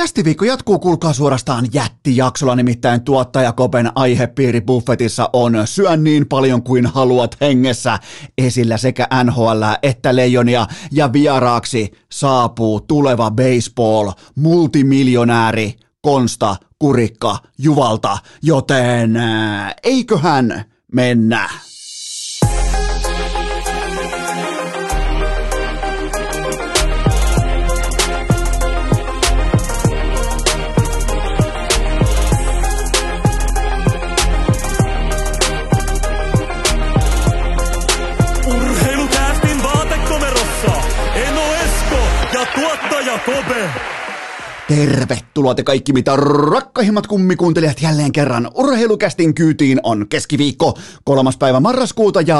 Kästiviikko jatkuu, kuulkaa suorastaan jättijaksolla, nimittäin tuottaja Kopen aihepiiri buffetissa on Syön niin paljon kuin haluat hengessä esillä sekä NHL että Leijonia. Ja vieraaksi saapuu tuleva baseball multimiljonääri Konsta Kurikka Juvalta, joten äh, eiköhän mennä. Kobe. Tervetuloa te kaikki mitä rakkahimmat kummikuuntelijat jälleen kerran urheilukästin kyytiin on keskiviikko kolmas päivä marraskuuta ja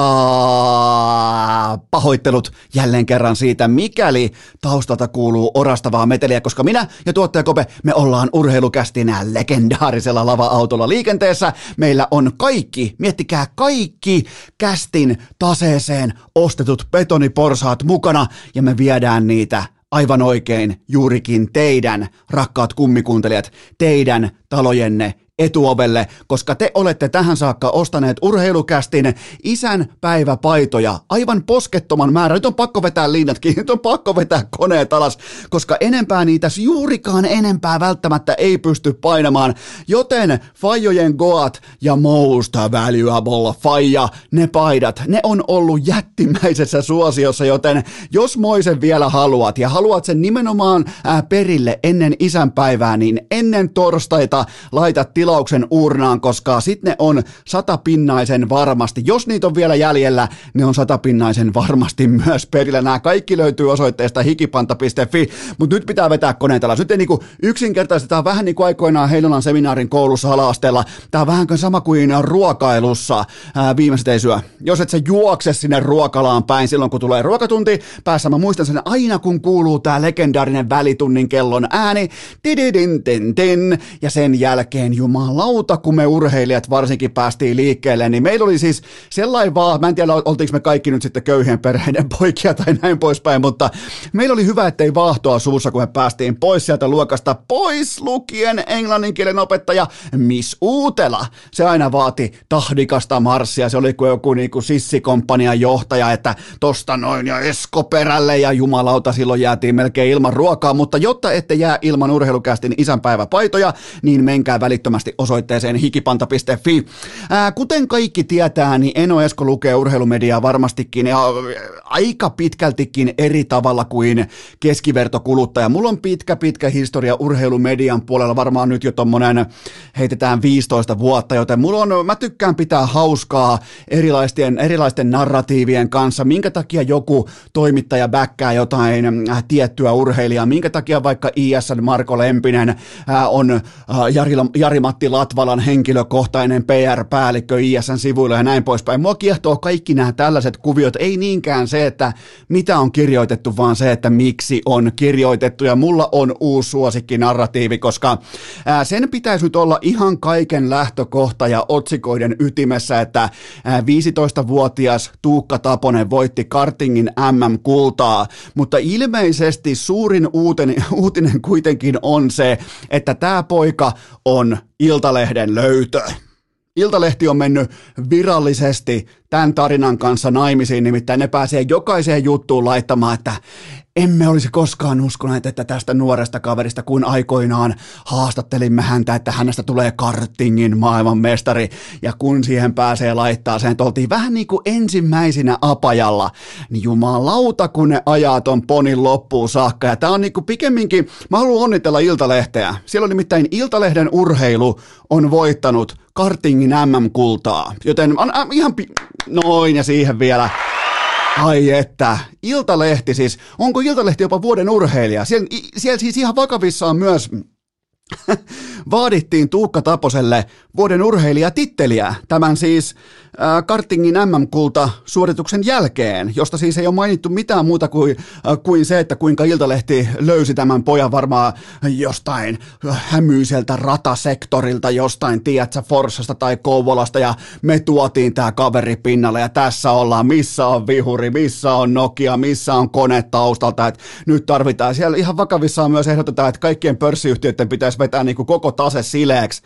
pahoittelut jälleen kerran siitä mikäli taustalta kuuluu orastavaa meteliä, koska minä ja tuottaja Kope me ollaan urheilukästin legendaarisella lava-autolla liikenteessä. Meillä on kaikki, miettikää kaikki kästin taseeseen ostetut betoniporsaat mukana ja me viedään niitä aivan oikein juurikin teidän, rakkaat kummikuuntelijat, teidän talojenne etuovelle, koska te olette tähän saakka ostaneet urheilukästin isän päiväpaitoja aivan poskettoman määrän. Nyt on pakko vetää linnatkin, nyt on pakko vetää koneet alas, koska enempää niitä juurikaan enempää välttämättä ei pysty painamaan. Joten Fajojen Goat ja Most Valuable Faija, ne paidat, ne on ollut jättimäisessä suosiossa, joten jos moisen vielä haluat ja haluat sen nimenomaan ää, perille ennen isänpäivää, niin ennen torstaita laita tilauksen urnaan, koska sitten ne on satapinnaisen varmasti. Jos niitä on vielä jäljellä, ne on satapinnaisen varmasti myös perillä. Nämä kaikki löytyy osoitteesta hikipanta.fi, mutta nyt pitää vetää koneet alas. Nyt ei niinku yksinkertaisesti, tämä on vähän niin kuin aikoinaan Heinolan seminaarin koulussa ala-asteella. Tämä on vähän kuin sama kuin ruokailussa ää, viimeiset ei syö. Jos et sä juokse sinne ruokalaan päin silloin, kun tulee ruokatunti, päässä mä muistan sen aina, kun kuuluu tämä legendaarinen välitunnin kellon ääni, tididin, ja sen jälkeen jumalauta, kun me urheilijat varsinkin päästiin liikkeelle, niin meillä oli siis sellainen vaan, mä en tiedä oltiinko me kaikki nyt sitten köyhien perheiden poikia tai näin poispäin, mutta meillä oli hyvä, ettei vaahtoa suussa, kun me päästiin pois sieltä luokasta, pois lukien englannin kielen opettaja Miss Uutela. Se aina vaati tahdikasta marssia, se oli kuin joku niinku sissikomppanian johtaja, että tosta noin ja Esko perälle ja jumalauta silloin jäätiin melkein ilman ruokaa, mutta jotta ette jää ilman urheilukästin isänpäiväpaitoja, niin menkää välittömästi osoitteeseen hikipanta.fi. Ää, kuten kaikki tietää, niin Eno Esko lukee urheilumediaa varmastikin ja aika pitkältikin eri tavalla kuin keskivertokuluttaja. Mulla on pitkä, pitkä historia urheilumedian puolella, varmaan nyt jo tommonen heitetään 15 vuotta, joten mulla on, mä tykkään pitää hauskaa erilaisten, erilaisten narratiivien kanssa, minkä takia joku toimittaja bäkkää jotain äh, tiettyä urheilijaa, minkä takia vaikka ISN Marko Lempinen äh, on äh, Jari, Jari-Matti Latvalan henkilökohtainen PR-päällikkö ISN sivuilla ja näin poispäin. Mua kiehtoo kaikki nämä tällaiset kuviot, ei niinkään se, että mitä on kirjoitettu, vaan se, että miksi on kirjoitettu. Ja mulla on uusi suosikki narratiivi, koska sen pitäisi nyt olla ihan kaiken lähtökohta ja otsikoiden ytimessä, että ää, 15-vuotias Tuukka Taponen voitti kartingin MM-kultaa, mutta ilmeisesti suurin uutinen, uutinen kuitenkin on se, että tämä poika on Iltalehden löytö. Iltalehti on mennyt virallisesti tämän tarinan kanssa naimisiin, nimittäin ne pääsee jokaiseen juttuun laittamaan, että emme olisi koskaan uskoneet, että tästä nuoresta kaverista, kun aikoinaan haastattelimme häntä, että hänestä tulee kartingin maailmanmestari, ja kun siihen pääsee laittaa sen, että oltiin vähän niin kuin ensimmäisinä apajalla, niin jumalauta, kun ne ajaa ton ponin loppuun saakka, ja tää on niin kuin pikemminkin, mä haluan onnitella Iltalehteä, siellä on nimittäin Iltalehden urheilu on voittanut kartingin MM-kultaa, joten on, äh, ihan pi- noin ja siihen vielä. Ai että, Iltalehti siis, onko Iltalehti jopa vuoden urheilija? Siellä, siellä siis ihan vakavissaan myös vaadittiin Tuukka Taposelle vuoden urheilijatitteliä, tämän siis kartingin MM-kulta suorituksen jälkeen, josta siis ei ole mainittu mitään muuta kuin, kuin se, että kuinka Iltalehti löysi tämän pojan varmaan jostain hämyiseltä ratasektorilta, jostain, tiedätkö, Forssasta tai Kouvolasta, ja me tuotiin tämä kaveri pinnalle, ja tässä ollaan, missä on vihuri, missä on Nokia, missä on kone taustalta, että nyt tarvitaan, siellä ihan vakavissaan myös ehdotetaan, että kaikkien pörssiyhtiöiden pitäisi vetää niin kuin koko tase sileeksi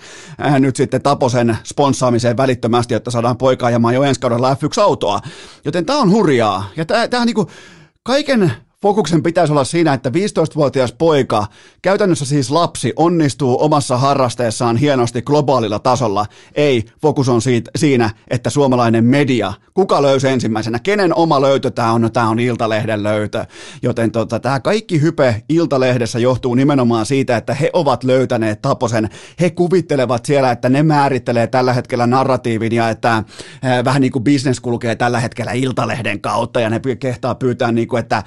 nyt sitten Taposen sponssaamiseen välittömästi, jotta saadaan poika ajamaan jo ensi kaudella F1-autoa. Joten tämä on hurjaa. Ja tämä on niin kuin kaiken Fokuksen pitäisi olla siinä, että 15-vuotias poika, käytännössä siis lapsi, onnistuu omassa harrasteessaan hienosti globaalilla tasolla. Ei, fokus on siitä, siinä, että suomalainen media, kuka löysi ensimmäisenä, kenen oma löytö tämä on, no tämä on Iltalehden löytö. Joten tota, tämä kaikki hype Iltalehdessä johtuu nimenomaan siitä, että he ovat löytäneet Taposen. He kuvittelevat siellä, että ne määrittelee tällä hetkellä narratiivin ja että äh, vähän niin kuin bisnes kulkee tällä hetkellä Iltalehden kautta ja ne kehtaa pyytää niin kuin, että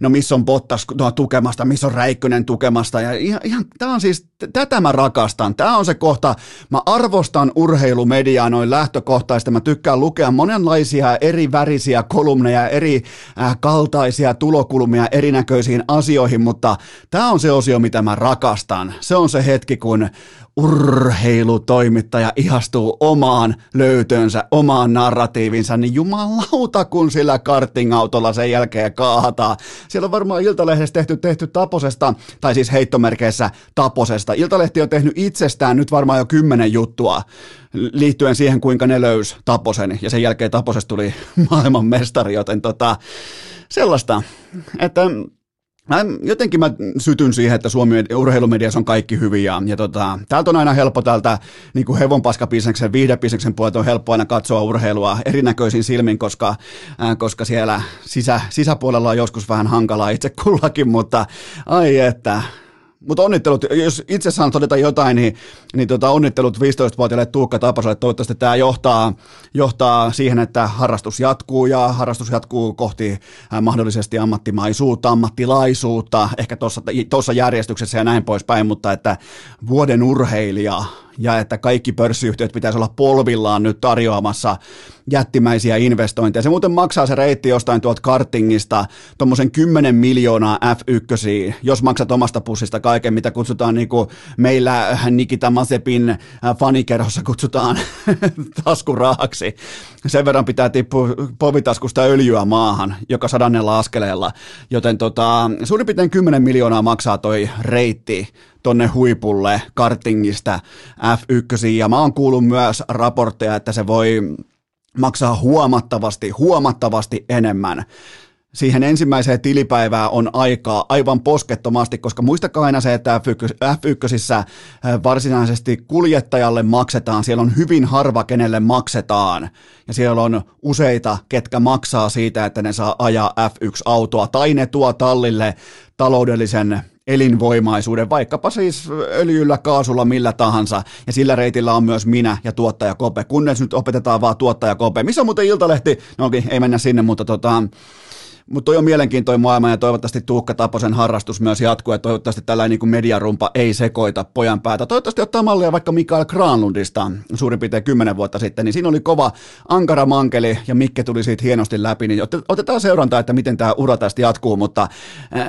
no missä on Bottas no, tukemasta, missä on Räikkönen tukemasta. Ja ihan, ihan tämä on siis, tätä mä rakastan. Tämä on se kohta, mä arvostan urheilumediaa noin lähtökohtaisesti. Mä tykkään lukea monenlaisia eri värisiä kolumneja, eri äh, kaltaisia tulokulmia erinäköisiin asioihin, mutta tämä on se osio, mitä mä rakastan. Se on se hetki, kun urheilutoimittaja ihastuu omaan löytönsä, omaan narratiivinsa, niin jumalauta, kun sillä kartingautolla sen jälkeen kaahataan. Siellä on varmaan Iltalehdessä tehty, tehty Taposesta, tai siis heittomerkeissä Taposesta. Iltalehti on tehnyt itsestään nyt varmaan jo kymmenen juttua liittyen siihen, kuinka ne löys Taposen, ja sen jälkeen Taposesta tuli maailman mestari, joten tota, sellaista, että jotenkin mä sytyn siihen, että Suomi urheilumediassa on kaikki hyviä. Ja tota, täältä on aina helppo täältä niin kuin hevonpaskabisneksen, viihdebisneksen puolelta on helppo aina katsoa urheilua erinäköisin silmin, koska, äh, koska siellä sisä, sisäpuolella on joskus vähän hankalaa itse kullakin, mutta ai että mutta onnittelut, jos itse saan todeta jotain, niin, niin tota, onnittelut 15-vuotiaille Tuukka Tapaselle. Toivottavasti tämä johtaa, johtaa siihen, että harrastus jatkuu ja harrastus jatkuu kohti äh, mahdollisesti ammattimaisuutta, ammattilaisuutta, ehkä tuossa järjestyksessä ja näin poispäin, mutta että vuoden urheilija ja että kaikki pörssiyhtiöt pitäisi olla polvillaan nyt tarjoamassa jättimäisiä investointeja. Se muuten maksaa se reitti jostain tuolta kartingista tuommoisen 10 miljoonaa F1, jos maksat omasta pussista kaiken, mitä kutsutaan niin kuin meillä Nikita Masepin äh, fanikerhossa kutsutaan taskurahaksi. Sen verran pitää tippua povitaskusta öljyä maahan, joka sadannella askeleella. Joten tota, suurin piirtein 10 miljoonaa maksaa toi reitti tonne huipulle kartingista F1. Ja mä oon kuullut myös raportteja, että se voi maksaa huomattavasti, huomattavasti enemmän. Siihen ensimmäiseen tilipäivään on aikaa aivan poskettomasti, koska muistakaa aina se, että F1 äh, varsinaisesti kuljettajalle maksetaan, siellä on hyvin harva, kenelle maksetaan, ja siellä on useita, ketkä maksaa siitä, että ne saa ajaa F1-autoa, tai ne tuo tallille taloudellisen elinvoimaisuuden, vaikkapa siis öljyllä, kaasulla, millä tahansa. Ja sillä reitillä on myös minä ja tuottaja Kope, kunnes nyt opetetaan vaan tuottaja Kope. Missä on muuten Iltalehti? No okei, ei mennä sinne, mutta tota, mutta toi on mielenkiintoinen maailma ja toivottavasti Tuukka Taposen harrastus myös jatkuu ja toivottavasti tällainen niin kuin mediarumpa ei sekoita pojan päätä. Toivottavasti ottaa mallia vaikka Mikael Granlundista suurin piirtein kymmenen vuotta sitten, niin siinä oli kova ankara mankeli ja Mikke tuli siitä hienosti läpi, niin otetaan seurantaa, että miten tämä ura tästä jatkuu, mutta äh,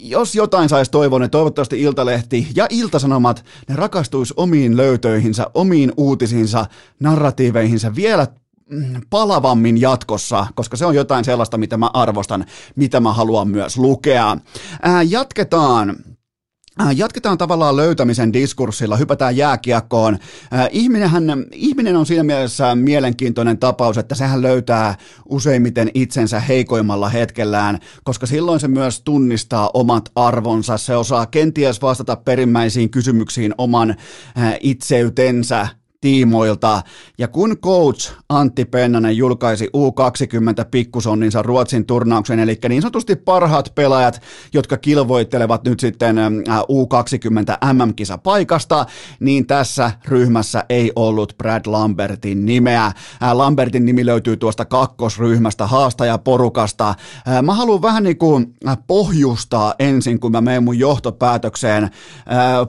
jos jotain saisi toivoa, niin toivottavasti Iltalehti ja Iltasanomat, ne rakastuisi omiin löytöihinsä, omiin uutisiinsa, narratiiveihinsa vielä palavammin jatkossa, koska se on jotain sellaista, mitä mä arvostan, mitä mä haluan myös lukea. Ää, jatketaan. Jatketaan tavallaan löytämisen diskurssilla, hypätään jääkiekkoon. Ihminenhän, ihminen on siinä mielessä mielenkiintoinen tapaus, että sehän löytää useimmiten itsensä heikoimmalla hetkellään, koska silloin se myös tunnistaa omat arvonsa. Se osaa kenties vastata perimmäisiin kysymyksiin oman itseytensä tiimoilta. Ja kun coach Antti Pennanen julkaisi U20 pikkusonninsa Ruotsin turnauksen, eli niin sanotusti parhaat pelaajat, jotka kilvoittelevat nyt sitten U20 MM-kisa paikasta, niin tässä ryhmässä ei ollut Brad Lambertin nimeä. Lambertin nimi löytyy tuosta kakkosryhmästä, haastajaporukasta. Mä haluan vähän niin kuin pohjustaa ensin, kun mä menen mun johtopäätökseen.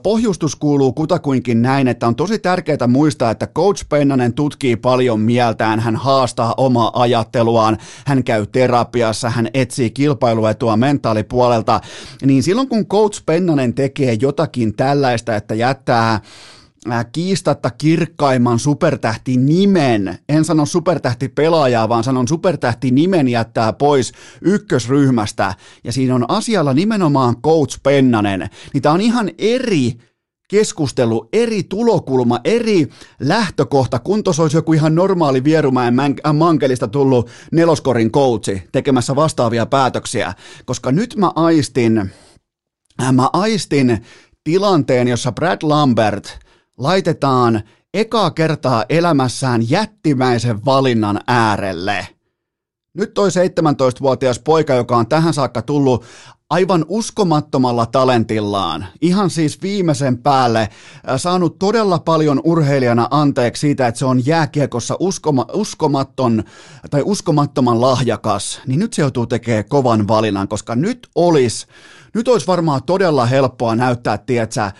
Pohjustus kuuluu kutakuinkin näin, että on tosi tärkeää muistaa, muistaa, että Coach Pennanen tutkii paljon mieltään, hän haastaa omaa ajatteluaan, hän käy terapiassa, hän etsii kilpailuetua mentaalipuolelta, niin silloin kun Coach Pennanen tekee jotakin tällaista, että jättää kiistatta kirkkaimman supertähti nimen, en sano supertähti pelaajaa, vaan sanon supertähti nimen jättää pois ykkösryhmästä, ja siinä on asialla nimenomaan Coach Pennanen, niin tämä on ihan eri keskustelu, eri tulokulma, eri lähtökohta, kun tuossa olisi joku ihan normaali Vierumäen äh, mankelista tullut neloskorin coachi tekemässä vastaavia päätöksiä, koska nyt mä aistin, äh, mä aistin tilanteen, jossa Brad Lambert laitetaan ekaa kertaa elämässään jättimäisen valinnan äärelle – nyt toi 17-vuotias poika, joka on tähän saakka tullut aivan uskomattomalla talentillaan, ihan siis viimeisen päälle äh, saanut todella paljon urheilijana anteeksi siitä, että se on jääkiekossa uskoma, uskomaton tai uskomattoman lahjakas, niin nyt se joutuu tekemään kovan valinnan, koska nyt olisi nyt olisi varmaan todella helppoa näyttää, tietsä,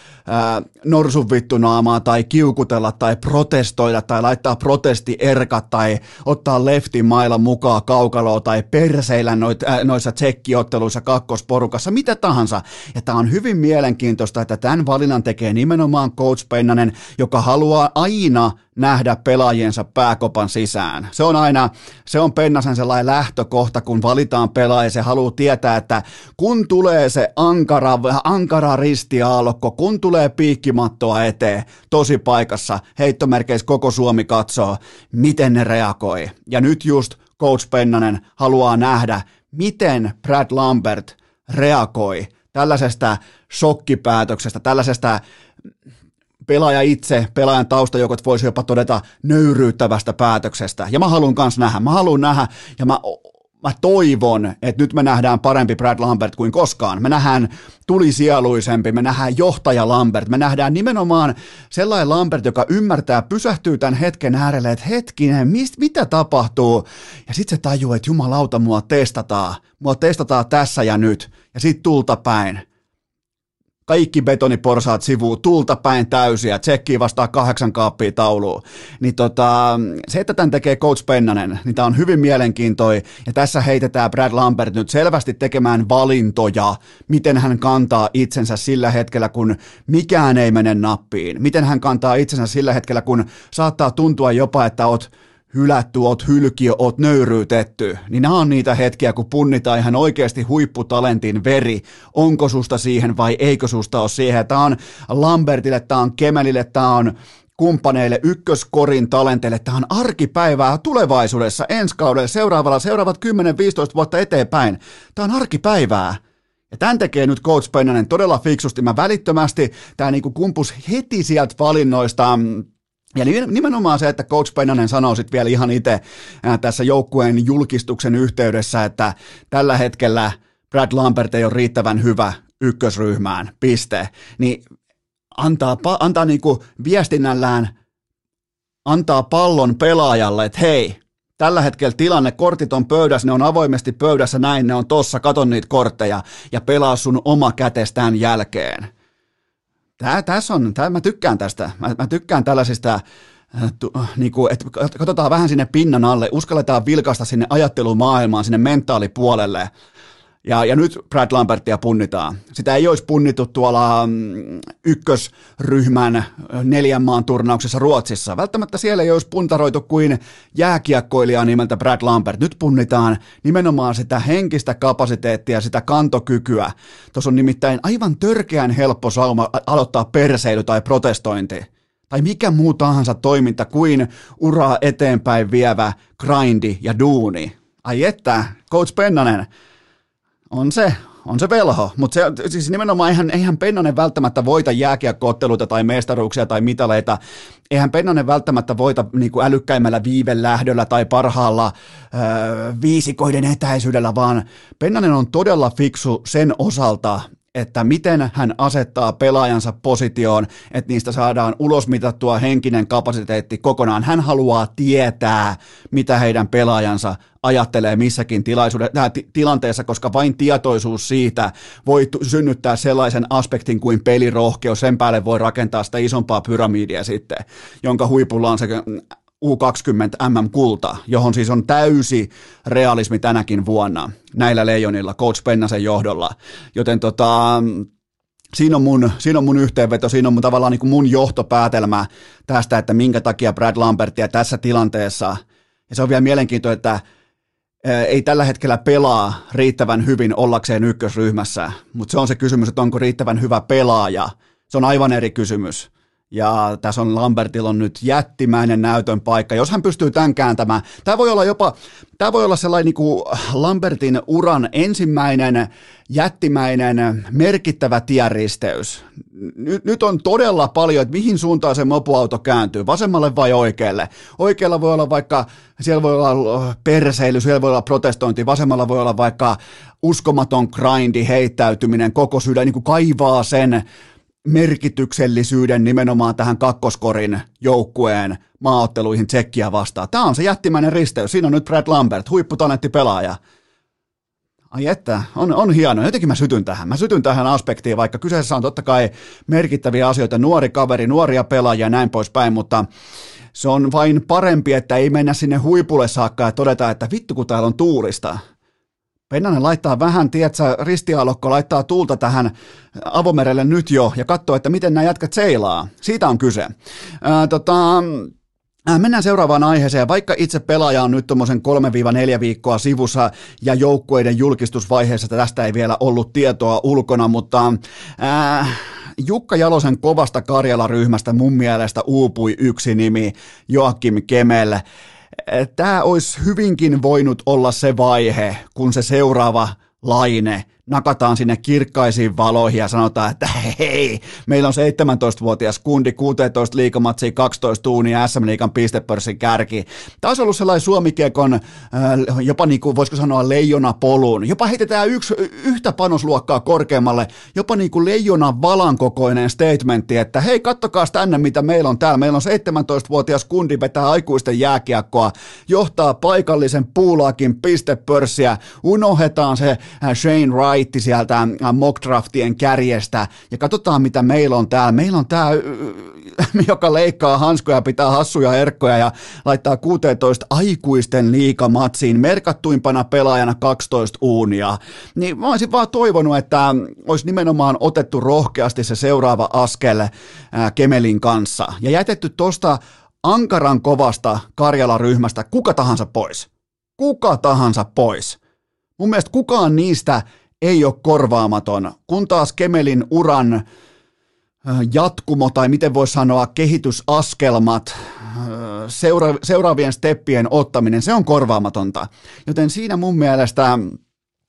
norsun vittunaamaa tai kiukutella tai protestoida tai laittaa protestierkat tai ottaa leftin mailla mukaan kaukaloa tai perseillä noit, äh, noissa tsekkiotteluissa kakkosporukassa, mitä tahansa. Ja tämä on hyvin mielenkiintoista, että tämän valinnan tekee nimenomaan Coach Pennanen, joka haluaa aina nähdä pelaajiensa pääkopan sisään. Se on aina, se on Pennasen sellainen lähtökohta, kun valitaan pelaaja, se haluaa tietää, että kun tulee se ankara, ankara ristiaalokko, kun tulee piikkimattoa eteen, tosi paikassa, heittomerkeissä koko Suomi katsoo, miten ne reagoi. Ja nyt just Coach Pennanen haluaa nähdä, miten Brad Lambert reagoi tällaisesta shokkipäätöksestä, tällaisesta pelaaja itse, pelaajan taustajoukot voisi jopa todeta nöyryyttävästä päätöksestä. Ja mä haluan kanssa nähdä, mä haluan nähdä, ja mä, mä toivon, että nyt me nähdään parempi Brad Lambert kuin koskaan. Me nähdään tulisieluisempi, me nähdään johtaja Lambert, me nähdään nimenomaan sellainen Lambert, joka ymmärtää, pysähtyy tämän hetken äärelle, että hetkinen, mist, mitä tapahtuu? Ja sitten se tajuu, että jumalauta, mua testataan, mua testataan tässä ja nyt, ja sitten tulta päin kaikki betoniporsaat sivuu, tulta päin täysiä, tsekkiä vastaa kahdeksan kaappia tauluun. Niin tota, se, että tämän tekee Coach Pennanen, niin tämä on hyvin mielenkiintoinen, ja tässä heitetään Brad Lambert nyt selvästi tekemään valintoja, miten hän kantaa itsensä sillä hetkellä, kun mikään ei mene nappiin, miten hän kantaa itsensä sillä hetkellä, kun saattaa tuntua jopa, että oot hylätty, oot hylkiö, oot nöyryytetty, niin nämä on niitä hetkiä, kun punnitaan ihan oikeasti huipputalentin veri, onko susta siihen vai eikö susta ole siihen. Tämä on Lambertille, tämä on Kemelille, tämä on kumppaneille, ykköskorin talenteille. Tämä on arkipäivää tulevaisuudessa, ensi kaudella, seuraavalla, seuraavat 10-15 vuotta eteenpäin. Tämä on arkipäivää. Ja tämän tekee nyt Coach Pennanen todella fiksusti. Mä välittömästi, tämä niinku kumpus heti sieltä valinnoista, mm, ja nimenomaan se, että Coach Pennanen sanoo sitten vielä ihan itse tässä joukkueen julkistuksen yhteydessä, että tällä hetkellä Brad Lambert ei ole riittävän hyvä ykkösryhmään, piste. Niin antaa, antaa niinku viestinnällään, antaa pallon pelaajalle, että hei, tällä hetkellä tilanne, kortit on pöydässä, ne on avoimesti pöydässä, näin ne on tossa, katon niitä kortteja ja pelaa sun oma kätes tämän jälkeen. Tää, tässä on, tää, mä tykkään tästä, mä, mä tykkään tällaisista, äh, tu, niin kuin, että katsotaan vähän sinne pinnan alle, uskalletaan vilkaista sinne ajattelumaailmaan, sinne mentaalipuolelle. Ja, ja nyt Brad Lambertia punnitaan. Sitä ei olisi punnittu tuolla mm, ykkösryhmän neljän maan turnauksessa Ruotsissa. Välttämättä siellä ei olisi puntaroitu kuin jääkiekkoilija nimeltä Brad Lambert. Nyt punnitaan nimenomaan sitä henkistä kapasiteettia, sitä kantokykyä. Tuossa on nimittäin aivan törkeän helppo sauma aloittaa perseily tai protestointi tai mikä muu tahansa toiminta kuin uraa eteenpäin vievä grindi ja duuni. Ai että, Coach Pennanen, on se, on se velho, mutta se, siis nimenomaan eihän, eihän Pennanen välttämättä voita jääkiekkootteluita tai mestaruuksia tai mitaleita, eihän Pennanen välttämättä voita niin kuin älykkäimmällä viivelähdöllä tai parhaalla öö, viisikoiden etäisyydellä, vaan Pennanen on todella fiksu sen osalta, että miten hän asettaa pelaajansa positioon, että niistä saadaan ulosmitattua henkinen kapasiteetti kokonaan. Hän haluaa tietää, mitä heidän pelaajansa ajattelee missäkin äh, tilanteessa, koska vain tietoisuus siitä voi synnyttää sellaisen aspektin kuin pelirohkeus. Sen päälle voi rakentaa sitä isompaa pyramidia sitten, jonka huipulla on se U20 MM-kulta, johon siis on täysi realismi tänäkin vuonna näillä leijonilla, Coach Pennasen johdolla. Joten tota, siinä on, mun, siinä on mun yhteenveto, siinä on mun, tavallaan niin kuin mun johtopäätelmä tästä, että minkä takia Brad Lambertia tässä tilanteessa, ja se on vielä mielenkiintoista, että ei tällä hetkellä pelaa riittävän hyvin ollakseen ykkösryhmässä, mutta se on se kysymys, että onko riittävän hyvä pelaaja. Se on aivan eri kysymys. Ja tässä on Lambertilla on nyt jättimäinen näytön paikka. Jos hän pystyy tämän kääntämään, tämä voi olla jopa, tämä voi olla sellainen niin kuin Lambertin uran ensimmäinen jättimäinen merkittävä tienristeys. Nyt, nyt on todella paljon, että mihin suuntaan se mopuauto kääntyy, vasemmalle vai oikealle. Oikealla voi olla vaikka, siellä voi olla perseily, siellä voi olla protestointi, vasemmalla voi olla vaikka uskomaton grindi, heittäytyminen, koko sydän, niin kuin kaivaa sen merkityksellisyyden nimenomaan tähän kakkoskorin joukkueen maaotteluihin tsekkiä vastaan. Tämä on se jättimäinen risteys. Siinä on nyt Brad Lambert, huipputalentti pelaaja. Ai että, on, on hieno. Jotenkin mä sytyn tähän. Mä sytyn tähän aspektiin, vaikka kyseessä on totta kai merkittäviä asioita, nuori kaveri, nuoria pelaajia ja näin poispäin, mutta se on vain parempi, että ei mennä sinne huipulle saakka ja todeta, että vittu kun täällä on tuulista. Pennanen laittaa vähän, tietsä, ristialokko laittaa tuulta tähän avomerelle nyt jo ja katsoo, että miten nämä jätkät seilaa. Siitä on kyse. Ää, tota, Mennään seuraavaan aiheeseen. Vaikka itse pelaaja on nyt tuommoisen 3-4 viikkoa sivussa ja joukkueiden julkistusvaiheessa tästä ei vielä ollut tietoa ulkona, mutta ää, Jukka Jalosen kovasta Karjala-ryhmästä mun mielestä uupui yksi nimi, Joakim Kemel tämä olisi hyvinkin voinut olla se vaihe, kun se seuraava laine nakataan sinne kirkkaisiin valoihin ja sanotaan, että hei, meillä on 17-vuotias kundi, 16 liikamatsia, 12 tuunia, SM Liikan pistepörssin kärki. Tämä olisi ollut sellainen suomikiekon, äh, jopa niin kuin voisiko sanoa leijona polun. Jopa heitetään yksi, yhtä panosluokkaa korkeammalle, jopa niin kuin leijona valan kokoinen statementti, että hei, kattokaa tänne, mitä meillä on täällä. Meillä on 17-vuotias kundi, vetää aikuisten jääkiekkoa, johtaa paikallisen puulaakin pistepörssiä, unohdetaan se äh, Shane Wright, Wright sieltä äh, mockdraftien kärjestä ja katsotaan mitä meillä on täällä. Meillä on tämä, joka leikkaa hanskoja, pitää hassuja erkkoja ja laittaa 16 aikuisten liikamatsiin merkattuimpana pelaajana 12 uunia. Niin mä olisin vaan toivonut, että olisi nimenomaan otettu rohkeasti se seuraava askel äh, Kemelin kanssa ja jätetty tuosta ankaran kovasta Karjala-ryhmästä kuka tahansa pois. Kuka tahansa pois. Mun mielestä kukaan niistä ei ole korvaamaton, kun taas Kemelin uran äh, jatkumo tai miten voisi sanoa kehitysaskelmat, äh, seura- seuraavien steppien ottaminen, se on korvaamatonta. Joten siinä mun mielestä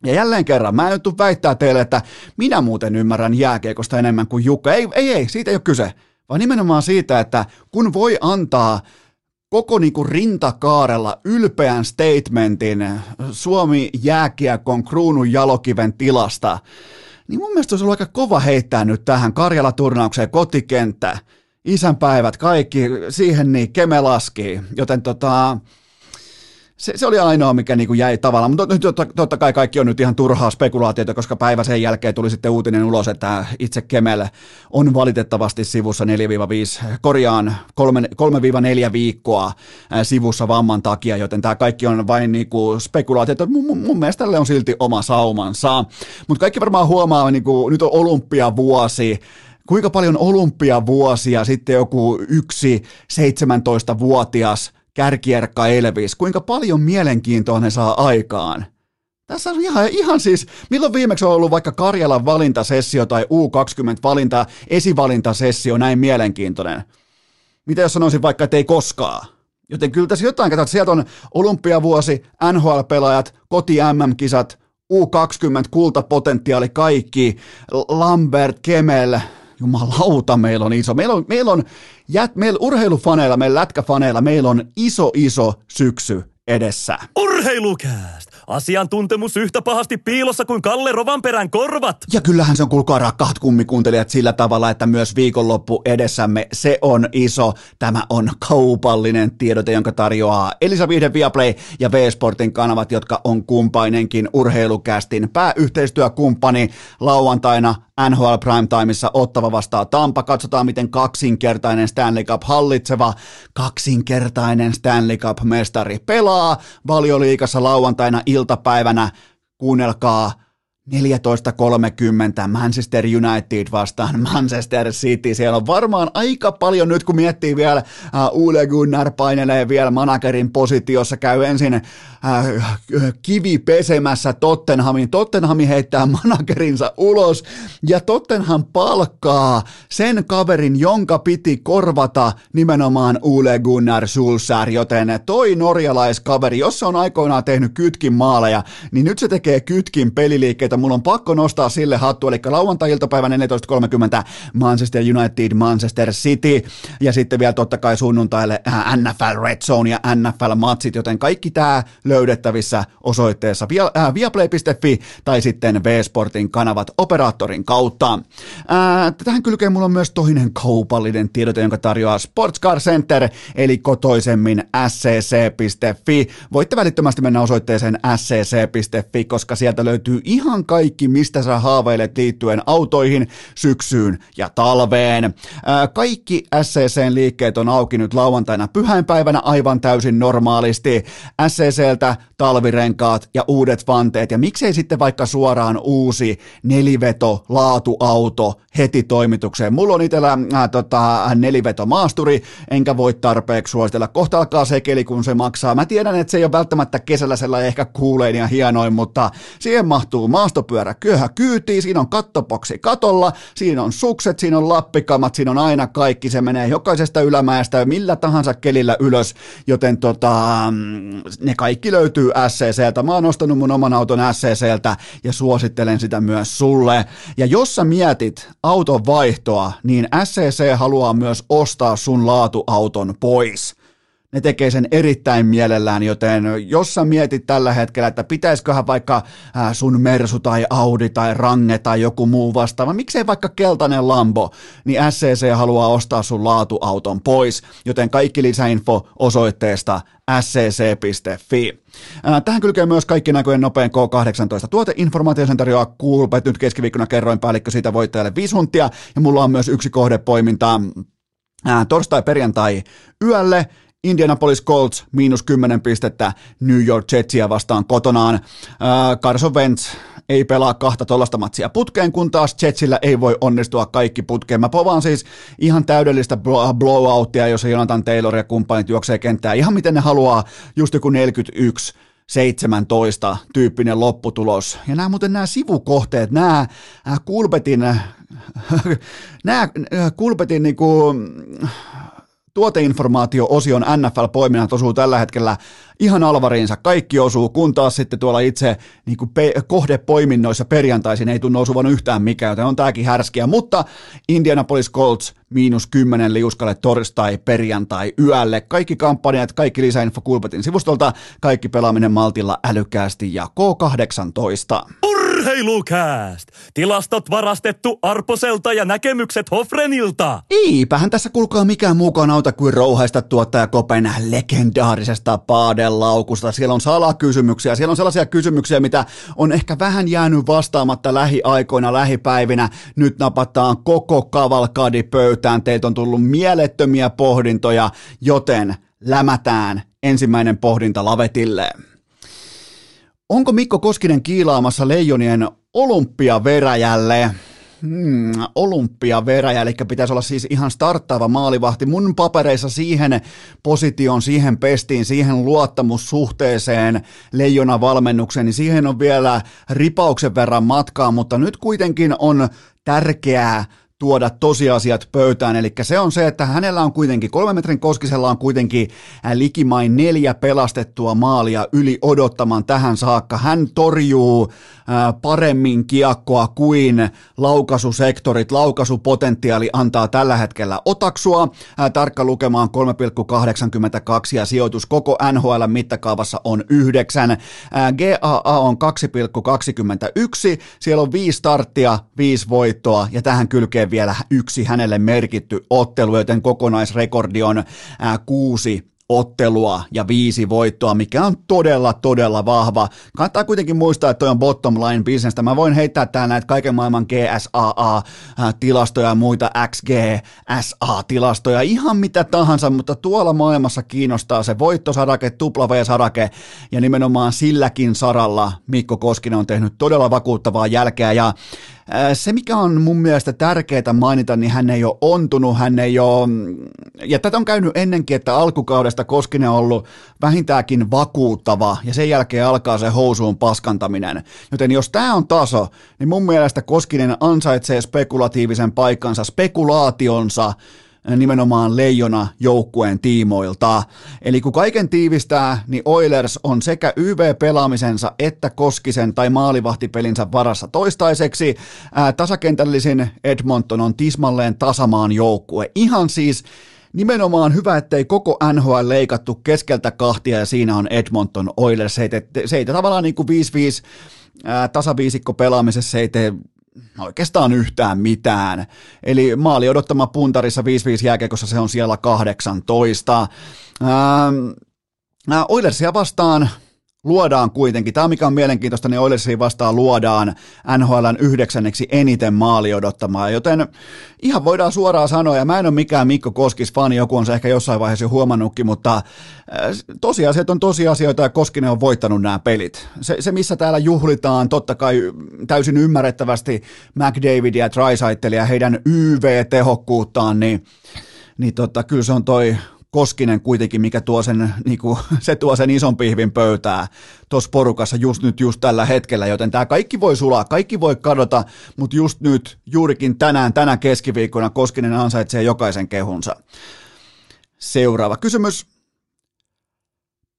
ja jälleen kerran, mä en tule väittää teille, että minä muuten ymmärrän jääkiekosta enemmän kuin Jukka. Ei, ei, ei, siitä ei ole kyse. Vaan nimenomaan siitä, että kun voi antaa koko niin kuin rintakaarella ylpeän statementin Suomi jääkiekon kruunun jalokiven tilasta, niin mun mielestä olisi ollut aika kova heittää nyt tähän Karjala-turnaukseen kotikenttä, isänpäivät, kaikki, siihen niin Keme laski, joten tota, se, se oli ainoa, mikä niin kuin jäi tavallaan, mutta nyt totta, totta kai kaikki on nyt ihan turhaa spekulaatiota, koska päivä sen jälkeen tuli sitten uutinen ulos, että itse Kemel on valitettavasti sivussa 4-5, korjaan 3-4 viikkoa sivussa vamman takia, joten tämä kaikki on vain niin kuin spekulaatiota. Mun, mun mielestä tälle on silti oma saumansa, mutta kaikki varmaan huomaa, niin kuin, nyt on olympiavuosi, kuinka paljon olympiavuosia sitten joku yksi 17-vuotias kärkierkka Elvis, kuinka paljon mielenkiintoa ne saa aikaan. Tässä on ihan, ihan siis, milloin viimeksi on ollut vaikka Karjalan valintasessio tai U20-valinta, esivalintasessio näin mielenkiintoinen? Mitä jos sanoisin vaikka, että ei koskaan? Joten kyllä tässä jotain, katsotaan, sieltä on olympiavuosi, NHL-pelaajat, koti MM-kisat, U20 kultapotentiaali kaikki, Lambert, Kemel, jumalauta, meillä on iso. Meillä on, meillä on jät, meillä urheilufaneilla, meillä lätkäfaneilla, meillä on iso, iso syksy edessä. Urheilukääst! Asiantuntemus yhtä pahasti piilossa kuin Kalle Rovanperän korvat. Ja kyllähän se on kuulkaa rakkaat kummikuuntelijat sillä tavalla, että myös viikonloppu edessämme se on iso. Tämä on kaupallinen tiedote, jonka tarjoaa Elisa Vihde Viaplay ja V-Sportin kanavat, jotka on kumpainenkin urheilukästin pääyhteistyökumppani lauantaina NHL Primetimeissa ottava vastaa Tampa. Katsotaan, miten kaksinkertainen Stanley Cup hallitseva, kaksinkertainen Stanley Cup-mestari pelaa valioliikassa lauantaina iltapäivänä. Kuunnelkaa 14.30 Manchester United vastaan Manchester City. Siellä on varmaan aika paljon nyt, kun miettii vielä, uh, Ule Gunnar painelee vielä managerin positiossa, käy ensin uh, kivi pesemässä Tottenhamin. Tottenhami heittää managerinsa ulos ja Tottenham palkkaa sen kaverin, jonka piti korvata nimenomaan Ule Gunnar Sulsär, joten toi norjalaiskaveri, jos se on aikoinaan tehnyt kytkin maaleja, niin nyt se tekee kytkin peliliikkeitä mulla on pakko nostaa sille hattu, eli lauantai-iltapäivän 14.30 Manchester United, Manchester City, ja sitten vielä totta kai sunnuntaille äh, NFL Red Zone ja NFL-matsit, joten kaikki tämä löydettävissä osoitteessa äh, viaplay.fi tai sitten V-Sportin kanavat operaattorin kautta. Äh, tähän kylkeen mulla on myös toinen kaupallinen tiedote, jonka tarjoaa Sports Car Center, eli kotoisemmin scc.fi. Voitte välittömästi mennä osoitteeseen scc.fi, koska sieltä löytyy ihan kaikki, mistä sä haaveilet liittyen autoihin, syksyyn ja talveen. Kaikki SCCn liikkeet on auki nyt lauantaina pyhäinpäivänä aivan täysin normaalisti. SCCltä talvirenkaat ja uudet vanteet ja miksei sitten vaikka suoraan uusi neliveto laatuauto heti toimitukseen. Mulla on itsellä äh, tota, neliveto maasturi, enkä voi tarpeeksi suositella. Kohta alkaa sekeli, kun se maksaa. Mä tiedän, että se ei ole välttämättä kesällä sellainen ehkä kuulein ja hienoin, mutta siihen mahtuu maastopyörä kyöhä kyytiin, siinä on kattopoksi katolla, siinä on sukset, siinä on lappikamat, siinä on aina kaikki, se menee jokaisesta ylämäestä millä tahansa kelillä ylös, joten tota, mm, ne kaikki löytyy SCCltä. Mä oon ostanut mun oman auton SCCltä ja suosittelen sitä myös sulle. Ja jos sä mietit auton vaihtoa, niin SCC haluaa myös ostaa sun laatuauton pois ne tekee sen erittäin mielellään, joten jos sä mietit tällä hetkellä, että pitäisiköhän vaikka sun Mersu tai Audi tai Range tai joku muu vastaava, miksei vaikka keltainen Lambo, niin SCC haluaa ostaa sun laatuauton pois, joten kaikki lisäinfo osoitteesta scc.fi. Tähän kylkee myös kaikki näköjen nopein K18 tuoteinformaatiosen tarjoaa Coolbet. Nyt keskiviikkona kerroin päällikkö siitä voittajalle viisi huntia ja mulla on myös yksi kohdepoiminta torstai-perjantai yölle Indianapolis Colts miinus 10 pistettä New York Jetsia vastaan kotonaan. Äh, Carson Wentz ei pelaa kahta tollasta matsia putkeen, kun taas Jetsillä ei voi onnistua kaikki putkeen. Mä povaan siis ihan täydellistä blowoutia, jos Jonathan Taylor ja kumppanit juoksee kenttää ihan miten ne haluaa, just joku 41 17 tyyppinen lopputulos. Ja nämä muuten nämä sivukohteet, nämä Kulpetin, nämä Kulpetin niinku, tuoteinformaatio-osion NFL-poiminnat osuu tällä hetkellä ihan alvariinsa. Kaikki osuu, kun taas sitten tuolla itse niin pe- kohdepoiminnoissa perjantaisin ei tunnu osuvan yhtään mikään, joten on tämäkin härskiä. Mutta Indianapolis Colts miinus 10 liuskalle torstai, perjantai, yölle. Kaikki kampanjat, kaikki lisäinfo Kulpetin sivustolta, kaikki pelaaminen maltilla älykkäästi ja K18. Urheilukääst! Tilastot varastettu Arposelta ja näkemykset Hofrenilta. Eipähän tässä kulkaa mikään muukaan auta kuin rouhaista tuottaja Kopen legendaarisesta paadelaukusta. Siellä on salakysymyksiä, siellä on sellaisia kysymyksiä, mitä on ehkä vähän jäänyt vastaamatta lähiaikoina, lähipäivinä. Nyt napataan koko kavalkadi pöytään. Teiltä on tullut mielettömiä pohdintoja, joten lämätään ensimmäinen pohdinta lavetille. Onko Mikko Koskinen kiilaamassa leijonien olympiaveräjälle? Hmm, olympiaveräjä, eli pitäisi olla siis ihan starttaava maalivahti. Mun papereissa siihen positioon, siihen pestiin, siihen luottamussuhteeseen leijona valmennukseen, niin siihen on vielä ripauksen verran matkaa, mutta nyt kuitenkin on tärkeää tuoda tosiasiat pöytään. Eli se on se, että hänellä on kuitenkin, kolme metrin koskisella on kuitenkin likimain neljä pelastettua maalia yli odottaman tähän saakka. Hän torjuu paremmin kiekkoa kuin laukaisusektorit, laukaisupotentiaali antaa tällä hetkellä otaksua. Tarkka lukemaan 3,82 ja sijoitus koko NHL mittakaavassa on 9. GAA on 2,21, siellä on viisi starttia, viisi voittoa ja tähän kylkeen vielä yksi hänelle merkitty ottelu, joten kokonaisrekordi on kuusi ottelua ja viisi voittoa, mikä on todella, todella vahva. Kannattaa kuitenkin muistaa, että toi on bottom line business. Mä voin heittää täällä näitä kaiken maailman GSAA-tilastoja ja muita XGSA-tilastoja, ihan mitä tahansa, mutta tuolla maailmassa kiinnostaa se voittosarake, tupla V-sarake ja nimenomaan silläkin saralla Mikko Koskinen on tehnyt todella vakuuttavaa jälkeä ja se, mikä on mun mielestä tärkeää mainita, niin hän ei ole ontunut, hän ei ole, ja tätä on käynyt ennenkin, että alkukaudesta Koskinen on ollut vähintäänkin vakuuttava, ja sen jälkeen alkaa se housuun paskantaminen. Joten jos tämä on taso, niin mun mielestä Koskinen ansaitsee spekulatiivisen paikkansa, spekulaationsa, nimenomaan leijona joukkueen tiimoilta. Eli kun kaiken tiivistää, niin Oilers on sekä YV-pelaamisensa että Koskisen tai maalivahtipelinsä varassa toistaiseksi. Ää, tasakentällisin Edmonton on tismalleen tasamaan joukkue. Ihan siis nimenomaan hyvä, ettei koko NHL leikattu keskeltä kahtia ja siinä on Edmonton Oilers. Se ei, te, se ei te tavallaan niin kuin 5-5 tasaviisikko pelaamisessa ei tee oikeastaan yhtään mitään. Eli maali odottama puntarissa 5-5 jääkekossa se on siellä 18. Ähm, Oilersia vastaan luodaan kuitenkin, tämä mikä on mielenkiintoista, niin Oilersiin vastaan luodaan NHLn yhdeksänneksi eniten maali odottamaa, joten ihan voidaan suoraan sanoa, ja mä en ole mikään Mikko Koskis fani, joku on se ehkä jossain vaiheessa jo huomannutkin, mutta äh, tosiasiat on tosiasioita ja Koskinen on voittanut nämä pelit. Se, se missä täällä juhlitaan, totta kai täysin ymmärrettävästi McDavidia ja Trisaitelia, heidän YV-tehokkuuttaan, niin, niin tota, kyllä se on toi Koskinen kuitenkin, mikä tuo sen, niin kuin, se tuo sen ison pihvin pöytää tuossa porukassa just nyt, just tällä hetkellä, joten tämä kaikki voi sulaa, kaikki voi kadota, mutta just nyt, juurikin tänään, tänä keskiviikkona Koskinen ansaitsee jokaisen kehunsa. Seuraava kysymys.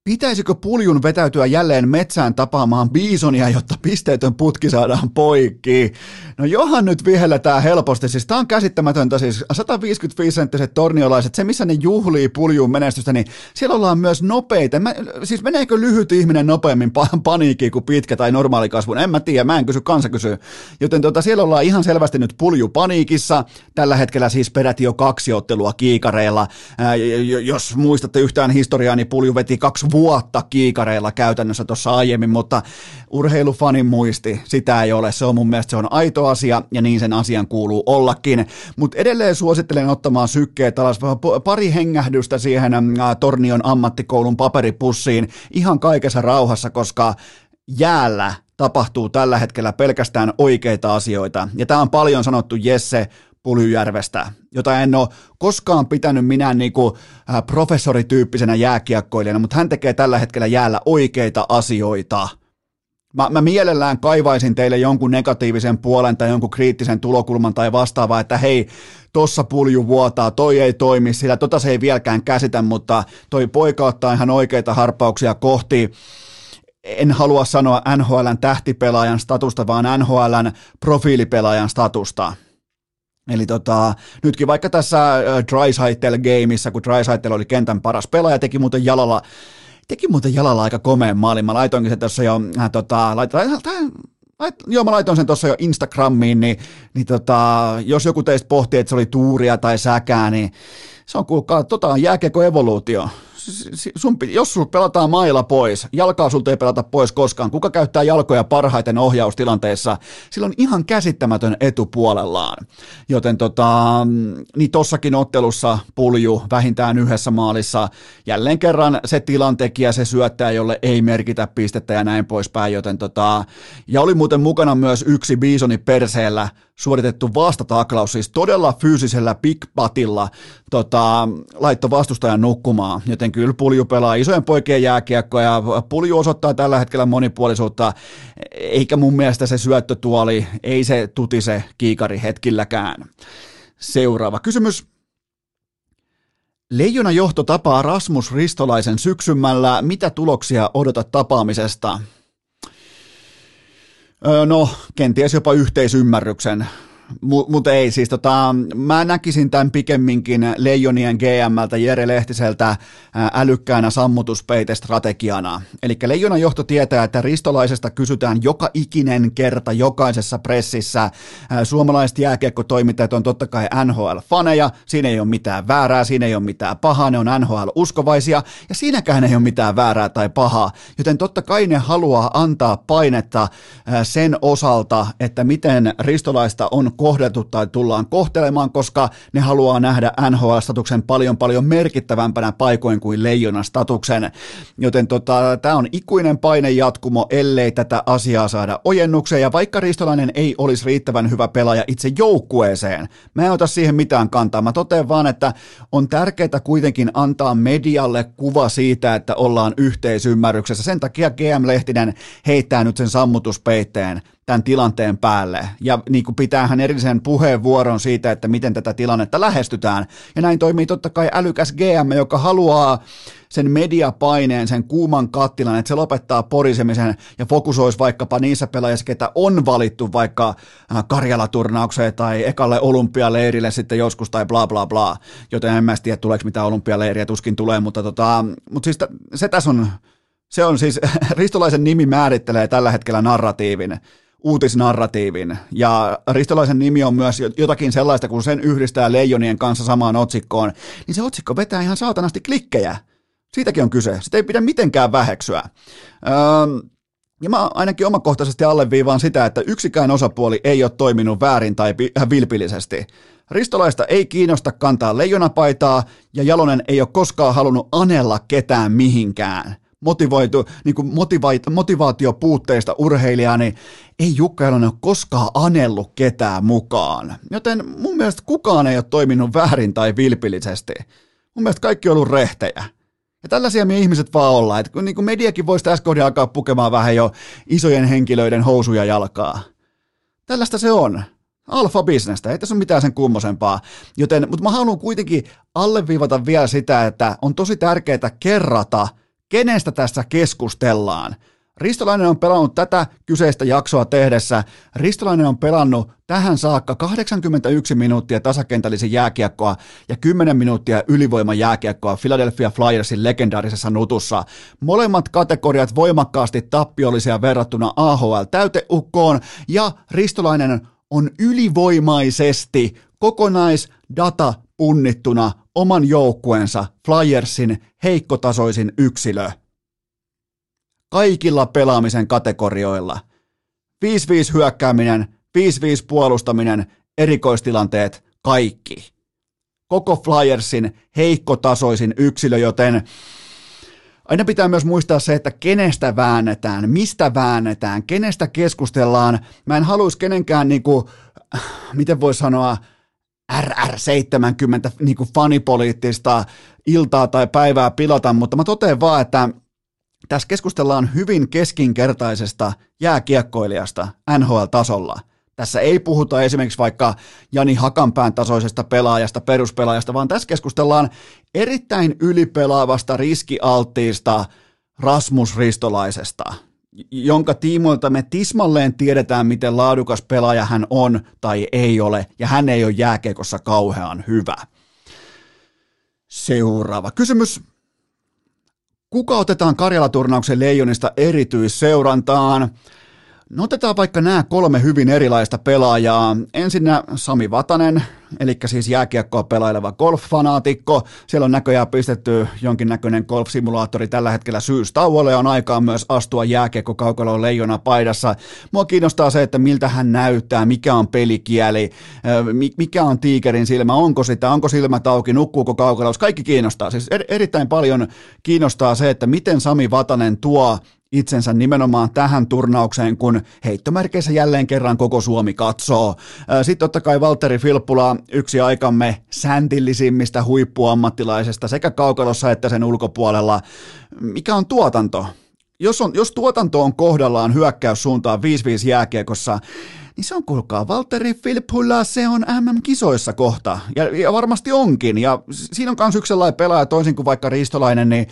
Pitäisikö puljun vetäytyä jälleen metsään tapaamaan biisonia, jotta pisteetön putki saadaan poikki? No johan nyt vihelletään helposti, siis tää on käsittämätöntä, siis 155-senttiset torniolaiset, se missä ne juhlii puljuun menestystä, niin siellä ollaan myös nopeita. Mä, siis meneekö lyhyt ihminen nopeammin paniikkiin kuin pitkä tai normaali kasvu? En mä tiedä, mä en kysy, kansa kysyy. Joten tota, siellä ollaan ihan selvästi nyt pulju paniikissa, tällä hetkellä siis peräti jo kaksi ottelua kiikareilla. Ää, jos muistatte yhtään historiaa, niin pulju veti kaksi vuotta kiikareilla käytännössä tuossa aiemmin, mutta urheilufanin muisti, sitä ei ole. Se on mun mielestä se on aito asia ja niin sen asian kuuluu ollakin. Mutta edelleen suosittelen ottamaan sykkeet alas, pari hengähdystä siihen Tornion ammattikoulun paperipussiin ihan kaikessa rauhassa, koska jäällä tapahtuu tällä hetkellä pelkästään oikeita asioita. Ja tämä on paljon sanottu Jesse Pulyjärvestä, jota en ole koskaan pitänyt minä niin kuin, professorityyppisenä jääkiekkoilijana, mutta hän tekee tällä hetkellä jäällä oikeita asioita. Mä, mä mielellään kaivaisin teille jonkun negatiivisen puolen tai jonkun kriittisen tulokulman tai vastaavaa, että hei, tossa pulju vuotaa, toi ei toimi, sillä tota se ei vieläkään käsitä, mutta toi poika ottaa ihan oikeita harppauksia kohti en halua sanoa NHLn tähtipelaajan statusta, vaan NHLn profiilipelaajan statusta. Eli tota, nytkin vaikka tässä äh, Drysaitel gameissa, kun Drysaitel oli kentän paras pelaaja, teki muuten jalalla, teki muuten jalalla aika komeen maalin. Mä laitoinkin sen tuossa jo, äh, tota, laitoin, lait, joo, mä laitoin sen tuossa jo Instagramiin, niin, niin tota, jos joku teistä pohtii, että se oli tuuria tai säkää, niin se on kuulkaa, tota on jääkiekko evoluutio sun, jos sul pelataan mailla pois, jalkaa sulta ei pelata pois koskaan, kuka käyttää jalkoja parhaiten ohjaustilanteessa, sillä on ihan käsittämätön etu puolellaan. Joten tota, niin tossakin ottelussa pulju vähintään yhdessä maalissa, jälleen kerran se tilantekijä, se syöttäjä, jolle ei merkitä pistettä ja näin poispäin, joten tota, ja oli muuten mukana myös yksi Bisoni perseellä suoritettu vastataklaus, siis todella fyysisellä pikpatilla tota, laitto vastustajan nukkumaan, joten kyllä Pulju pelaa isojen poikien jääkiekkoa ja Pulju osoittaa tällä hetkellä monipuolisuutta, eikä mun mielestä se syöttötuoli, ei se tutise kiikari hetkilläkään. Seuraava kysymys. Leijona johto tapaa Rasmus Ristolaisen syksymällä. Mitä tuloksia odotat tapaamisesta? No, kenties jopa yhteisymmärryksen mutta ei, siis tota, mä näkisin tämän pikemminkin Leijonien GMltä Jere Lehtiseltä älykkäänä sammutuspeitestrategiana. Eli Leijonan johto tietää, että ristolaisesta kysytään joka ikinen kerta jokaisessa pressissä. Suomalaiset jääkiekkotoimittajat on totta kai NHL-faneja, siinä ei ole mitään väärää, siinä ei ole mitään pahaa, ne on NHL-uskovaisia, ja siinäkään ei ole mitään väärää tai pahaa, joten totta kai ne haluaa antaa painetta sen osalta, että miten ristolaista on kohdeltu tai tullaan kohtelemaan, koska ne haluaa nähdä NHL-statuksen paljon paljon merkittävämpänä paikoin kuin leijonan statuksen. Joten tota, tämä on ikuinen paine jatkumo, ellei tätä asiaa saada ojennukseen. Ja vaikka Ristolainen ei olisi riittävän hyvä pelaaja itse joukkueeseen, mä en ota siihen mitään kantaa. Mä totean vaan, että on tärkeää kuitenkin antaa medialle kuva siitä, että ollaan yhteisymmärryksessä. Sen takia GM Lehtinen heittää nyt sen sammutuspeitteen tämän tilanteen päälle ja niin kuin pitää hän erillisen puheenvuoron siitä, että miten tätä tilannetta lähestytään. Ja näin toimii totta kai älykäs GM, joka haluaa sen mediapaineen, sen kuuman kattilan, että se lopettaa porisemisen ja fokusoisi vaikkapa niissä pelaajissa, ketä on valittu vaikka äh, Karjala-turnaukseen tai ekalle olympialeirille sitten joskus tai bla bla bla. Joten en mä tiedä, tuleeko mitään olympialeiriä, tuskin tulee, mutta, tota, mutta siis se tässä on, se on siis, Ristolaisen nimi määrittelee tällä hetkellä narratiivin uutisnarratiivin. Ja Ristolaisen nimi on myös jotakin sellaista, kun sen yhdistää leijonien kanssa samaan otsikkoon, niin se otsikko vetää ihan saatanasti klikkejä. Siitäkin on kyse. Sitä ei pidä mitenkään väheksyä. Öö, ja mä ainakin omakohtaisesti alleviivaan sitä, että yksikään osapuoli ei ole toiminut väärin tai vilpillisesti. Ristolaista ei kiinnosta kantaa leijonapaitaa ja Jalonen ei ole koskaan halunnut anella ketään mihinkään – motivoitu, niin kuin motiva- motivaatiopuutteista urheilijaa, niin ei Jukka Jalonen ole koskaan anellut ketään mukaan. Joten mun mielestä kukaan ei ole toiminut väärin tai vilpillisesti. Mun mielestä kaikki on ollut rehtejä. Ja tällaisia me ihmiset vaan ollaan, että kun niin kuin mediakin voisi tässä kohdassa alkaa pukemaan vähän jo isojen henkilöiden housuja jalkaa. Tällaista se on. Alfa-bisnestä, ei tässä ole mitään sen kummosempaa. Joten, mutta mä haluan kuitenkin alleviivata vielä sitä, että on tosi tärkeää kerrata – kenestä tässä keskustellaan. Ristolainen on pelannut tätä kyseistä jaksoa tehdessä. Ristolainen on pelannut tähän saakka 81 minuuttia tasakentällisen jääkiekkoa ja 10 minuuttia ylivoiman jääkiekkoa Philadelphia Flyersin legendaarisessa nutussa. Molemmat kategoriat voimakkaasti tappiollisia verrattuna AHL täyteukkoon ja Ristolainen on ylivoimaisesti kokonaisdata punnittuna oman joukkueensa Flyersin heikkotasoisin yksilö. Kaikilla pelaamisen kategorioilla. 5-5 hyökkääminen, 5-5 puolustaminen, erikoistilanteet, kaikki. Koko Flyersin heikkotasoisin yksilö, joten aina pitää myös muistaa se, että kenestä väännetään, mistä väännetään, kenestä keskustellaan. Mä en haluaisi kenenkään, niin kuin, miten voi sanoa, RR70 niin fanipoliittista iltaa tai päivää pilata, mutta mä totean vaan, että tässä keskustellaan hyvin keskinkertaisesta jääkiekkoilijasta NHL-tasolla. Tässä ei puhuta esimerkiksi vaikka Jani Hakanpään tasoisesta pelaajasta, peruspelaajasta, vaan tässä keskustellaan erittäin ylipelaavasta, riskialttiista Rasmus Ristolaisesta – jonka tiimoilta me tismalleen tiedetään, miten laadukas pelaaja hän on tai ei ole, ja hän ei ole jääkekossa kauhean hyvä. Seuraava kysymys. Kuka otetaan Karjala-turnauksen leijonista erityisseurantaan? No otetaan vaikka nämä kolme hyvin erilaista pelaajaa. Ensinnä Sami Vatanen, eli siis jääkiekkoa pelaileva golf-fanaatikko. Siellä on näköjään pistetty jonkinnäköinen golf-simulaattori tällä hetkellä syystauolle on aikaa myös astua jääkiekko kaukaloon leijona paidassa. Mua kiinnostaa se, että miltä hän näyttää, mikä on pelikieli, mikä on tiikerin silmä, onko sitä, onko silmät auki, nukkuuko kaukalossa, kaikki kiinnostaa. Siis er, erittäin paljon kiinnostaa se, että miten Sami Vatanen tuo itsensä nimenomaan tähän turnaukseen, kun heittomerkeissä jälleen kerran koko Suomi katsoo. Sitten totta kai Valtteri Filppula, yksi aikamme säntillisimmistä huippuammattilaisesta sekä kaukalossa että sen ulkopuolella. Mikä on tuotanto? Jos, on, jos tuotanto on kohdallaan hyökkäys suuntaan 5-5 jääkiekossa, niin se on kuulkaa, Valtteri Filppula, se on MM-kisoissa kohta, ja, ja varmasti onkin, ja siinä on myös yksi sellainen pelaaja, toisin kuin vaikka Ristolainen, niin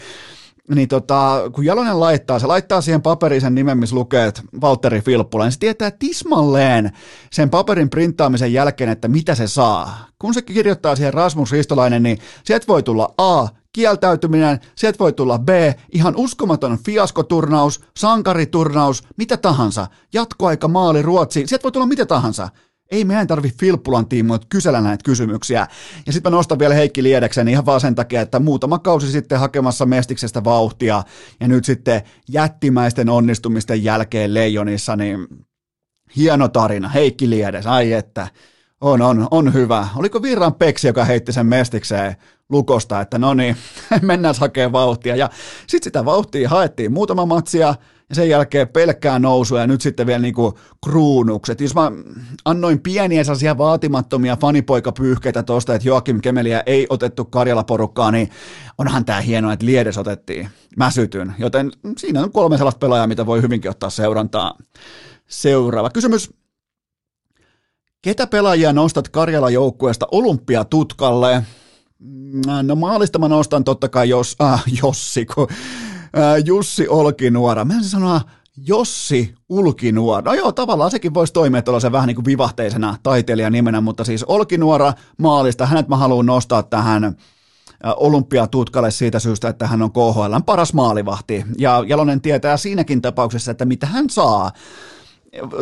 niin tota, kun Jalonen laittaa, se laittaa siihen paperiin sen nimen, missä lukee, että Valtteri Filppula, niin se tietää tismalleen sen paperin printtaamisen jälkeen, että mitä se saa. Kun se kirjoittaa siihen Rasmus Ristolainen, niin sieltä voi tulla A, kieltäytyminen, sieltä voi tulla B, ihan uskomaton fiaskoturnaus, sankariturnaus, mitä tahansa, jatkoaika, maali, Ruotsi, sieltä voi tulla mitä tahansa. Ei meidän tarvi Filppulan tiimoilta kysellä näitä kysymyksiä. Ja sitten mä nostan vielä Heikki Liedeksen ihan vaan sen takia, että muutama kausi sitten hakemassa Mestiksestä vauhtia ja nyt sitten jättimäisten onnistumisten jälkeen Leijonissa, niin hieno tarina. Heikki Liedes, ai että, on, on, on hyvä. Oliko Virran Peksi, joka heitti sen Mestikseen lukosta, että no niin, mennään hakemaan vauhtia. Ja sitten sitä vauhtia haettiin muutama matsia, ja sen jälkeen pelkkää nousua ja nyt sitten vielä niinku kruunukset. Jos mä annoin pieniä sellaisia vaatimattomia fanipoikapyyhkeitä tuosta, että Joakim Kemeliä ei otettu Karjala-porukkaa, niin onhan tämä hienoa, että Liedes otettiin. Mä sytyn, joten siinä on kolme sellaista pelaajaa, mitä voi hyvinkin ottaa seurantaa. Seuraava kysymys. Ketä pelaajia nostat Karjala joukkueesta olympiatutkalle? No maalista mä nostan totta kai jos, ah, Jossi, kun Jussi Olkinuora. Mä en sanoa Jossi Ulkinuora. No joo, tavallaan sekin voisi toimia tuollaisen vähän niin kuin vivahteisena taiteilijan nimenä, mutta siis Olkinuora maalista, hänet mä haluan nostaa tähän olympiatutkalle siitä syystä, että hän on KHL paras maalivahti. Ja Jalonen tietää siinäkin tapauksessa, että mitä hän saa.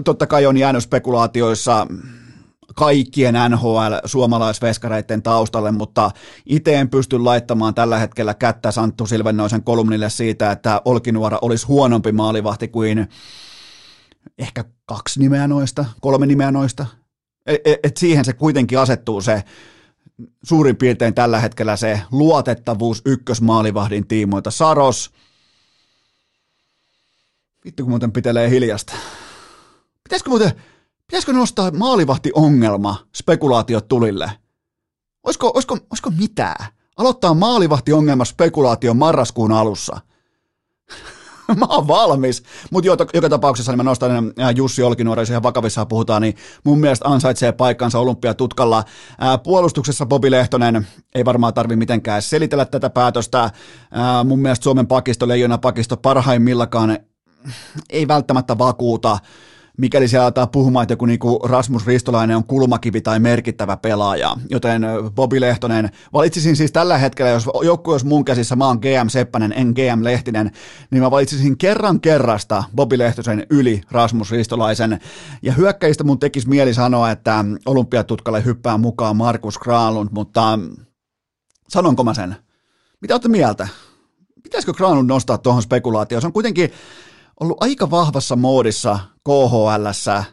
Totta kai on jäänyt spekulaatioissa kaikkien NHL-suomalaisveskareiden taustalle, mutta itse en pysty laittamaan tällä hetkellä kättä Santtu Silvennoisen kolumnille siitä, että Olkinuora olisi huonompi maalivahti kuin ehkä kaksi nimeä noista, kolme nimeä noista. Et, e, et siihen se kuitenkin asettuu se suurin piirtein tällä hetkellä se luotettavuus ykkösmaalivahdin tiimoilta. Saros, vittu kun muuten pitelee hiljasta. Pitäisikö muuten, Pitäisikö nostaa maalivahti-ongelma spekulaatiot tulille? Olisiko, olisiko, olisiko mitään? Aloittaa maalivahti-ongelma spekulaatio marraskuun alussa. mä oon valmis. Mutta joka tapauksessa niin mä nostan äh, Jussi Olkinuora, jos ihan vakavissaan puhutaan, niin mun mielestä ansaitsee paikkansa olympiatutkalla. Ää, puolustuksessa Bobi Lehtonen ei varmaan tarvi mitenkään selitellä tätä päätöstä. Ää, mun mielestä Suomen pakisto, leijona pakisto parhaimmillakaan ei välttämättä vakuuta mikäli siellä aletaan puhumaan, että joku niinku Rasmus Ristolainen on kulmakivi tai merkittävä pelaaja. Joten Bobi Lehtonen, valitsisin siis tällä hetkellä, jos joku olisi mun käsissä, mä oon GM Seppänen, en GM Lehtinen, niin mä valitsisin kerran kerrasta Bobi Lehtosen yli Rasmus Ristolaisen. Ja hyökkäistä mun tekisi mieli sanoa, että olympiatutkalle hyppää mukaan Markus Kraalund, mutta sanonko mä sen? Mitä olette mieltä? Pitäisikö Kraalund nostaa tuohon spekulaatioon? Se on kuitenkin ollut aika vahvassa moodissa KHLssä.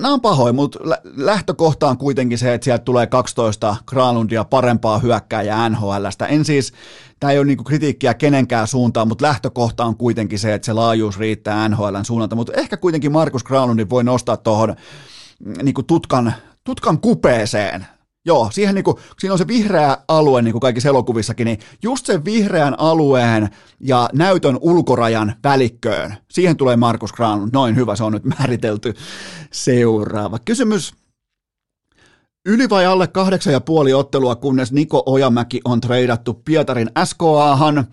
Nämä on pahoin, mutta lähtökohta on kuitenkin se, että sieltä tulee 12 Granlundia parempaa hyökkääjää NHLstä. En siis, tämä ei ole niinku kritiikkiä kenenkään suuntaan, mutta lähtökohta on kuitenkin se, että se laajuus riittää NHLn suunnalta. Mutta ehkä kuitenkin Markus Granlundin voi nostaa tuohon niinku tutkan, tutkan kupeeseen Joo, siihen niin kuin, siinä on se vihreä alue niin kuin kaikissa elokuvissakin, niin just sen vihreän alueen ja näytön ulkorajan välikköön, siihen tulee Markus Granlund. Noin hyvä, se on nyt määritelty. Seuraava kysymys. Yli vai alle kahdeksan ja puoli ottelua, kunnes Niko Ojamäki on treidattu Pietarin SKAhan.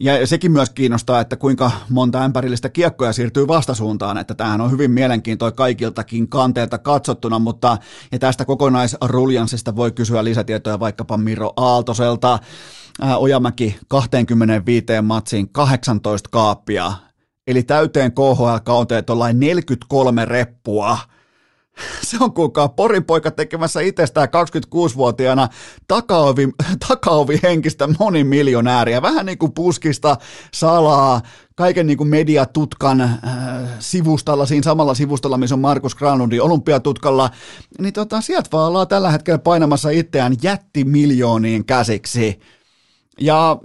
Ja sekin myös kiinnostaa, että kuinka monta ämpärillistä kiekkoja siirtyy vastasuuntaan, että tämähän on hyvin mielenkiintoinen kaikiltakin kanteelta katsottuna, mutta ja tästä kokonaisruljanssista voi kysyä lisätietoja vaikkapa Miro Aaltoselta. Ojamäki 25 matsiin 18 kaappia, eli täyteen KHL-kauteen tuollain 43 reppua – Se on kuulkaa Porin poika tekemässä itsestään 26-vuotiaana takaovi, takaovi henkistä monimiljonääriä. Vähän niin kuin puskista, salaa, kaiken niin kuin mediatutkan äh, sivustalla, siinä samalla sivustalla, missä on Markus Granlundin olympiatutkalla, niin tota, sieltä vaan ollaan tällä hetkellä painamassa itseään jättimiljooniin käsiksi. Ja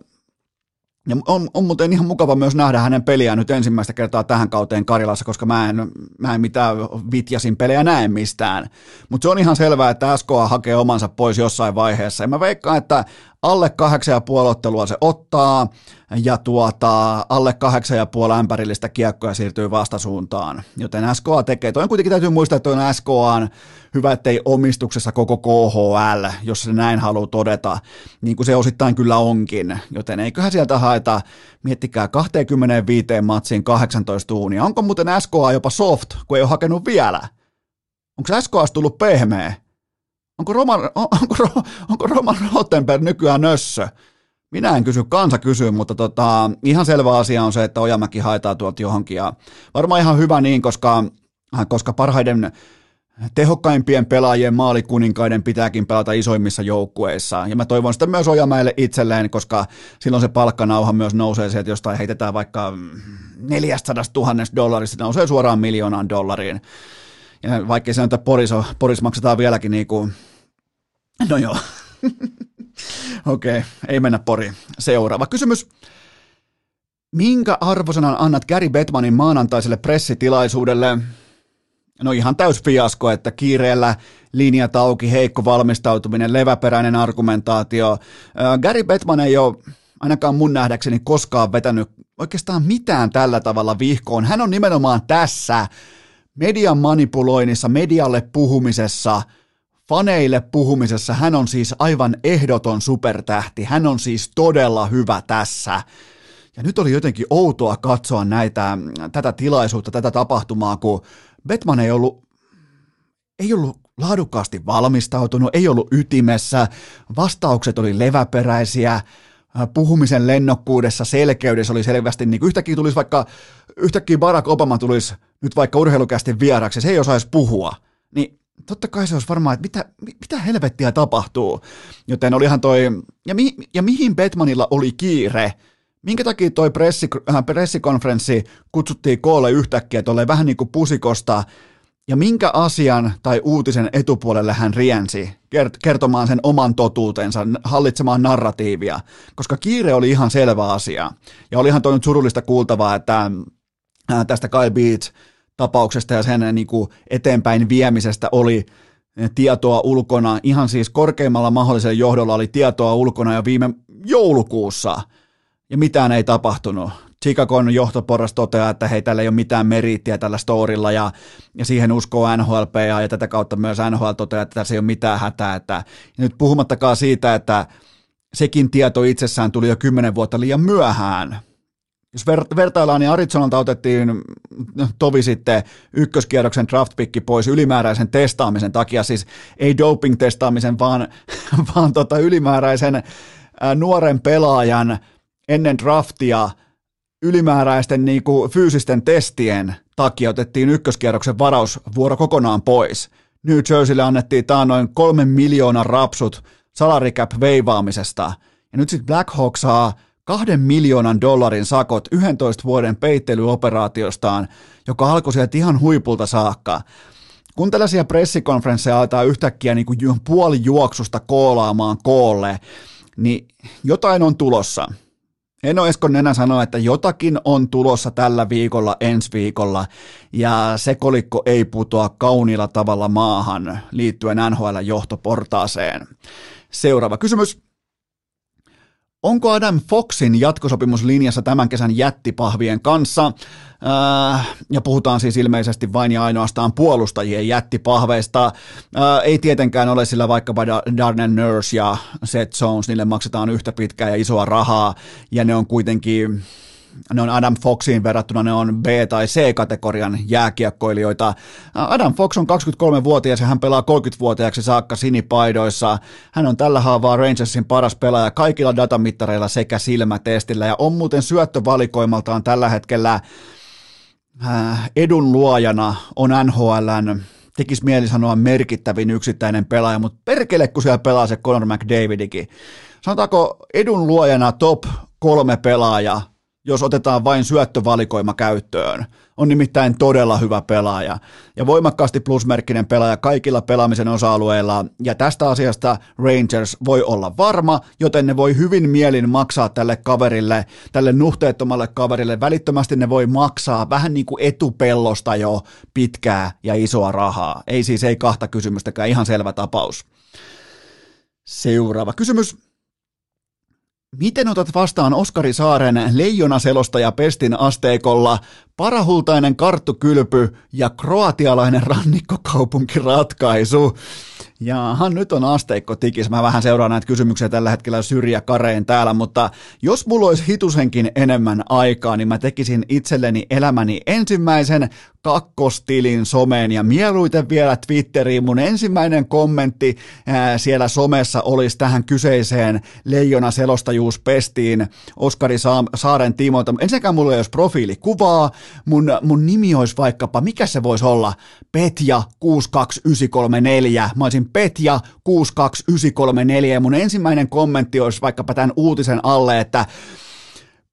ja on, on muuten ihan mukava myös nähdä hänen peliään nyt ensimmäistä kertaa tähän kauteen Karilassa, koska mä en, mä en mitään Vitjasin pelejä näe mistään. Mutta se on ihan selvää, että SKA hakee omansa pois jossain vaiheessa. Ja mä veikkaan, että alle kahdeksan ja puoli ottelua se ottaa, ja tuota, alle kahdeksan ja puoli ämpärillistä kiekkoja siirtyy vastasuuntaan. Joten SKA tekee, toi on kuitenkin täytyy muistaa, että on SKAn hyvä, ettei omistuksessa koko KHL, jos se näin haluaa todeta, niin kuin se osittain kyllä onkin. Joten eiköhän sieltä haeta, miettikää 25 matsiin 18 tuunia. Onko muuten SKA jopa soft, kun ei ole hakenut vielä? Onko SKA tullut pehmeä? Onko Roman, onko, onko Roman Rottenberg nykyään nössö? Minä en kysy, kansa kysyy, mutta tota, ihan selvä asia on se, että Ojamäki haetaan tuolta johonkin ja varmaan ihan hyvä niin, koska, koska parhaiden tehokkaimpien pelaajien maalikuninkaiden pitääkin pelata isoimmissa joukkueissa. Ja mä toivon sitä myös Ojamäelle itselleen, koska silloin se palkkanauha myös nousee sieltä, jostain heitetään vaikka 400 000 dollarista, nousee suoraan miljoonaan dollariin. Ja vaikka se on, että Poris, Poris maksetaan vieläkin niin kuin, no joo, okei, okay, ei mennä Poriin. Seuraava kysymys. Minkä arvosanan annat Gary Bettmanin maanantaiselle pressitilaisuudelle? No ihan täys fiasko, että kiireellä linjat auki, heikko valmistautuminen, leväperäinen argumentaatio. Gary Bettman ei ole ainakaan mun nähdäkseni koskaan vetänyt oikeastaan mitään tällä tavalla vihkoon. Hän on nimenomaan tässä median manipuloinnissa, medialle puhumisessa, faneille puhumisessa. Hän on siis aivan ehdoton supertähti. Hän on siis todella hyvä tässä. Ja nyt oli jotenkin outoa katsoa näitä, tätä tilaisuutta, tätä tapahtumaa, kun Batman ei ollut, ei ollut laadukkaasti valmistautunut, ei ollut ytimessä, vastaukset oli leväperäisiä, puhumisen lennokkuudessa, selkeydessä oli selvästi, niin yhtäkkiä tulisi vaikka, yhtäkkiä Barack Obama tulisi nyt vaikka urheilukästi vieraksi, se ei osaisi puhua, niin totta kai se olisi varmaan, että mitä, mitä helvettiä tapahtuu. Joten olihan toi, ja, mi, ja mihin Batmanilla oli kiire, Minkä takia toi pressi, äh, pressikonferenssi kutsuttiin koolle yhtäkkiä, että vähän niin kuin pusikosta, ja minkä asian tai uutisen etupuolelle hän riensi kertomaan sen oman totuutensa, hallitsemaan narratiivia, koska kiire oli ihan selvä asia. Ja olihan toi nyt surullista kuultavaa, että äh, tästä Kyle Beach tapauksesta ja sen niin kuin eteenpäin viemisestä oli tietoa ulkona, ihan siis korkeimmalla mahdollisella johdolla oli tietoa ulkona jo viime joulukuussa – ja mitään ei tapahtunut. Chicagon johtoporras toteaa, että hei, tällä ei ole mitään meriittiä tällä storilla ja, ja siihen uskoo NHLP ja, ja tätä kautta myös NHL toteaa, että tässä ei ole mitään hätää. Että, ja nyt puhumattakaan siitä, että sekin tieto itsessään tuli jo kymmenen vuotta liian myöhään. Jos ver- vertaillaan, niin Arizonalta otettiin no, tovi sitten ykköskierroksen draftpikki pois ylimääräisen testaamisen takia, siis ei doping-testaamisen, vaan, vaan tota ylimääräisen ää, nuoren pelaajan – ennen draftia ylimääräisten niin kuin fyysisten testien takia otettiin ykköskierroksen varausvuoro kokonaan pois. New Jerseylle annettiin noin kolmen miljoonan rapsut salary cap veivaamisesta. Ja nyt sitten Black Hawk saa kahden miljoonan dollarin sakot 11 vuoden peittelyoperaatiostaan, joka alkoi sieltä ihan huipulta saakka. Kun tällaisia pressikonferensseja aletaan yhtäkkiä niin kuin puolijuoksusta koolaamaan koolle, niin jotain on tulossa. Eno Eskon nenä sanoi, että jotakin on tulossa tällä viikolla, ensi viikolla, ja se kolikko ei putoa kauniilla tavalla maahan liittyen NHL-johtoportaaseen. Seuraava kysymys. Onko Adam Foxin jatkosopimus linjassa tämän kesän jättipahvien kanssa? Äh, ja puhutaan siis ilmeisesti vain ja ainoastaan puolustajien jättipahveista. Äh, ei tietenkään ole sillä vaikkapa Darnell Nurse ja Seth Jones, niille maksetaan yhtä pitkää ja isoa rahaa, ja ne on kuitenkin ne on Adam Foxiin verrattuna, ne on B- tai C-kategorian jääkiekkoilijoita. Adam Fox on 23-vuotias ja hän pelaa 30-vuotiaaksi saakka sinipaidoissa. Hän on tällä haavaa Rangersin paras pelaaja kaikilla datamittareilla sekä silmätestillä ja on muuten syöttövalikoimaltaan tällä hetkellä äh, edun luojana on NHLn tekisi mieli sanoa merkittävin yksittäinen pelaaja, mutta perkele, kun siellä pelaa se Conor McDavidikin. Sanotaanko edun luojana top kolme pelaaja jos otetaan vain syöttövalikoima käyttöön. On nimittäin todella hyvä pelaaja ja voimakkaasti plusmerkkinen pelaaja kaikilla pelaamisen osa-alueilla. Ja tästä asiasta Rangers voi olla varma, joten ne voi hyvin mielin maksaa tälle kaverille, tälle nuhteettomalle kaverille. Välittömästi ne voi maksaa vähän niin kuin etupellosta jo pitkää ja isoa rahaa. Ei siis ei kahta kysymystäkään, ihan selvä tapaus. Seuraava kysymys. Miten otat vastaan Oskari Saaren leijonaselostaja pestin asteikolla parahultainen karttukylpy ja kroatialainen rannikkokaupunkiratkaisu? Jaahan, nyt on asteikko tikis. Mä vähän seuraan näitä kysymyksiä tällä hetkellä syrjä kareen täällä, mutta jos mulla olisi hitusenkin enemmän aikaa, niin mä tekisin itselleni elämäni ensimmäisen kakkostilin someen ja mieluiten vielä Twitteriin. Mun ensimmäinen kommentti ää, siellä somessa olisi tähän kyseiseen leijona selostajuuspestiin Oskari Sa- Saaren tiimoilta. Ensinnäkään mulla ei olisi profiilikuvaa, mun, mun nimi olisi vaikkapa, mikä se voisi olla, Petja 62934. Mä olisin Petja 62934 ja mun ensimmäinen kommentti olisi vaikkapa tämän uutisen alle, että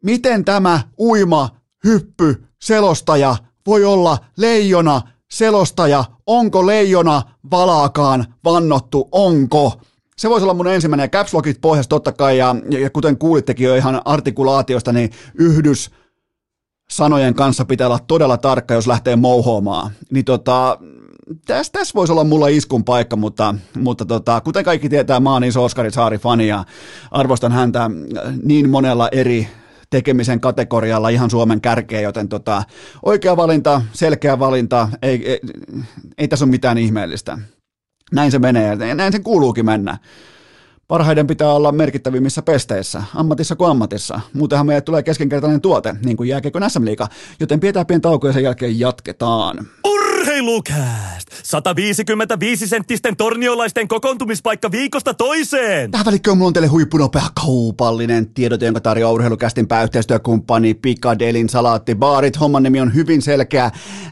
miten tämä uima, hyppy, selostaja voi olla leijona, selostaja, onko leijona valaakaan vannottu, onko? Se voisi olla mun ensimmäinen, caps lockit pohjassa totta kai, ja, ja kuten kuulittekin jo ihan artikulaatiosta, niin yhdys sanojen kanssa pitää olla todella tarkka, jos lähtee mouhoamaan. Niin tota, tässä täs voisi olla mulla iskun paikka, mutta, mutta tota, kuten kaikki tietää, mä oon iso Oskari Saari-fani ja arvostan häntä niin monella eri tekemisen kategorialla ihan Suomen kärkeä, joten tota, oikea valinta, selkeä valinta, ei, ei, ei tässä ole mitään ihmeellistä. Näin se menee, näin sen kuuluukin mennä. Parhaiden pitää olla merkittävimmissä pesteissä, ammatissa kuin ammatissa. Muutenhan meille tulee keskenkertainen tuote, niin kuin jääkeekö SM Liiga, joten pidetään pieni tauko ja sen jälkeen jatketaan. Urheilukääst! 155 senttisten torniolaisten kokoontumispaikka viikosta toiseen! Tähän välikköön mulla on teille huippunopea kaupallinen tiedot, jonka tarjoaa urheilukästin pääyhteistyökumppani Pikadelin salaattibaarit. Homman nimi on hyvin selkeä.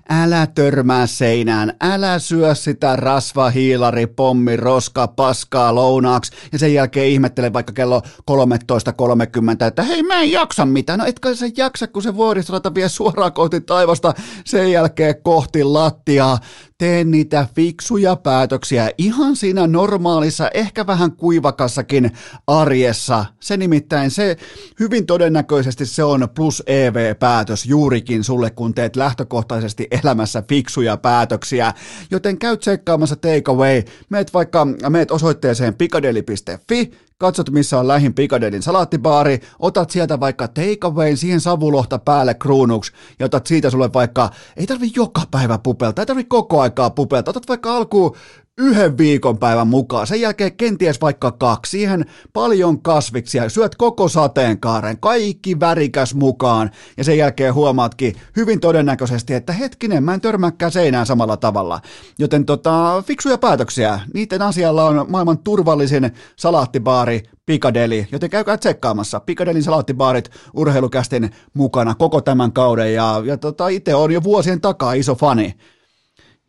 Älä törmää seinään, älä syö sitä rasva, hiilari, pommi, roska, paskaa lounaaksi ja sen jälkeen ihmettele vaikka kello 13.30, että hei mä en jaksa mitään. No etkö sä jaksa, kun se vuoristorata vie suoraan kohti taivasta, sen jälkeen kohti lattiaa tee niitä fiksuja päätöksiä ihan siinä normaalissa, ehkä vähän kuivakassakin arjessa. Se nimittäin, se hyvin todennäköisesti se on plus EV-päätös juurikin sulle, kun teet lähtökohtaisesti elämässä fiksuja päätöksiä. Joten käy tsekkaamassa Takeaway, meet vaikka, meet osoitteeseen pikadeli.fi, katsot missä on lähin Pikadelin salaattibaari, otat sieltä vaikka takeawayn siihen savulohta päälle kruunuksi ja otat siitä sulle vaikka, ei tarvi joka päivä pupelta, ei tarvi koko aikaa pupelta, otat vaikka alkuun yhden viikon päivän mukaan, sen jälkeen kenties vaikka kaksi, siihen paljon kasviksia, syöt koko sateenkaaren, kaikki värikäs mukaan, ja sen jälkeen huomaatkin hyvin todennäköisesti, että hetkinen, mä en törmääkään seinään samalla tavalla. Joten tota, fiksuja päätöksiä, niiden asialla on maailman turvallisin salaattibaari Pikadeli, joten käykää tsekkaamassa. Pikadelin salaattibaarit urheilukästin mukana koko tämän kauden, ja, ja tota, itse on jo vuosien takaa iso fani.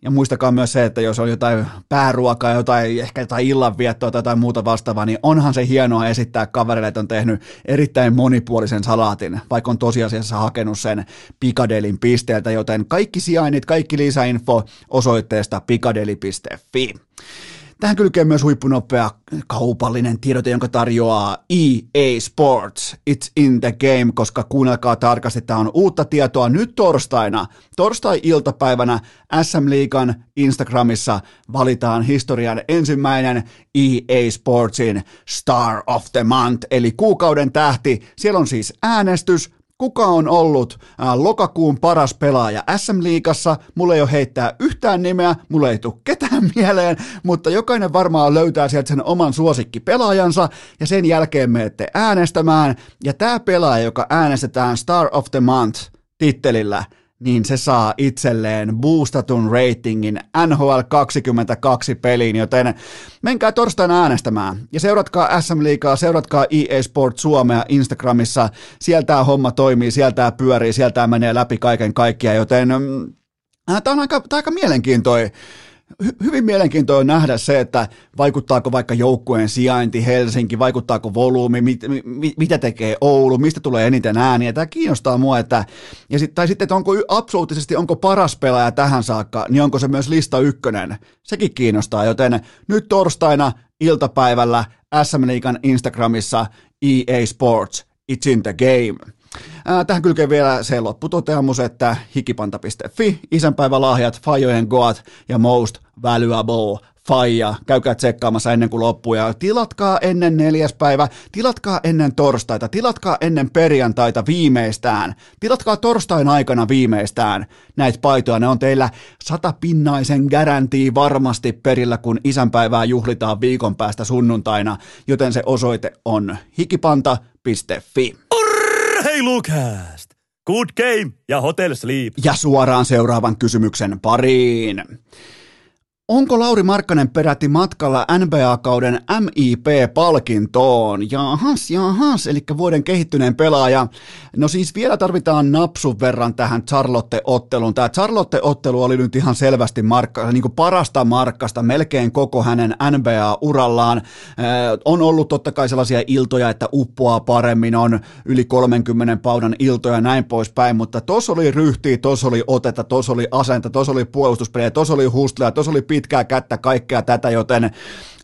Ja muistakaa myös se, että jos on jotain pääruokaa, jotain, ehkä jotain illanviettoa tai jotain muuta vastaavaa, niin onhan se hienoa esittää kaverille, että on tehnyt erittäin monipuolisen salaatin, vaikka on tosiasiassa hakenut sen Pikadelin pisteeltä, joten kaikki sijainnit, kaikki lisäinfo osoitteesta pikadeli.fi. Tähän kylkee myös huippunopea kaupallinen tiedote, jonka tarjoaa EA Sports. It's in the game, koska kuunnelkaa tarkasti, tämä on uutta tietoa nyt torstaina. Torstai-iltapäivänä SM Liigan Instagramissa valitaan historian ensimmäinen EA Sportsin Star of the Month, eli kuukauden tähti. Siellä on siis äänestys, kuka on ollut ää, lokakuun paras pelaaja SM-liigassa. Mulla ei ole heittää yhtään nimeä, mulla ei tule ketään mieleen, mutta jokainen varmaan löytää sieltä sen oman suosikkipelaajansa ja sen jälkeen menette äänestämään. Ja tämä pelaaja, joka äänestetään Star of the Month tittelillä, niin se saa itselleen boostatun ratingin NHL 22 peliin, joten menkää torstaina äänestämään. Ja seuratkaa SM Liigaa, seuratkaa EA Sport Suomea Instagramissa, sieltä homma toimii, sieltä pyörii, sieltä menee läpi kaiken kaikkiaan, joten äh, tämä on aika, tämä on aika mielenkiintoinen hy- hyvin mielenkiintoinen nähdä se, että vaikuttaako vaikka joukkueen sijainti Helsinki, vaikuttaako volyymi, mit, mit, mitä tekee Oulu, mistä tulee eniten ääniä. Tämä kiinnostaa mua, että, ja sit, tai sitten, että onko absoluuttisesti, onko paras pelaaja tähän saakka, niin onko se myös lista ykkönen. Sekin kiinnostaa, joten nyt torstaina iltapäivällä SM Liigan Instagramissa EA Sports, It's in the game. Tähän kylkee vielä se lopputoteamus, että hikipanta.fi, isänpäivälahjat, Fajojen Goat ja Most Valuable Faija. Käykää tsekkaamassa ennen kuin loppuu ja tilatkaa ennen neljäs päivä, tilatkaa ennen torstaita, tilatkaa ennen perjantaita viimeistään, tilatkaa torstain aikana viimeistään näitä paitoja. Ne on teillä satapinnaisen garantii varmasti perillä, kun isänpäivää juhlitaan viikon päästä sunnuntaina, joten se osoite on hikipanta.fi. Urheilukääst! Good game ja Hotel Sleep. Ja suoraan seuraavan kysymyksen pariin. Onko Lauri Markkanen peräti matkalla NBA-kauden MIP-palkintoon? Jahas, jahas, eli vuoden kehittyneen pelaaja. No siis vielä tarvitaan napsun verran tähän Charlotte-otteluun. Tämä Charlotte-ottelu oli nyt ihan selvästi markka, niin kuin parasta markkasta melkein koko hänen NBA-urallaan. On ollut totta kai sellaisia iltoja, että uppoaa paremmin, on yli 30 paudan iltoja ja näin poispäin, mutta tos oli ryhtiä, tos oli otetta, tos oli asenta, tos oli puolustuspelejä, tos oli hustleja, tos oli pitkää kättä, kaikkea tätä, joten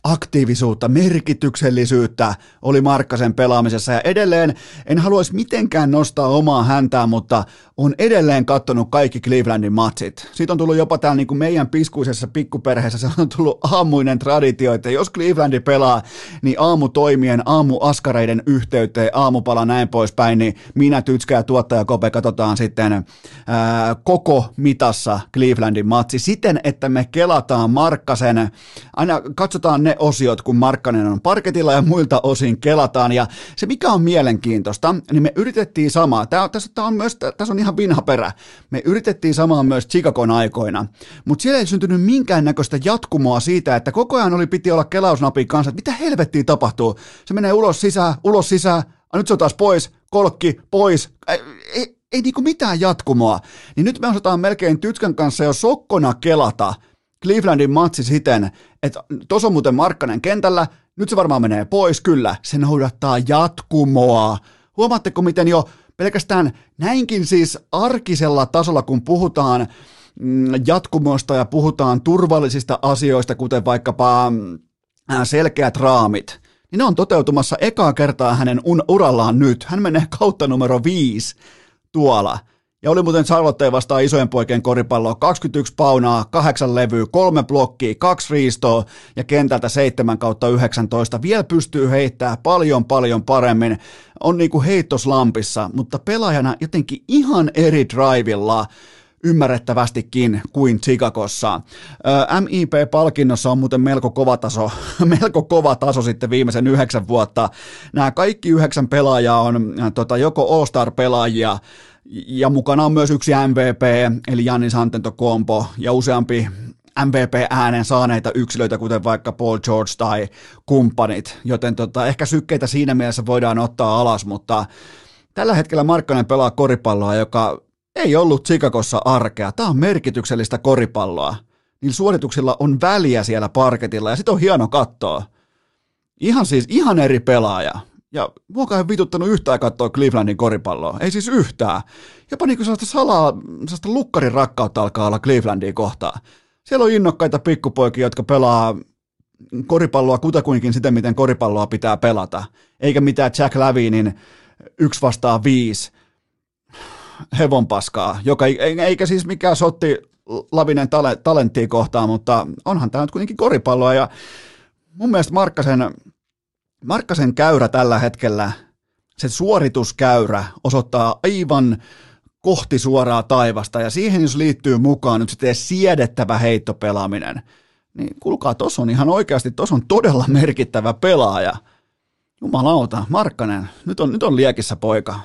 aktiivisuutta, merkityksellisyyttä oli Markkasen pelaamisessa. Ja edelleen en haluaisi mitenkään nostaa omaa häntää, mutta on edelleen kattonut kaikki Clevelandin matsit. Siitä on tullut jopa täällä niin kuin meidän piskuisessa pikkuperheessä, se on tullut aamuinen traditio, että jos Clevelandi pelaa, niin aamutoimien, aamuaskareiden yhteyteen, aamupala näin poispäin, niin minä, Tytskä ja tuottaja Kope katsotaan sitten ää, koko mitassa Clevelandin matsi siten, että me kelataan Markkasen, aina katsotaan ne osiot, kun Markkanen on parketilla ja muilta osin kelataan. Ja se, mikä on mielenkiintoista, niin me yritettiin samaa. Tämä, tässä, tämä on myös, tässä on ihan vinha perä. Me yritettiin samaa myös Chicagon aikoina, mutta siellä ei syntynyt minkäännäköistä jatkumoa siitä, että koko ajan oli piti olla kelausnapin kanssa, että mitä helvettiä tapahtuu. Se menee ulos sisään, ulos sisään, a, nyt se on taas pois, kolkki, pois. Ei, ei, ei niinku mitään jatkumoa. Niin nyt me osataan melkein Tytskän kanssa jo sokkona kelata – Clevelandin matsi siten, että tuossa on muuten Markkanen kentällä, nyt se varmaan menee pois, kyllä, se noudattaa jatkumoa. Huomaatteko, miten jo pelkästään näinkin siis arkisella tasolla, kun puhutaan mm, jatkumosta ja puhutaan turvallisista asioista, kuten vaikkapa mm, selkeät raamit, niin ne on toteutumassa ekaa kertaa hänen urallaan nyt. Hän menee kautta numero viisi tuolla. Ja oli muuten Charlotte vastaan isojen poikien koripalloa 21 paunaa, 8 levyä, kolme blokkia, kaksi riistoa ja kentältä 7 kautta 19. Vielä pystyy heittämään paljon paljon paremmin. On niinku heittoslampissa, mutta pelaajana jotenkin ihan eri drivilla ymmärrettävästikin kuin Chicagossa. MIP-palkinnossa on muuten melko kova taso, melko kova taso sitten viimeisen yhdeksän vuotta. Nämä kaikki yhdeksän pelaajaa on tota, joko All-Star-pelaajia, ja mukana on myös yksi MVP, eli Jannis Antetokounmpo, ja useampi MVP-äänen saaneita yksilöitä, kuten vaikka Paul George tai kumppanit, joten tota, ehkä sykkeitä siinä mielessä voidaan ottaa alas, mutta tällä hetkellä Markkanen pelaa koripalloa, joka ei ollut Chicagossa arkea. Tämä on merkityksellistä koripalloa. Niillä suorituksilla on väliä siellä parketilla ja sitten on hieno katsoa. Ihan siis ihan eri pelaaja. Ja muokaan vituttanut yhtään katsoa Clevelandin koripalloa. Ei siis yhtään. Jopa niin kuin sellaista salaa, sellaista lukkarin rakkautta alkaa olla Clevelandia kohtaan. Siellä on innokkaita pikkupoikia, jotka pelaa koripalloa kutakuinkin sitä, miten koripalloa pitää pelata. Eikä mitään Jack Lavinin yksi vastaa viisi hevonpaskaa, joka eikä siis mikään sotti Lavinen talenttia kohtaan, mutta onhan tämä nyt kuitenkin koripalloa ja mun mielestä Markkasen Markkasen käyrä tällä hetkellä, se suorituskäyrä osoittaa aivan kohti suoraa taivasta ja siihen jos liittyy mukaan nyt sitten siedettävä heittopelaaminen, niin kuulkaa, tuossa on ihan oikeasti, tuossa on todella merkittävä pelaaja. Jumalauta, Markkanen, nyt on, nyt on liekissä poika.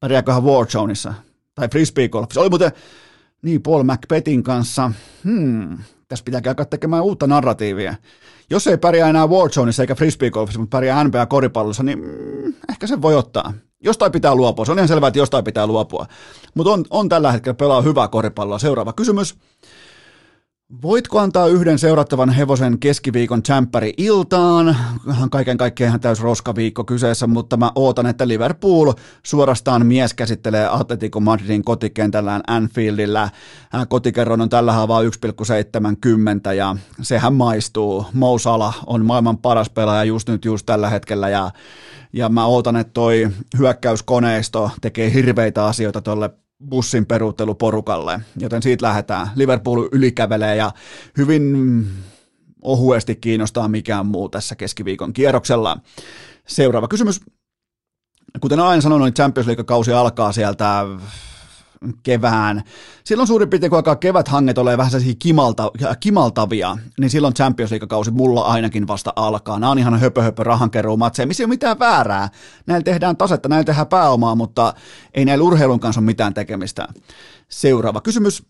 Pärjääköhän Warzoneissa tai frisbee golfissa. Oli muuten niin Paul McPetin kanssa, hmm, tässä pitää käydä tekemään uutta narratiivia jos ei pärjää enää Warzoneissa eikä frisbeegolfissa, mutta pärjää NBA-koripallossa, niin mm, ehkä se voi ottaa. Jostain pitää luopua. Se on ihan selvää, että jostain pitää luopua. Mutta on, on tällä hetkellä pelaa hyvää koripalloa. Seuraava kysymys. Voitko antaa yhden seurattavan hevosen keskiviikon tsemppäri iltaan? Kaiken kaikkiaan täys roskaviikko kyseessä, mutta mä ootan, että Liverpool suorastaan mies käsittelee Atletico Madridin kotikentällään Anfieldillä. Kotikerron on tällä haavaa 1,70 ja sehän maistuu. Mousala on maailman paras pelaaja just nyt just tällä hetkellä ja ja mä ootan, että toi hyökkäyskoneisto tekee hirveitä asioita tuolle bussin peruutteluporukalle, joten siitä lähdetään. Liverpool ylikävelee ja hyvin ohuesti kiinnostaa mikään muu tässä keskiviikon kierroksella. Seuraava kysymys. Kuten aina sanonut, niin Champions League-kausi alkaa sieltä kevään. Silloin suurin piirtein, kun alkaa keväthanget ole vähän sellaisia kimalta, kimaltavia, niin silloin Champions League-kausi mulla ainakin vasta alkaa. Nämä on ihan höpö höpö rahankeruu matseja, missä ei ole mitään väärää. Näillä tehdään tasetta, näillä tehdään pääomaa, mutta ei näillä urheilun kanssa ole mitään tekemistä. Seuraava kysymys.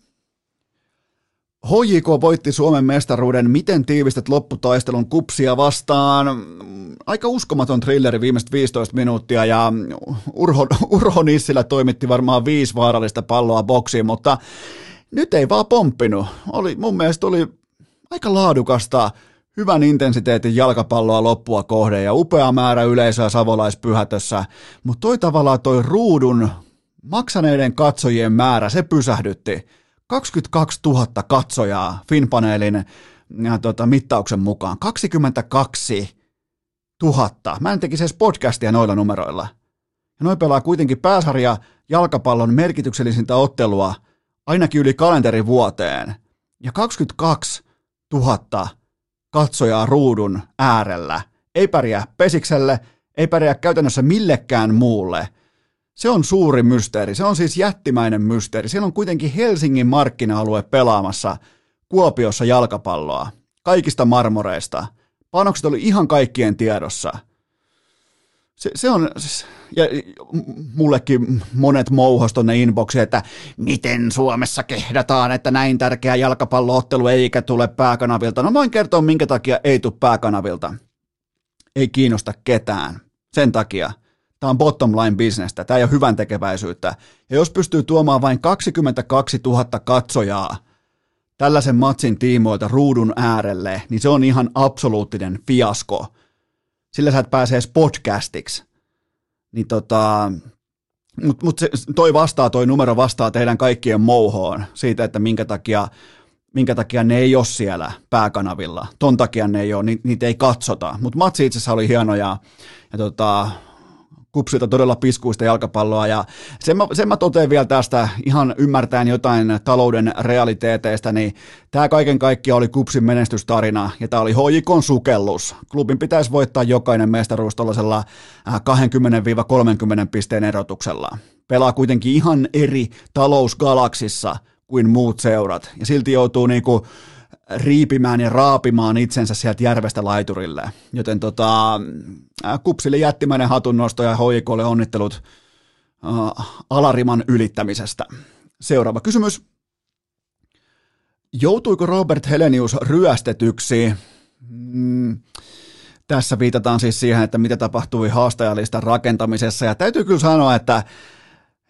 HJK voitti Suomen mestaruuden. Miten tiivistät lopputaistelun kupsia vastaan? Aika uskomaton thrilleri viimeiset 15 minuuttia ja Urho, Urho Nissilä toimitti varmaan viisi vaarallista palloa boksiin, mutta nyt ei vaan pomppinut. Oli, mun mielestä oli aika laadukasta, hyvän intensiteetin jalkapalloa loppua kohde ja upea määrä yleisöä savolaispyhätössä, mutta toi tavallaan toi ruudun maksaneiden katsojien määrä, se pysähdytti 22 000 katsojaa Finpaneelin ja, tota, mittauksen mukaan. 22 000. Mä en tekisi edes podcastia noilla numeroilla. Ja noin pelaa kuitenkin pääsarja jalkapallon merkityksellisintä ottelua ainakin yli kalenterivuoteen. Ja 22 000 katsojaa ruudun äärellä. Ei pärjää pesikselle, ei pärjää käytännössä millekään muulle – se on suuri mysteeri, se on siis jättimäinen mysteeri. Siellä on kuitenkin Helsingin markkina-alue pelaamassa Kuopiossa jalkapalloa, kaikista marmoreista. Panokset oli ihan kaikkien tiedossa. Se, se on, ja mullekin monet mouhos tonne inboxiin, että miten Suomessa kehdataan, että näin tärkeä jalkapalloottelu eikä tule pääkanavilta. No voin kertoa, minkä takia ei tule pääkanavilta. Ei kiinnosta ketään. Sen takia – Tämä on bottom line bisnestä, tämä ei ole hyvän tekeväisyyttä. Ja jos pystyy tuomaan vain 22 000 katsojaa tällaisen matsin tiimoilta ruudun äärelle, niin se on ihan absoluuttinen fiasko. Sillä sä et pääse edes podcastiksi. Niin tota, mutta mut toi vastaa, toi numero vastaa teidän kaikkien mouhoon siitä, että minkä takia, minkä takia ne ei ole siellä pääkanavilla. Ton takia ne ei ole, ni, niitä ei katsota. Mutta matsi itse asiassa oli hieno ja, ja tota, kupsilta todella piskuista jalkapalloa ja sen mä, sen mä totean vielä tästä ihan ymmärtäen jotain talouden realiteeteista, niin tämä kaiken kaikkiaan oli kupsin menestystarina ja tämä oli hoikon sukellus. Klubin pitäisi voittaa jokainen mestaruus tuollaisella 20-30 äh, pisteen erotuksella. Pelaa kuitenkin ihan eri talousgalaksissa kuin muut seurat ja silti joutuu niinku riipimään ja raapimaan itsensä sieltä järvestä laiturille. Joten tota, Kupsille jättimäinen hatunnosto ja hoikolle onnittelut äh, alariman ylittämisestä. Seuraava kysymys. Joutuiko Robert Helenius ryöstetyksi? Mm, tässä viitataan siis siihen, että mitä tapahtui haastajalistan rakentamisessa. Ja täytyy kyllä sanoa, että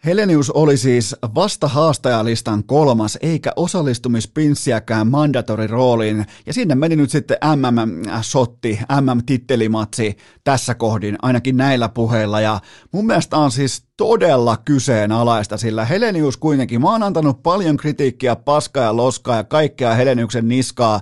Helenius oli siis vasta haastajalistan kolmas, eikä osallistumispinssiäkään mandatory rooliin, ja sinne meni nyt sitten MM-sotti, MM-tittelimatsi tässä kohdin, ainakin näillä puheilla, ja mun mielestä on siis todella kyseenalaista, sillä Helenius kuitenkin, mä oon antanut paljon kritiikkiä, paskaa ja loskaa ja kaikkea Heleniuksen niskaa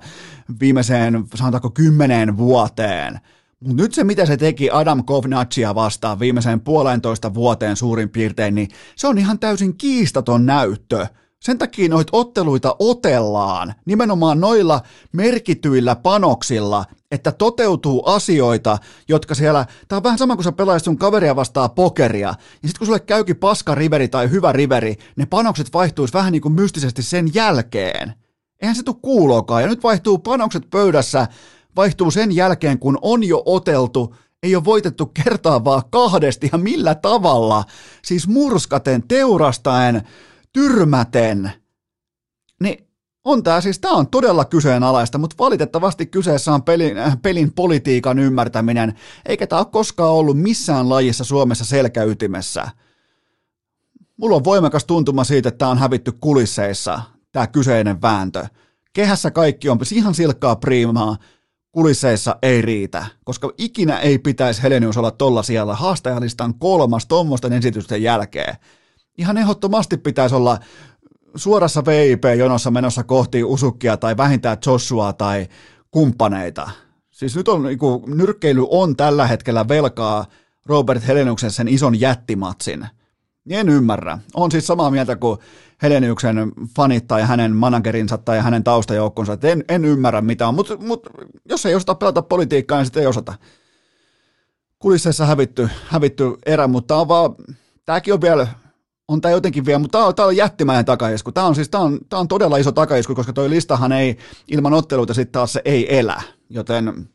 viimeiseen, sanotaanko kymmeneen vuoteen, mutta nyt se, mitä se teki Adam Kovnatsia vastaan viimeiseen puolentoista vuoteen suurin piirtein, niin se on ihan täysin kiistaton näyttö. Sen takia noita otteluita otellaan nimenomaan noilla merkityillä panoksilla, että toteutuu asioita, jotka siellä, tämä on vähän sama kuin sä pelaisit sun kaveria vastaan pokeria, ja sitten kun sulle käykin paska riveri tai hyvä riveri, ne panokset vaihtuisi vähän niin kuin mystisesti sen jälkeen. Eihän se tule kuulokaan, ja nyt vaihtuu panokset pöydässä vaihtuu sen jälkeen, kun on jo oteltu, ei ole voitettu kertaa vaan kahdesti ja millä tavalla, siis murskaten, teurastaen, tyrmäten, niin on tämä siis, tämä on todella kyseenalaista, mutta valitettavasti kyseessä on pelin, äh, pelin politiikan ymmärtäminen, eikä tämä ole koskaan ollut missään lajissa Suomessa selkäytimessä. Mulla on voimakas tuntuma siitä, että tämä on hävitty kulisseissa, tämä kyseinen vääntö. Kehässä kaikki on ihan silkkaa priimaa, kulisseissa ei riitä, koska ikinä ei pitäisi Helenius olla tolla siellä haastajalistan kolmas tuommoisten esitysten jälkeen. Ihan ehdottomasti pitäisi olla suorassa VIP-jonossa menossa kohti Usukkia tai vähintään Joshua tai kumppaneita. Siis nyt on, niin kuin, nyrkkeily on tällä hetkellä velkaa Robert Heleniuksen sen ison jättimatsin. En ymmärrä. On siis samaa mieltä kuin Heleniuksen fanit tai hänen managerinsa tai hänen taustajoukkonsa. En, en ymmärrä mitä on, mutta mut, jos ei osata pelata politiikkaa, niin sitten ei osata. Kulisseissa hävitty, hävitty erä, mutta on vaan, tämäkin on vielä on tämä jotenkin vielä, mutta tämä on, on jättimäinen takaisku. Tämä on siis tämä on, tämä on todella iso takaisku, koska tuo listahan ei ilman otteluita sitten taas se ei elä, joten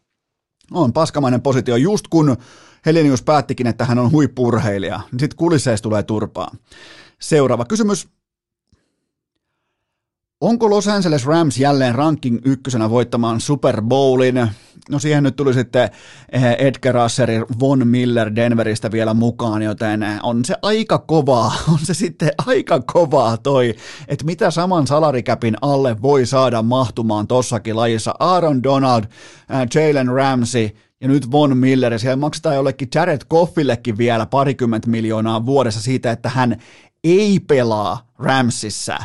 on paskamainen positio. Just kun Helenius päättikin, että hän on huippurheilija, niin sitten kulisseista tulee turpaa. Seuraava kysymys. Onko Los Angeles Rams jälleen ranking ykkösenä voittamaan Super Bowlin? No siihen nyt tuli sitten eh, Edgar Russeri Von Miller Denveristä vielä mukaan, joten on se aika kovaa, on se sitten aika kovaa toi, että mitä saman salarikäpin alle voi saada mahtumaan tossakin lajissa. Aaron Donald, eh, Jalen Ramsey, ja nyt Von Miller, ja siellä maksetaan jollekin Jared Goffillekin vielä parikymmentä miljoonaa vuodessa siitä, että hän ei pelaa Ramsissa.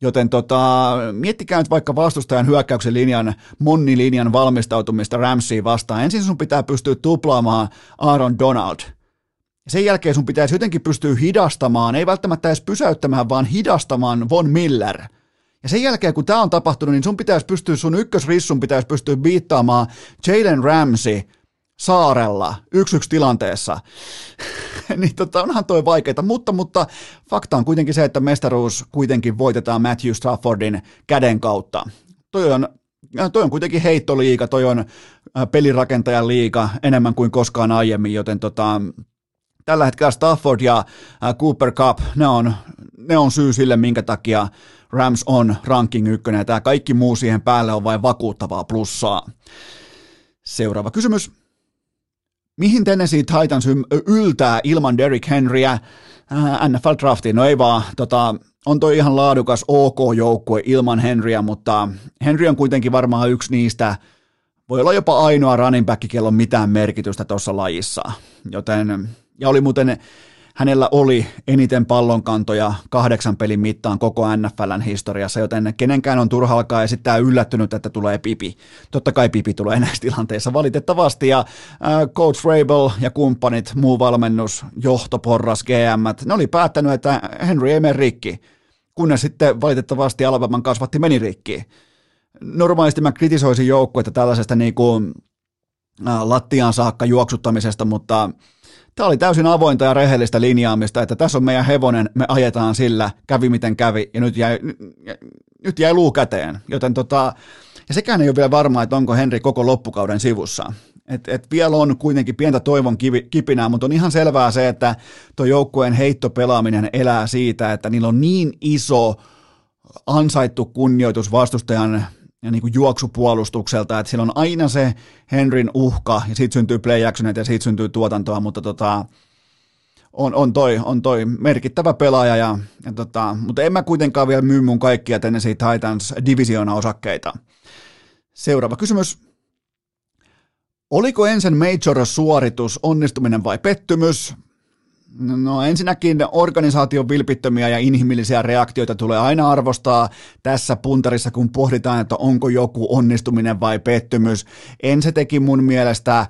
Joten tota, miettikää nyt vaikka vastustajan hyökkäyksen linjan, monnilinjan valmistautumista Ramsiin vastaan. Ensin sun pitää pystyä tuplaamaan Aaron Donald. Sen jälkeen sun pitäisi jotenkin pystyä hidastamaan, ei välttämättä edes pysäyttämään, vaan hidastamaan Von Miller. Ja sen jälkeen, kun tämä on tapahtunut, niin sun pitäisi pystyä, sun ykkösrissun pitäisi pystyä viittaamaan Jalen Ramsey saarella yksi yksi tilanteessa, niin tota, onhan toi vaikeita, mutta, mutta fakta on kuitenkin se, että mestaruus kuitenkin voitetaan Matthew Staffordin käden kautta. Toi on, toi on kuitenkin heittoliiga, toi on pelirakentajan liiga enemmän kuin koskaan aiemmin, joten tota, tällä hetkellä Stafford ja Cooper Cup, ne on, ne on syy sille, minkä takia Rams on ranking ykkönen, ja tämä kaikki muu siihen päälle on vain vakuuttavaa plussaa. Seuraava kysymys. Mihin Tennessee Titans yltää ilman Derrick Henryä äh, NFL-draftiin? No ei vaan, tota, on toi ihan laadukas OK-joukkue ilman Henryä, mutta Henry on kuitenkin varmaan yksi niistä, voi olla jopa ainoa running back, kello on mitään merkitystä tuossa lajissa. Joten, ja oli muuten Hänellä oli eniten pallonkantoja kahdeksan pelin mittaan koko NFLn historiassa, joten kenenkään on turha alkaa esittää yllättynyt, että tulee pipi. Totta kai pipi tulee näissä tilanteissa valitettavasti, ja äh, Coach Rabel ja kumppanit, muu valmennus, johtoporras, GM, ne oli päättänyt, että Henry ei mene rikki, kunnes sitten valitettavasti Alabama kasvatti meni rikki. Normaalisti mä kritisoisin joukkuetta tällaisesta niin kuin, äh, lattiaan saakka juoksuttamisesta, mutta Tämä oli täysin avointa ja rehellistä linjaamista, että tässä on meidän hevonen, me ajetaan sillä, kävi miten kävi, ja nyt jäi, nyt jäi luu käteen. Joten tota, ja sekään ei ole vielä varmaa, että onko Henri koko loppukauden sivussa. Et, et vielä on kuitenkin pientä toivon kivi, kipinää, mutta on ihan selvää se, että tuo joukkueen heittopelaaminen elää siitä, että niillä on niin iso ansaittu kunnioitus vastustajan ja niin kuin juoksupuolustukselta, että siellä on aina se Henryn uhka, ja siitä syntyy play ja siitä syntyy tuotantoa, mutta tota, on, on, toi, on toi merkittävä pelaaja, ja, ja tota, mutta en mä kuitenkaan vielä myy mun kaikkia Tennessee Titans divisiona-osakkeita. Seuraava kysymys. Oliko ensin Major-suoritus onnistuminen vai pettymys? No ensinnäkin organisaation vilpittömiä ja inhimillisiä reaktioita tulee aina arvostaa tässä puntarissa, kun pohditaan, että onko joku onnistuminen vai pettymys. En se teki mun mielestä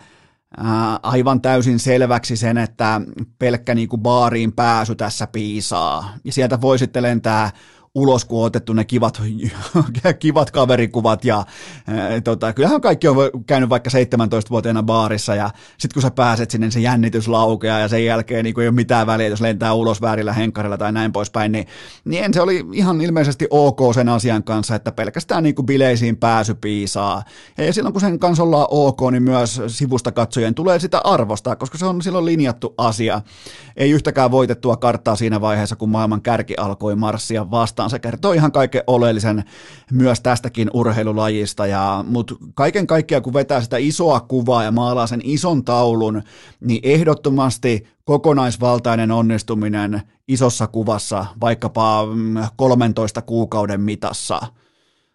aivan täysin selväksi sen, että pelkkä niinku baariin pääsy tässä piisaa. Ja sieltä voi sitten lentää ulos, kun on otettu ne kivat, kivat kaverikuvat ja ää, tota, kyllähän kaikki on käynyt vaikka 17-vuotiaana baarissa ja sitten kun sä pääset sinne, niin se jännitys laukeaa ja sen jälkeen niin ei ole mitään väliä, jos lentää ulos väärillä henkkarilla tai näin poispäin, niin, niin se oli ihan ilmeisesti ok sen asian kanssa, että pelkästään niin bileisiin pääsy piisaa. Ja silloin kun sen kanssa ollaan ok, niin myös sivusta katsojen tulee sitä arvostaa, koska se on silloin linjattu asia. Ei yhtäkään voitettua karttaa siinä vaiheessa, kun maailman kärki alkoi marssia vastaan vastaan. Se kertoo ihan kaiken oleellisen myös tästäkin urheilulajista, ja, mutta kaiken kaikkiaan kun vetää sitä isoa kuvaa ja maalaa sen ison taulun, niin ehdottomasti kokonaisvaltainen onnistuminen isossa kuvassa vaikkapa 13 mm, kuukauden mitassa –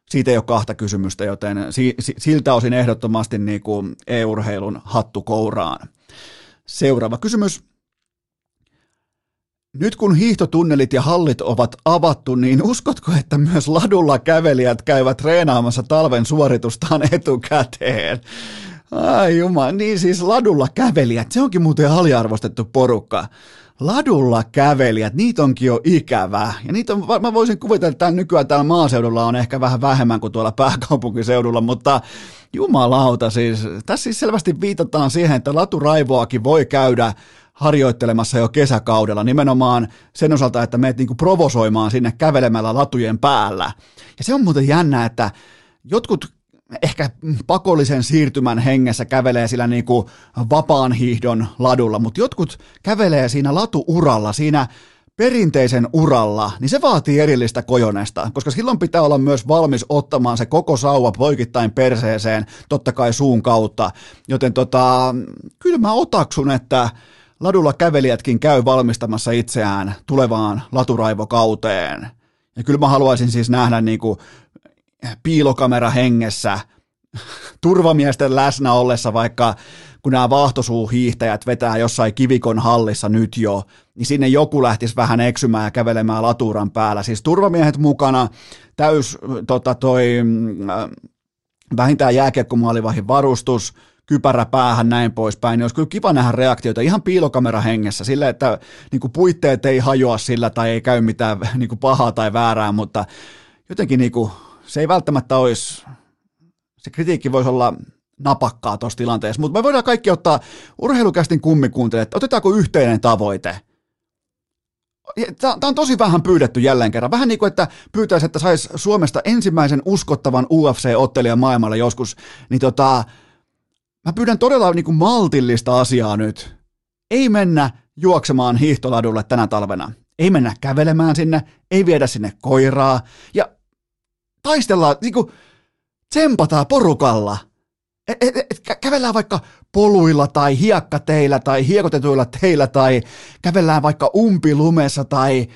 siitä ei ole kahta kysymystä, joten si, si, siltä osin ehdottomasti niin kuin e-urheilun hattu kouraan. Seuraava kysymys. Nyt kun hiihtotunnelit ja hallit ovat avattu, niin uskotko, että myös ladulla kävelijät käyvät treenaamassa talven suoritustaan etukäteen? Ai jumala, niin siis ladulla kävelijät, se onkin muuten aliarvostettu porukka. Ladulla kävelijät, niitä onkin jo ikävää. Ja niitä on, mä voisin kuvitella, että nykyään täällä maaseudulla on ehkä vähän vähemmän kuin tuolla pääkaupunkiseudulla, mutta jumalauta siis. Tässä siis selvästi viitataan siihen, että laturaivoakin voi käydä harjoittelemassa jo kesäkaudella nimenomaan sen osalta, että meet niinku provosoimaan sinne kävelemällä latujen päällä. Ja se on muuten jännä, että jotkut ehkä pakollisen siirtymän hengessä kävelee sillä niin kuin vapaan hiihdon ladulla, mutta jotkut kävelee siinä latuuralla, siinä perinteisen uralla, niin se vaatii erillistä kojonesta, koska silloin pitää olla myös valmis ottamaan se koko sauva poikittain perseeseen, totta kai suun kautta. Joten tota, kyllä mä otaksun, että ladulla kävelijätkin käy valmistamassa itseään tulevaan laturaivokauteen. Ja kyllä mä haluaisin siis nähdä niin kuin piilokamera hengessä turvamiesten läsnä ollessa, vaikka kun nämä vaahtosuuhiihtäjät vetää jossain kivikon hallissa nyt jo, niin sinne joku lähtisi vähän eksymään ja kävelemään laturan päällä. Siis turvamiehet mukana, täys tota, toi, äh, vähintään jääkiekkomaalivahin varustus, kypärä päähän, näin poispäin, niin olisi kyllä kiva nähdä reaktioita ihan piilokamera hengessä, sillä että niin kuin puitteet ei hajoa sillä tai ei käy mitään niin kuin pahaa tai väärää, mutta jotenkin niin kuin, se ei välttämättä olisi, se kritiikki voisi olla napakkaa tuossa tilanteessa, mutta me voidaan kaikki ottaa urheilukästin kummikuuntelijat, otetaanko yhteinen tavoite. Tämä on tosi vähän pyydetty jälleen kerran. Vähän niin kuin, että pyytäisi, että saisi Suomesta ensimmäisen uskottavan UFC-ottelijan maailmalle joskus. Niin tota, mä pyydän todella niin kuin maltillista asiaa nyt. Ei mennä juoksemaan hiihtoladulle tänä talvena. Ei mennä kävelemään sinne, ei viedä sinne koiraa. Ja taistellaan, niin kuin, tsempataan porukalla. Et, et, et, kävellään vaikka poluilla tai hiekkateillä tai hiekotetuilla teillä tai kävellään vaikka umpilumessa tai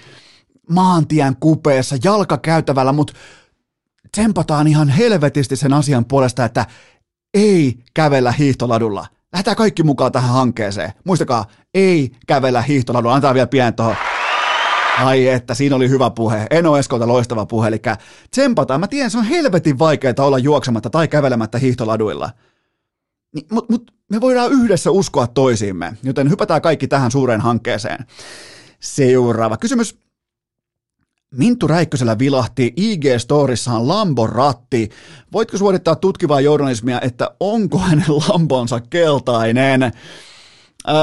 maantien kupeessa, jalkakäytävällä, mutta tsempataan ihan helvetisti sen asian puolesta, että ei kävellä hiihtoladulla. Lähdetään kaikki mukaan tähän hankkeeseen. Muistakaa, ei kävellä hiihtoladulla. Antaa vielä pieni tuohon Ai että, siinä oli hyvä puhe. Eno Eskolta loistava puhe. Eli tsempataan. Mä tiedän, se on helvetin vaikeaa olla juoksematta tai kävelemättä hiihtoladuilla. Mutta mut, me voidaan yhdessä uskoa toisiimme, joten hypätään kaikki tähän suureen hankkeeseen. Seuraava kysymys. Minttu Räikkösellä vilahti IG-storissaan Lambo-ratti. Voitko suorittaa tutkivaa journalismia, että onko hänen Lambonsa keltainen?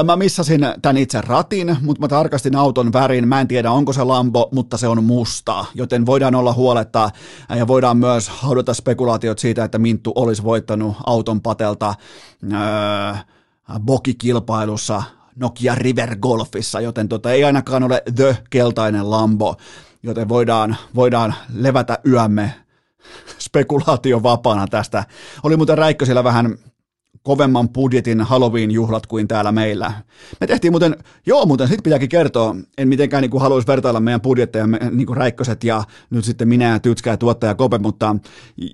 Mä missasin tämän itse ratin, mutta mä tarkastin auton värin. Mä en tiedä, onko se Lambo, mutta se on musta, joten voidaan olla huoletta ja voidaan myös haudata spekulaatiot siitä, että Minttu olisi voittanut auton patelta öö, bokikilpailussa Nokia River Golfissa, joten tota, ei ainakaan ole The keltainen Lambo, joten voidaan, voidaan levätä yömme spekulaatio vapaana tästä. Oli muuten Räikkö siellä vähän kovemman budjetin Halloween-juhlat kuin täällä meillä. Me tehtiin muuten, joo muuten, sit pitääkin kertoa, en mitenkään niin kuin haluaisi vertailla meidän budjetteja, niin kuin Räikköset ja nyt sitten minä ja Tytskä ja tuottaja Kope, mutta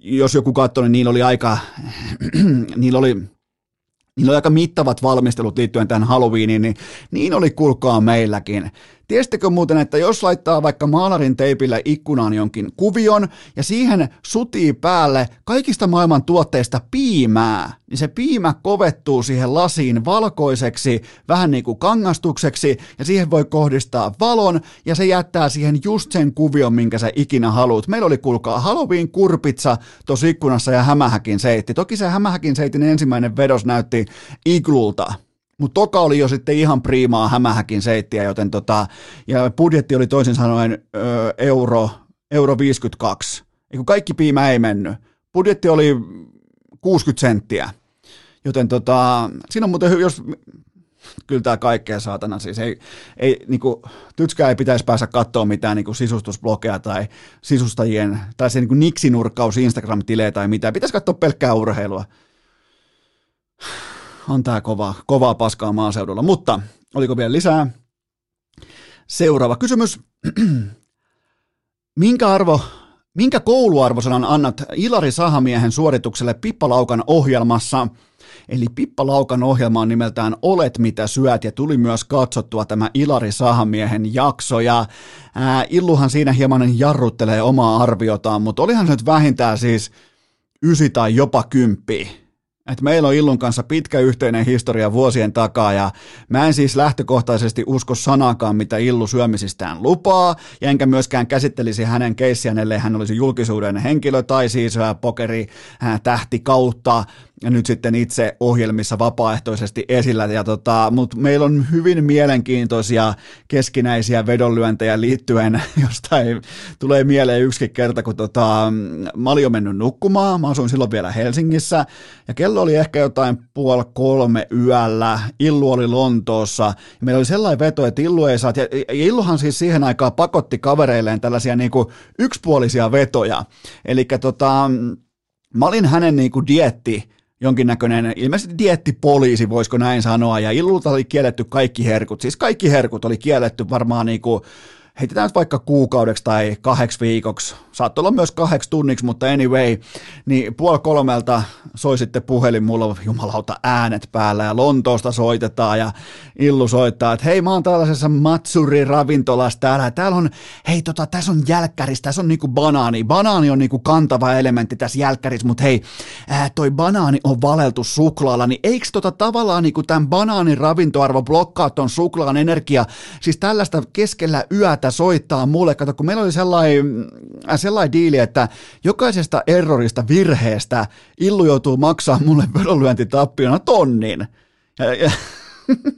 jos joku katsoi, niin niillä oli aika, niillä oli Niillä oli aika mittavat valmistelut liittyen tähän Halloweeniin, niin niin oli kulkaa meilläkin. Tiesittekö muuten, että jos laittaa vaikka maalarin teipillä ikkunaan jonkin kuvion ja siihen sutii päälle kaikista maailman tuotteista piimää, niin se piimä kovettuu siihen lasiin valkoiseksi, vähän niin kuin kangastukseksi, ja siihen voi kohdistaa valon, ja se jättää siihen just sen kuvion, minkä sä ikinä haluat. Meillä oli kuulkaa Halloween kurpitsa tuossa ikkunassa ja hämähäkin seitti. Toki se hämähäkin seitin ensimmäinen vedos näytti iglulta, mutta toka oli jo sitten ihan priimaa hämähäkin seittiä, joten tota, ja budjetti oli toisin sanoen ö, euro, euro 52. Eiku kaikki piimä ei mennyt. Budjetti oli 60 senttiä. Joten tota, siinä on muuten, jos kyllä tämä kaikkea saatana, siis ei, ei niinku, tytskää ei pitäisi päästä katsoa mitään niinku sisustusblogeja tai sisustajien, tai se niinku niksinurkkaus Instagram-tilejä tai mitään, pitäisi katsoa pelkkää urheilua on tää kova, kovaa paskaa maaseudulla. Mutta oliko vielä lisää? Seuraava kysymys. Minkä arvo minkä kouluarvosanan annat Ilari Sahamiehen suoritukselle Pippalaukan ohjelmassa? Eli Pippalaukan ohjelma on nimeltään Olet mitä syöt ja tuli myös katsottua tämä Ilari Sahamiehen jakso ja ää, Illuhan siinä hieman jarruttelee omaa arviotaan, mutta olihan se nyt vähintään siis ysi tai jopa kymppi että meillä on Illun kanssa pitkä yhteinen historia vuosien takaa ja mä en siis lähtökohtaisesti usko sanakaan, mitä Illu syömisistään lupaa, ja enkä myöskään käsittelisi hänen keissiään, ellei hän olisi julkisuuden henkilö tai siis pokeri tähti kautta nyt sitten itse ohjelmissa vapaaehtoisesti esillä. Ja tota, mutta meillä on hyvin mielenkiintoisia keskinäisiä vedonlyöntejä liittyen, jostain tulee mieleen yksi kerta, kun tota, mä olin jo mennyt nukkumaan, mä asuin silloin vielä Helsingissä, ja kello oli ehkä jotain puoli kolme yöllä, Illu oli Lontoossa, ja meillä oli sellainen veto, että Illu ei saa, ja Illuhan siis siihen aikaan pakotti kavereilleen tällaisia niinku yksipuolisia vetoja, eli tota, mä olin hänen niinku dietti jonkinnäköinen, ilmeisesti diettipoliisi, voisiko näin sanoa, ja Illulta oli kielletty kaikki herkut, siis kaikki herkut oli kielletty varmaan niin kuin heitetään vaikka kuukaudeksi tai kahdeksi viikoksi, saattoi olla myös kahdeksi tunniksi, mutta anyway, niin puoli kolmelta soi sitten puhelin, mulla on jumalauta äänet päällä ja Lontoosta soitetaan ja Illu soittaa, että hei mä oon tällaisessa Matsuri-ravintolassa täällä, täällä on, hei tota, tässä on jälkkäris, tässä on niinku banaani, banaani on niinku kantava elementti tässä jälkkärissä, mutta hei, ää, toi banaani on valeltu suklaalla, niin eikö tota tavallaan niinku tämän banaanin ravintoarvo blokkaa ton suklaan energia, siis tällaista keskellä yötä soittaa mulle, kato kun meillä oli sellainen, äh, sellainen diili, että jokaisesta errorista, virheestä Illu joutuu maksaa mulle vedonlyöntitappiona tonnin. Ja, ja,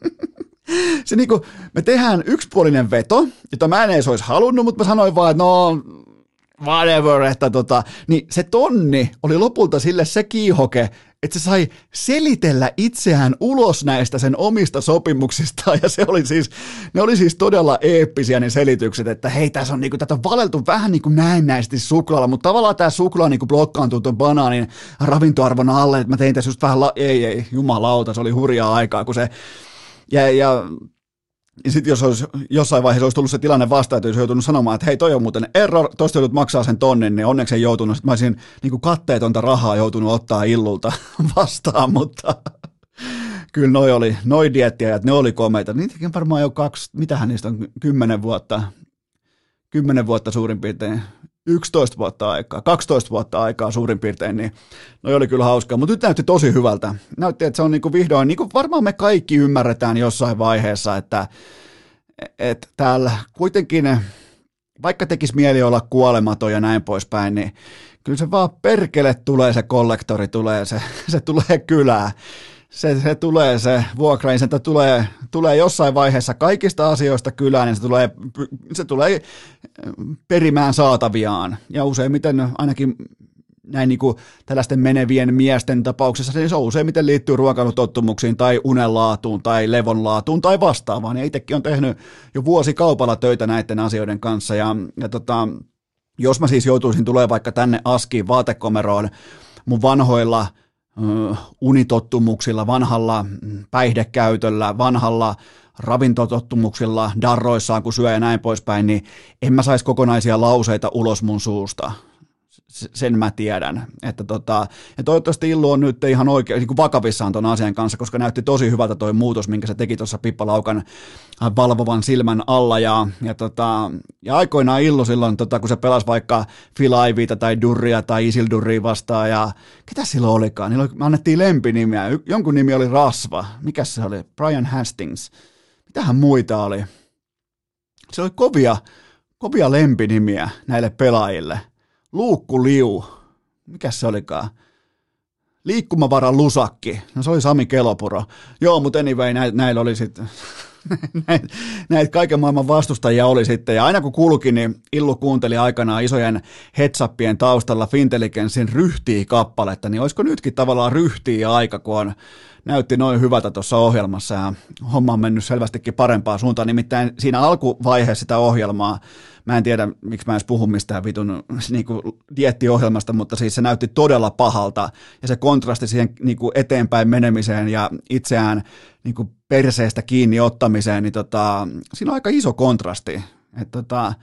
se niinku, me tehdään yksipuolinen veto, jota mä en edes olisi halunnut, mutta mä sanoin vaan, että no whatever, että tota, niin se tonni oli lopulta sille se kiihoke, että se sai selitellä itseään ulos näistä sen omista sopimuksistaan, ja se oli siis, ne oli siis todella eeppisiä ne selitykset, että hei, tässä on niinku, tätä on valeltu vähän niin kuin näennäisesti suklaalla, mutta tavallaan tämä suklaa niinku blokkaantuu tuon banaanin ravintoarvon alle, että mä tein tässä just vähän, la- ei, ei, jumalauta, se oli hurjaa aikaa, kun se, ja, ja ja sitten jos olisi, jossain vaiheessa olisi tullut se tilanne vastaan, että olisi joutunut sanomaan, että hei toi on muuten error, tosta joudut maksaa sen tonnin, niin onneksi ei joutunut. Sitten mä olisin niin kuin katteetonta rahaa joutunut ottaa illulta vastaan, mutta kyllä noi oli, noi diettiajat, ne oli komeita. Niitäkin varmaan jo kaksi, mitähän niistä on, kymmenen vuotta, kymmenen vuotta suurin piirtein 11 vuotta aikaa, 12 vuotta aikaa suurin piirtein, niin no oli kyllä hauskaa, mutta nyt näytti tosi hyvältä. Näytti, että se on niin kuin vihdoin, niin kuin varmaan me kaikki ymmärretään jossain vaiheessa, että, että täällä kuitenkin, vaikka tekisi mieli olla kuolematon ja näin poispäin, niin kyllä se vaan perkele tulee, se kollektori tulee, se, se tulee kylään se, se tulee se vuokraisenta tulee, tulee jossain vaiheessa kaikista asioista kylään, niin se tulee, se tulee perimään saataviaan. Ja useimmiten ainakin näin niin kuin tällaisten menevien miesten tapauksessa, niin se on useimmiten liittyy ruokailutottumuksiin tai unenlaatuun tai levonlaatuun tai vastaavaan. Ja itsekin on tehnyt jo vuosikaupalla töitä näiden asioiden kanssa. Ja, ja tota, jos mä siis joutuisin tulemaan vaikka tänne Askiin vaatekomeroon mun vanhoilla – unitottumuksilla, vanhalla päihdekäytöllä, vanhalla ravintotottumuksilla, darroissaan kun syö ja näin poispäin, niin en mä saisi kokonaisia lauseita ulos mun suusta sen mä tiedän. Että tota, ja toivottavasti Illu on nyt ihan oikein niin vakavissaan ton asian kanssa, koska näytti tosi hyvältä toi muutos, minkä se teki tuossa Pippalaukan valvovan silmän alla. Ja, ja, tota, ja aikoinaan Illu silloin, tota, kun se pelasi vaikka Ivytä tai Durria tai Isildurria vastaan, ja ketä silloin olikaan? Niillä annettiin lempinimiä. Jonkun nimi oli Rasva. Mikä se oli? Brian Hastings. Mitähän muita oli? Se oli kovia, kovia lempinimiä näille pelaajille – Luukku Liu, mikä se olikaan? Liikkumavara Lusakki, no se oli Sami Kelopuro. Joo, mutta anyway, näillä oli sitten, näitä, kaiken maailman vastustajia oli sitten, ja aina kun kulki, niin Illu kuunteli aikanaan isojen headsappien taustalla Fintelligensin ryhtii kappaletta, niin olisiko nytkin tavallaan ryhtii aika, kun on, näytti noin hyvältä tuossa ohjelmassa, ja homma on mennyt selvästikin parempaan suuntaan, nimittäin siinä alkuvaiheessa sitä ohjelmaa, mä en tiedä, miksi mä edes puhun mistään vitun niin kuin diettiohjelmasta, mutta siis se näytti todella pahalta, ja se kontrasti siihen niin kuin eteenpäin menemiseen ja itseään niin kuin perseestä kiinni ottamiseen, niin tota, siinä on aika iso kontrasti. Et tota,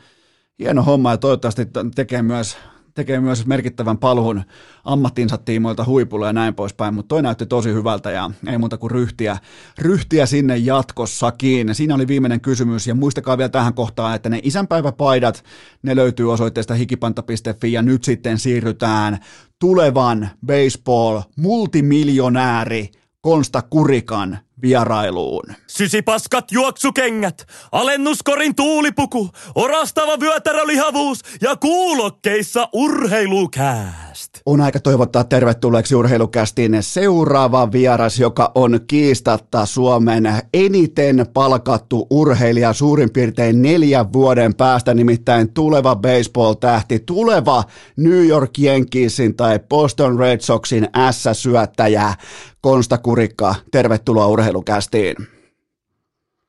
hieno homma, ja toivottavasti tekee myös tekee myös merkittävän paluun ammattinsa tiimoilta huipulle ja näin poispäin, mutta toi näytti tosi hyvältä ja ei muuta kuin ryhtiä, ryhtiä sinne jatkossakin. Siinä oli viimeinen kysymys ja muistakaa vielä tähän kohtaan, että ne isänpäiväpaidat, ne löytyy osoitteesta hikipanta.fi ja nyt sitten siirrytään tulevan baseball multimiljonääri Konsta Kurikan vierailuun. Sysipaskat juoksukengät, alennuskorin tuulipuku, orastava vyötärölihavuus ja kuulokkeissa urheilukääst. On aika toivottaa tervetulleeksi urheilukästiin seuraava vieras, joka on kiistatta Suomen eniten palkattu urheilija suurin piirtein neljän vuoden päästä, nimittäin tuleva baseball-tähti, tuleva New York Yankeesin tai Boston Red Soxin S-syöttäjä Konsta Kurikka. Tervetuloa urheilukästiin.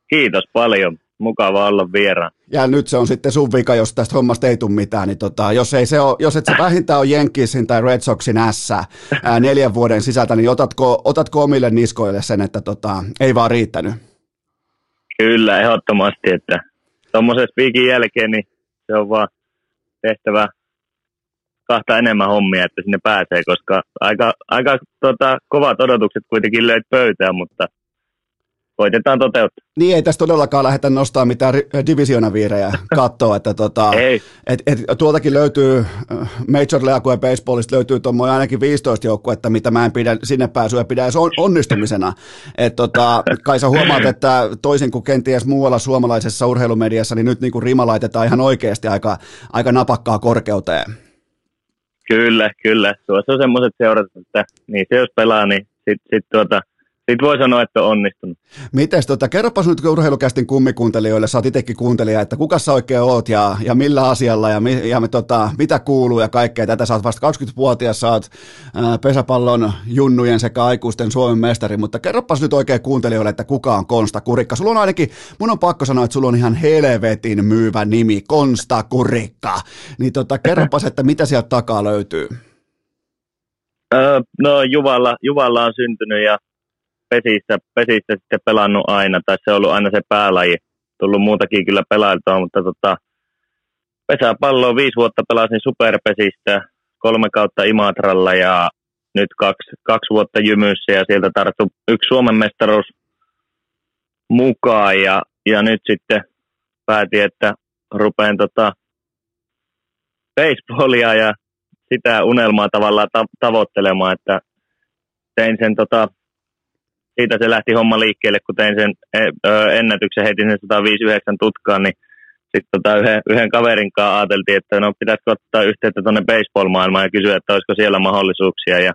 Kiitos paljon. Mukava olla vieraan. Ja nyt se on sitten sun vika, jos tästä hommasta ei tule mitään, niin tota, jos, ei se ole, jos et se vähintään ole Yankeesin tai Red Soxin S ää, neljän vuoden sisältä, niin otatko, otatko omille niskoille sen, että tota, ei vaan riittänyt? Kyllä, ehdottomasti, että tuommoisen spiikin jälkeen niin se on vaan tehtävä kahta enemmän hommia, että sinne pääsee, koska aika, aika tota, kovat odotukset kuitenkin löit pöytään, mutta koitetaan toteuttaa. Niin ei tässä todellakaan lähdetä nostamaan mitään divisionaviirejä katsoa, että tota, Ei. et, et, tuoltakin löytyy, äh, Major League Baseballista löytyy tuommoinen ainakin 15 joukkuetta, mitä mä en pidä, sinne pääsyä pidä edes on, onnistumisena. Et tota, kai sä huomaat, että toisin kuin kenties muualla suomalaisessa urheilumediassa, niin nyt niin kuin rima laitetaan ihan oikeasti aika, aika napakkaa korkeuteen. Kyllä, kyllä. Tuossa on semmoiset seurat, että niissä jos pelaa, niin sitten sit tuota, sit voi sanoa, että on onnistunut. Mites, tota, kerropas nyt urheilukästin kummikuuntelijoille, sä oot itsekin kuuntelija, että kuka sä oikein oot ja, ja millä asialla ja, mi, ja me, tota, mitä kuuluu ja kaikkea. Tätä sä oot vasta 20-vuotias, sä oot ää, pesäpallon junnujen sekä aikuisten Suomen mestari, mutta kerropas nyt oikein kuuntelijoille, että kuka on Konsta Kurikka. Sulla on ainakin, mun on pakko sanoa, että sulla on ihan helvetin myyvä nimi, Konsta Kurikka. Niin tota, kerropas, että mitä sieltä takaa löytyy. Öö, no Juvalla, Juvalla on syntynyt ja pesissä, pesissä sitten pelannut aina, tai se on ollut aina se päälaji. Tullut muutakin kyllä pelailtua, mutta tota, pesäpalloa viisi vuotta pelasin superpesistä, kolme kautta Imatralla ja nyt kaksi, kaksi vuotta Jymyssä ja sieltä tarttu yksi Suomen mestaruus mukaan ja, ja nyt sitten päätin, että rupean tota baseballia ja sitä unelmaa tavallaan ta- tavoittelemaan, että tein sen tota, siitä se lähti homma liikkeelle, kun tein sen ö, ennätyksen, heitin sen 159 tutkaan, niin sitten tota yhden, yhden kaverin kanssa ajateltiin, että no pitäisikö ottaa yhteyttä tuonne baseball-maailmaan ja kysyä, että olisiko siellä mahdollisuuksia. Ja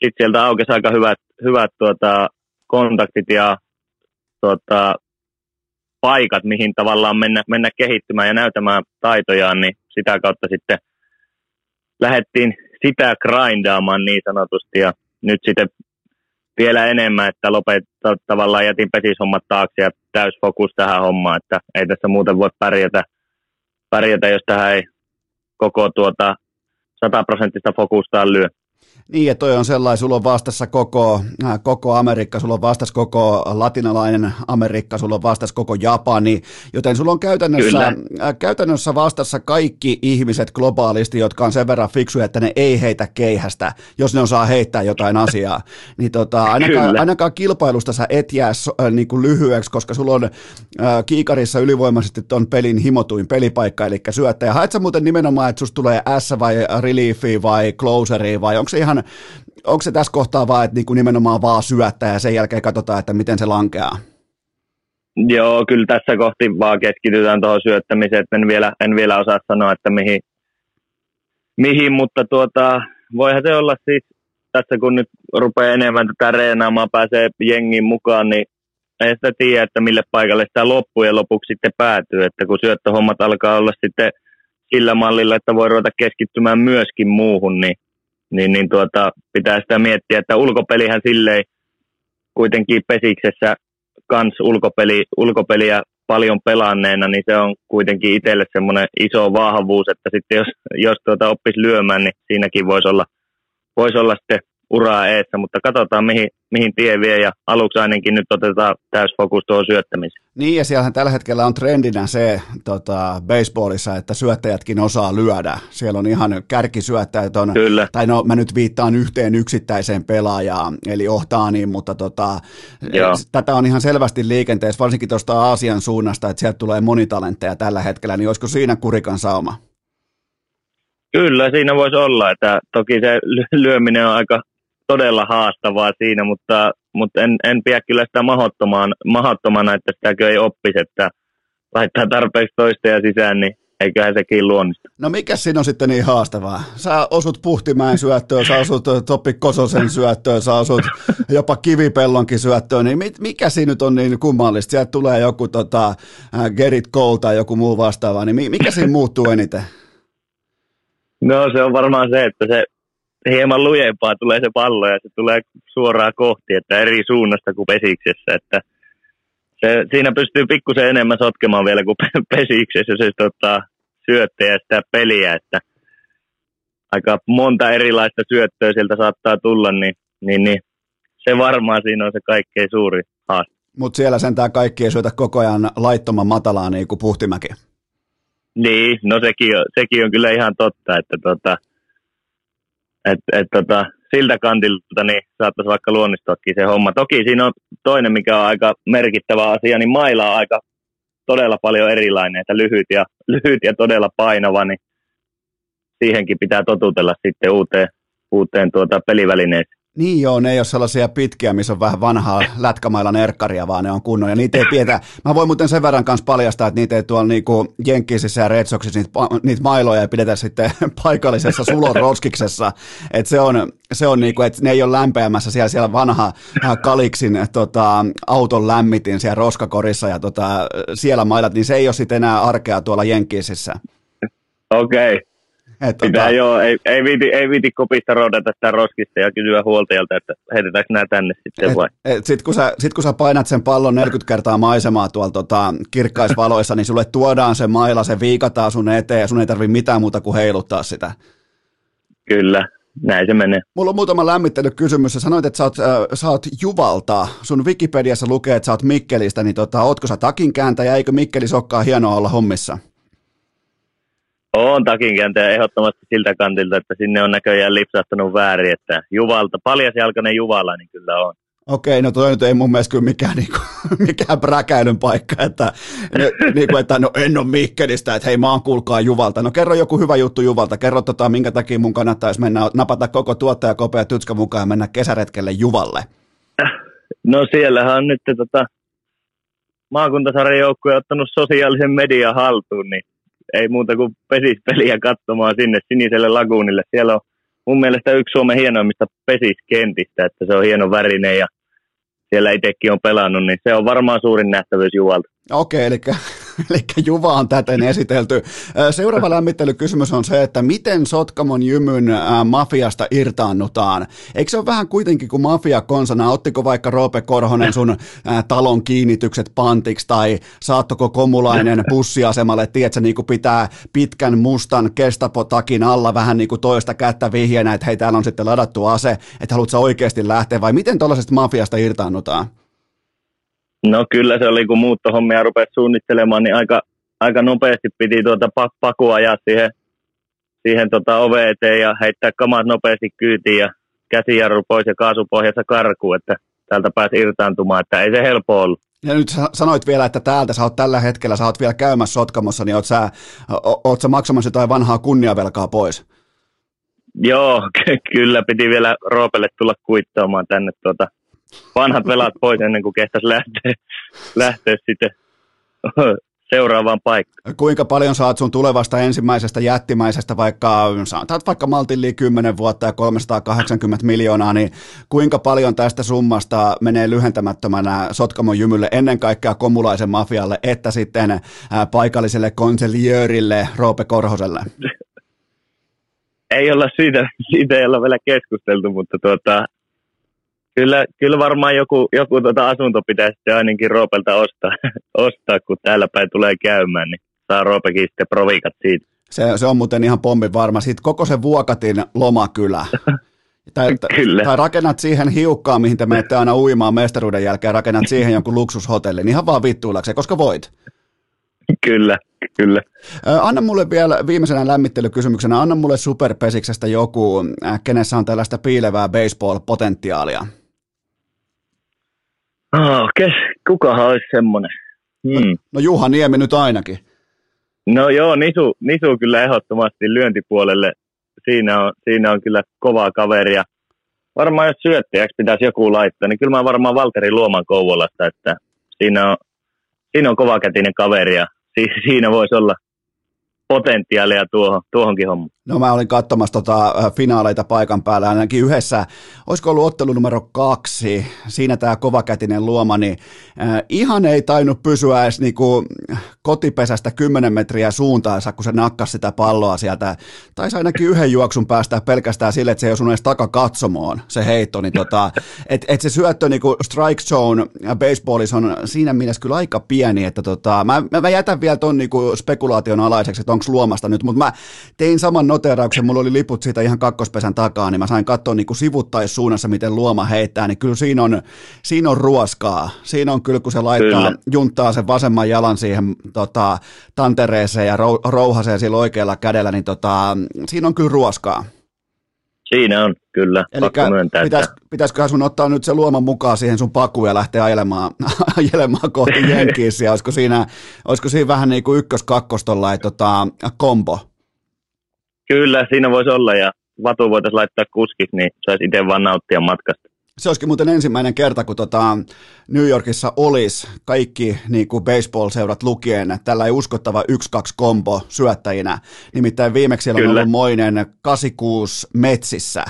sitten sieltä aukesi aika hyvät, hyvät tuota, kontaktit ja tuota, paikat, mihin tavallaan mennä, mennä kehittymään ja näytämään taitojaan, niin sitä kautta sitten lähdettiin sitä grindaamaan niin sanotusti ja nyt sitten vielä enemmän, että lopet, tavallaan jätin pesishommat taakse ja täys fokus tähän hommaan, että ei tässä muuten voi pärjätä, pärjätä jos tähän ei koko tuota sataprosenttista fokustaan lyö. Niin, ja toi on sellainen, sulla on vastassa koko, äh, koko Amerikka, sulla on vastassa koko latinalainen Amerikka, sulla on vastassa koko Japani, joten sulla on käytännössä, äh, käytännössä vastassa kaikki ihmiset globaalisti, jotka on sen verran fiksuja, että ne ei heitä keihästä, jos ne osaa heittää jotain asiaa. Niin tota, ainakaan, ainakaan kilpailusta sä et jää äh, niin kuin lyhyeksi, koska sulla on äh, kiikarissa ylivoimaisesti ton pelin himotuin pelipaikka, eli syöttäjä. Haet sä muuten nimenomaan, että susta tulee S vai reliefi vai closeri vai onko se ihan ihan, onko se tässä kohtaa vaan, että niinku nimenomaan vaan syöttää ja sen jälkeen katsotaan, että miten se lankeaa? Joo, kyllä tässä kohti vaan keskitytään tuohon syöttämiseen, että en vielä, en vielä osaa sanoa, että mihin, mihin mutta tuota, voihan se olla siis tässä kun nyt rupeaa enemmän tätä reenaamaan, pääsee jengin mukaan, niin ei sitä tiedä, että mille paikalle sitä loppujen lopuksi sitten päätyy, että kun syöttöhommat alkaa olla sitten sillä mallilla, että voi ruveta keskittymään myöskin muuhun, niin niin, niin tuota, pitää sitä miettiä, että ulkopelihän silleen kuitenkin pesiksessä kans ulkopeli, ulkopeliä paljon pelanneena, niin se on kuitenkin itselle semmoinen iso vahvuus, että sitten jos, jos tuota oppisi lyömään, niin siinäkin voisi olla, voisi olla sitten uraa eessä, mutta katsotaan mihin, mihin tie vie ja aluksi ainakin nyt otetaan täysfokus tuohon syöttämiseen. Niin ja siellähän tällä hetkellä on trendinä se tota, baseballissa, että syöttäjätkin osaa lyödä. Siellä on ihan kärkisyöttäjät on, Kyllä. tai no mä nyt viittaan yhteen yksittäiseen pelaajaan, eli Ohtaaniin, mutta tota, Joo. tätä on ihan selvästi liikenteessä, varsinkin tuosta Aasian suunnasta, että sieltä tulee monitalentteja tällä hetkellä, niin olisiko siinä kurikan sauma? Kyllä, siinä voisi olla, että toki se ly- lyöminen on aika todella haastavaa siinä, mutta, mutta en, en pidä kyllä sitä mahdottomaan, mahdottomana, että sitäkö ei oppisi, että laittaa tarpeeksi toisteja sisään, niin eiköhän sekin luonnistu. No mikä siinä on sitten niin haastavaa? Sä osut Puhtimäen syöttöön, sä osut Toppi Kososen syöttöön, sä osut jopa Kivipellonkin syöttöön, niin mit, mikä siinä nyt on niin kummallista? Sieltä tulee joku tota, äh, Gerrit Cole tai joku muu vastaava, niin mi- mikä siinä muuttuu eniten? No se on varmaan se, että se hieman lujempaa tulee se pallo ja se tulee suoraan kohti, että eri suunnasta kuin pesiksessä, että se, siinä pystyy pikkusen enemmän sotkemaan vielä kuin pe- pesiksessä se tota, syöttäjä sitä peliä, että aika monta erilaista syöttöä sieltä saattaa tulla, niin, niin, niin se varmaan siinä on se kaikkein suuri haaste. Mutta siellä sentään kaikki ei syötä koko ajan laittoman matalaa niin kuin Puhtimäki. Niin, no sekin on, sekin on kyllä ihan totta, että tota, et, et tota, siltä kantilta niin saattaisi vaikka luonnistuakin se homma. Toki siinä on toinen, mikä on aika merkittävä asia, niin maila on aika todella paljon erilainen, että lyhyt ja, lyhyt ja todella painava, niin siihenkin pitää totutella sitten uuteen, uuteen tuota pelivälineeseen. Niin joo, ne ei ole sellaisia pitkiä, missä on vähän vanhaa lätkämailan erkkaria, vaan ne on kunnon. Ja niitä ei pidetä. Mä voin muuten sen verran kanssa paljastaa, että niitä ei tuolla niinku Jenkkisissä ja Red Soxissa niitä, niitä mailoja ei pidetä sitten paikallisessa suloroskiksessa. Että se on, se on niinku, että ne ei ole lämpeämässä siellä, siellä vanha äh, Kaliksin tota, auton lämmitin siellä roskakorissa ja tota, siellä mailat, niin se ei ole sitten enää arkea tuolla Jenkkisissä. Okei. Okay. Et, Pitää tota, joo, ei, ei, viiti, ei viiti kopista roudata sitä roskista ja kysyä huoltajalta, että heitetäänkö nämä tänne sitten vai? Sitten kun, sä, sit kun sä painat sen pallon 40 kertaa maisemaa tuolla tota, kirkkaisvaloissa, niin sulle tuodaan se maila, se viikataan sun eteen ja sun ei tarvi mitään muuta kuin heiluttaa sitä. Kyllä, näin se menee. Mulla on muutama lämmittelykysymys. Sä sanoit, että sä oot, äh, sä oot Juvalta. Sun Wikipediassa lukee, että sä oot Mikkelistä, niin tota, ootko sä takin kääntäjä? Eikö Mikkelis olekaan hienoa olla hommissa? On takinkääntäjä ehdottomasti siltä kantilta, että sinne on näköjään lipsahtanut väärin, että Juvalta, paljasjalkainen Juvalla, niin kyllä on. Okei, no toi nyt ei mun mielestä kyllä mikään, niinku, mikään bräkäilyn paikka, että, ne, niinku, että no en ole Mikkelistä, että hei mä oon kuulkaa Juvalta. No kerro joku hyvä juttu Juvalta, kerro tota, minkä takia mun kannattaisi mennä, napata koko tuottaja kopea tytskä mukaan ja mennä kesäretkelle Juvalle. No siellähän on nyt tota, maakuntasarjan joukkue ottanut sosiaalisen median haltuun, niin ei muuta kuin pesispeliä katsomaan sinne siniselle laguunille. Siellä on mun mielestä yksi Suomen hienoimmista pesiskentistä, että se on hieno värinen ja siellä itsekin on pelannut, niin se on varmaan suurin nähtävyys Juvalta. Okei, eli, eli Juva on täten esitelty. Seuraava lämmittelykysymys on se, että miten Sotkamon jymyn mafiasta irtaannutaan? Eikö se ole vähän kuitenkin kuin mafia konsana? Ottiko vaikka Roope Korhonen sun talon kiinnitykset pantiksi tai saattoko komulainen bussiasemalle, tiedätkö, niin kuin pitää pitkän mustan kestapotakin alla vähän niin kuin toista kättä vihjenä, että hei täällä on sitten ladattu ase, että haluatko oikeasti lähteä vai miten tuollaisesta mafiasta irtaannutaan? No kyllä se oli, kun muuttohommia rupesi suunnittelemaan, niin aika, aika nopeasti piti tuota pakua ajaa siihen, siihen tota ove eteen ja heittää kamat nopeasti kyytiin ja käsijarru pois ja kaasupohjassa karkuun, että täältä pääsi irtaantumaan, että ei se helppo ollut. Ja nyt sanoit vielä, että täältä sä oot tällä hetkellä, sä oot vielä käymässä Sotkamossa, niin oot sä, oot sä maksamassa jotain vanhaa kunniavelkaa pois? Joo, ky- kyllä piti vielä Roopelle tulla kuittaamaan tänne tuota vanhat velat pois ennen kuin kehtäisi lähteä, lähteä sitten seuraavaan paikkaan. Kuinka paljon saat sun tulevasta ensimmäisestä jättimäisestä, vaikka saatat vaikka maltilli 10 vuotta ja 380 miljoonaa, niin kuinka paljon tästä summasta menee lyhentämättömänä Sotkamon jymylle ennen kaikkea komulaisen mafialle, että sitten paikalliselle konseliöörille Roope Korhoselle? Ei olla siitä, siitä ei olla vielä keskusteltu, mutta tuota, kyllä, kyllä varmaan joku, joku tuota asunto pitäisi ainakin Roopelta ostaa, ostaa, kun täällä päin tulee käymään, niin saa Roopekin sitten provikat siitä. Se, se on muuten ihan pommin varma. Sitten koko se Vuokatin lomakylä. Tai, Kyllä. tai rakennat siihen hiukkaan, mihin te menette aina uimaan mestaruuden jälkeen, rakennat siihen jonkun luksushotellin, ihan vaan vittuillakseen, koska voit. Kyllä, kyllä. Anna mulle vielä viimeisenä lämmittelykysymyksenä, anna mulle superpesiksestä joku, kenessä on tällaista piilevää baseball-potentiaalia. Oh, kes, kukahan olisi semmoinen? Hmm. No Juha Niemi nyt ainakin. No joo, Nisu, Nisu kyllä ehdottomasti lyöntipuolelle. Siinä on, siinä on kyllä kovaa kaveria. Varmaan jos syöttäjäksi pitäisi joku laittaa, niin kyllä mä varmaan Valteri Luoman Kouvolasta, että siinä on, siinä on kovakätinen kaveri ja si, siinä voisi olla potentiaalia tuohon, tuohonkin hommaan. No mä olin katsomassa tota äh, finaaleita paikan päällä, ainakin yhdessä, olisiko ollut ottelu numero kaksi, siinä tämä kovakätinen luoma, niin äh, ihan ei tainnut pysyä edes niinku kotipesästä 10 metriä suuntaansa, kun se nakkas sitä palloa sieltä. Taisi ainakin yhden juoksun päästä pelkästään sille, että se ei osunut edes takakatsomoon se heitto, niin tota, et, et se syöttö niinku strike zone baseballissa on siinä mielessä kyllä aika pieni, että tota, mä, mä, mä jätän vielä ton niinku spekulaation alaiseksi, että onko luomasta nyt, mutta mä tein saman noterauksen, mulla oli liput siitä ihan kakkospesän takaa, niin mä sain katsoa niin suunnassa, miten luoma heittää, niin kyllä siinä on, siinä on ruoskaa. Siinä on kyllä, kun se laittaa, Kyllä. junttaa sen vasemman jalan siihen tota, tantereeseen ja rou, rouhasee sillä oikealla kädellä, niin tota, siinä on kyllä ruoskaa. Siinä on kyllä, Eli pitäis, pitäisiköhän sun ottaa nyt se luoman mukaan siihen sun pakuun ja lähteä ajelemaan, ajelemaan kohti Jenkiisiä? Olisiko siinä, olisiko siinä vähän niin kuin ykkös-kakkostolla tota, kombo? Kyllä, siinä voisi olla ja Vatu voitaisiin laittaa kuskiksi, niin saisi itse vaan nauttia matkasta. Se olisikin muuten ensimmäinen kerta, kun tota New Yorkissa olisi kaikki niin kuin baseball-seurat lukien tällä ei uskottava 1-2 kombo syöttäjinä. Nimittäin viimeksi siellä on ollut moinen 86 metsissä.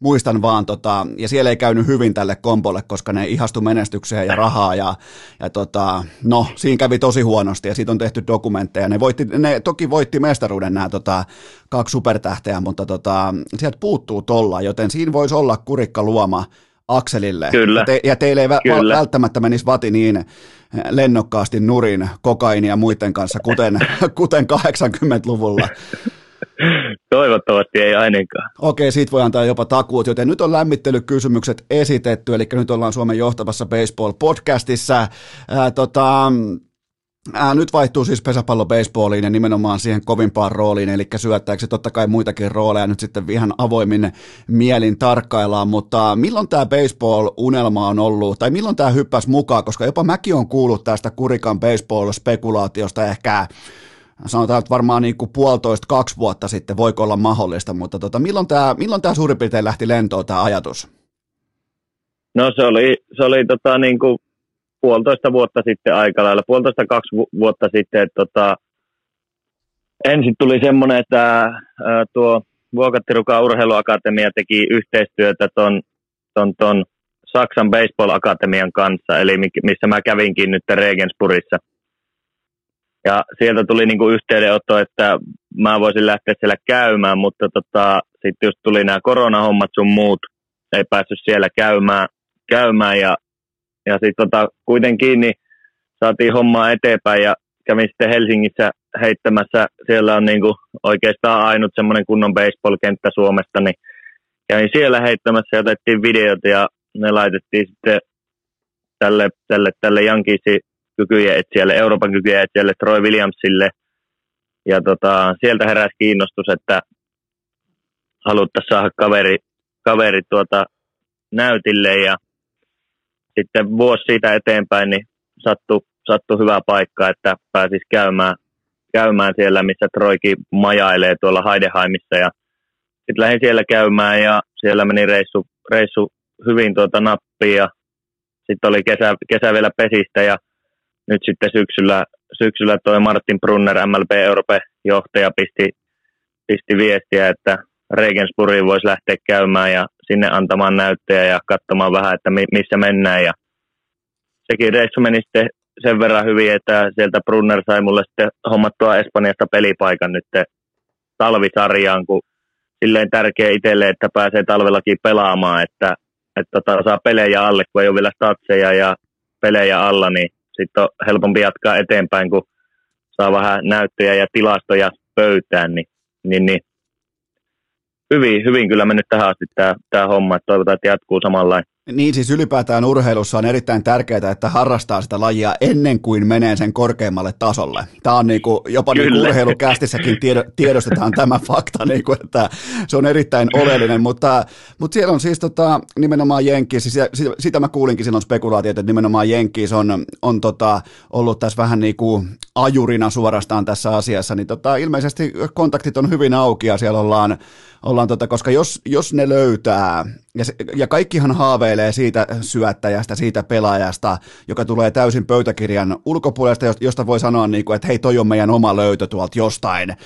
Muistan vaan, tota, ja siellä ei käynyt hyvin tälle kombolle, koska ne ihastu menestykseen ja rahaa, ja, ja tota, no, siinä kävi tosi huonosti, ja siitä on tehty dokumentteja. Ne, voitti, ne toki voitti mestaruuden nämä tota, kaksi supertähteä, mutta tota, sieltä puuttuu tolla, joten siinä voisi olla kurikka luoma Akselille. Kyllä. Ja, te, ja teille ei Kyllä. välttämättä menisi vati niin lennokkaasti nurin kokaini ja muiden kanssa, kuten, kuten 80-luvulla. Toivottavasti ei ainakaan. Okei, siitä voi antaa jopa takuut, joten nyt on lämmittelykysymykset esitetty, eli nyt ollaan Suomen johtavassa baseball-podcastissa. Ää, tota, ää, nyt vaihtuu siis pesäpallo baseballiin ja nimenomaan siihen kovimpaan rooliin, eli syöttäjäksi totta kai muitakin rooleja nyt sitten ihan avoimin mielin tarkkaillaan, mutta milloin tämä baseball-unelma on ollut, tai milloin tämä hyppäs mukaan, koska jopa mäkin on kuullut tästä Kurikan baseball-spekulaatiosta ehkä sanotaan, että varmaan niin kuin puolitoista, kaksi vuotta sitten voiko olla mahdollista, mutta tota, milloin tämä milloin tää suurin piirtein lähti lentoon tämä ajatus? No se oli, se oli tota, niin kuin puolitoista vuotta sitten aika lailla, puolitoista kaksi vu- vuotta sitten, että tota, ensin tuli semmoinen, että ää, tuo Vuokattirukan urheiluakatemia teki yhteistyötä ton, ton, ton Saksan Baseball Akatemian kanssa, eli missä mä kävinkin nyt Regensburgissa. Ja sieltä tuli niinku yhteydenotto, että mä voisin lähteä siellä käymään, mutta tota, sitten just tuli nämä koronahommat sun muut, ei päässyt siellä käymään, käymään ja, ja sitten tota, kuitenkin niin saatiin hommaa eteenpäin ja kävin sitten Helsingissä heittämässä, siellä on niinku oikeastaan ainut semmoinen kunnon baseball-kenttä Suomesta, niin kävin siellä heittämässä ja otettiin videot ja ne laitettiin sitten tälle, tälle, tälle Yankeesin kykyjen etsijalle, Euroopan kykyjen etsijalle Troy Williamsille. Ja tota, sieltä heräsi kiinnostus, että haluttaisiin saada kaveri, kaveri tuota näytille. Ja sitten vuosi siitä eteenpäin niin sattui, sattui hyvä paikka, että pääsisi käymään, käymään siellä, missä Troikin majailee tuolla Heideheimissa ja sitten lähdin siellä käymään ja siellä meni reissu, reissu hyvin tuota nappiin. Ja sitten oli kesä, kesä vielä pesistä ja nyt sitten syksyllä, syksyllä toi Martin Brunner, MLB Euroopan johtaja, pisti, pisti viestiä, että Regensburgiin voisi lähteä käymään ja sinne antamaan näyttöjä ja katsomaan vähän, että mi- missä mennään. Ja sekin reissu meni sitten sen verran hyvin, että sieltä Brunner sai mulle sitten hommattua Espanjasta pelipaikan nyt talvisarjaan, kun silleen tärkeä itselle, että pääsee talvellakin pelaamaan, että, että tota, saa pelejä alle, kun ei ole vielä statseja ja pelejä alla, niin sitten on helpompi jatkaa eteenpäin, kun saa vähän näyttöjä ja tilastoja pöytään, niin, niin, niin hyvin, hyvin kyllä mennyt tähän asti tämä, homma, että toivotaan, että jatkuu samanlainen. Niin siis ylipäätään urheilussa on erittäin tärkeää, että harrastaa sitä lajia ennen kuin menee sen korkeammalle tasolle. Tämä on niin kuin, jopa niin kuin urheilukästissäkin tiedostetaan tämä fakta, niin kuin, että se on erittäin oleellinen, mutta, mutta siellä on siis tota, nimenomaan Jenkki, siis sitä, sitä mä kuulinkin silloin spekulaatiot, että nimenomaan Jenkki on, on tota, ollut tässä vähän niin kuin ajurina suorastaan tässä asiassa, niin tota, ilmeisesti kontaktit on hyvin auki ja siellä ollaan ollaan tota, koska jos, jos ne löytää, ja, se, ja kaikkihan haaveilee siitä syöttäjästä, siitä pelaajasta, joka tulee täysin pöytäkirjan ulkopuolesta, josta voi sanoa, niin kuin, että hei, toi on meidän oma löytö tuolta jostain,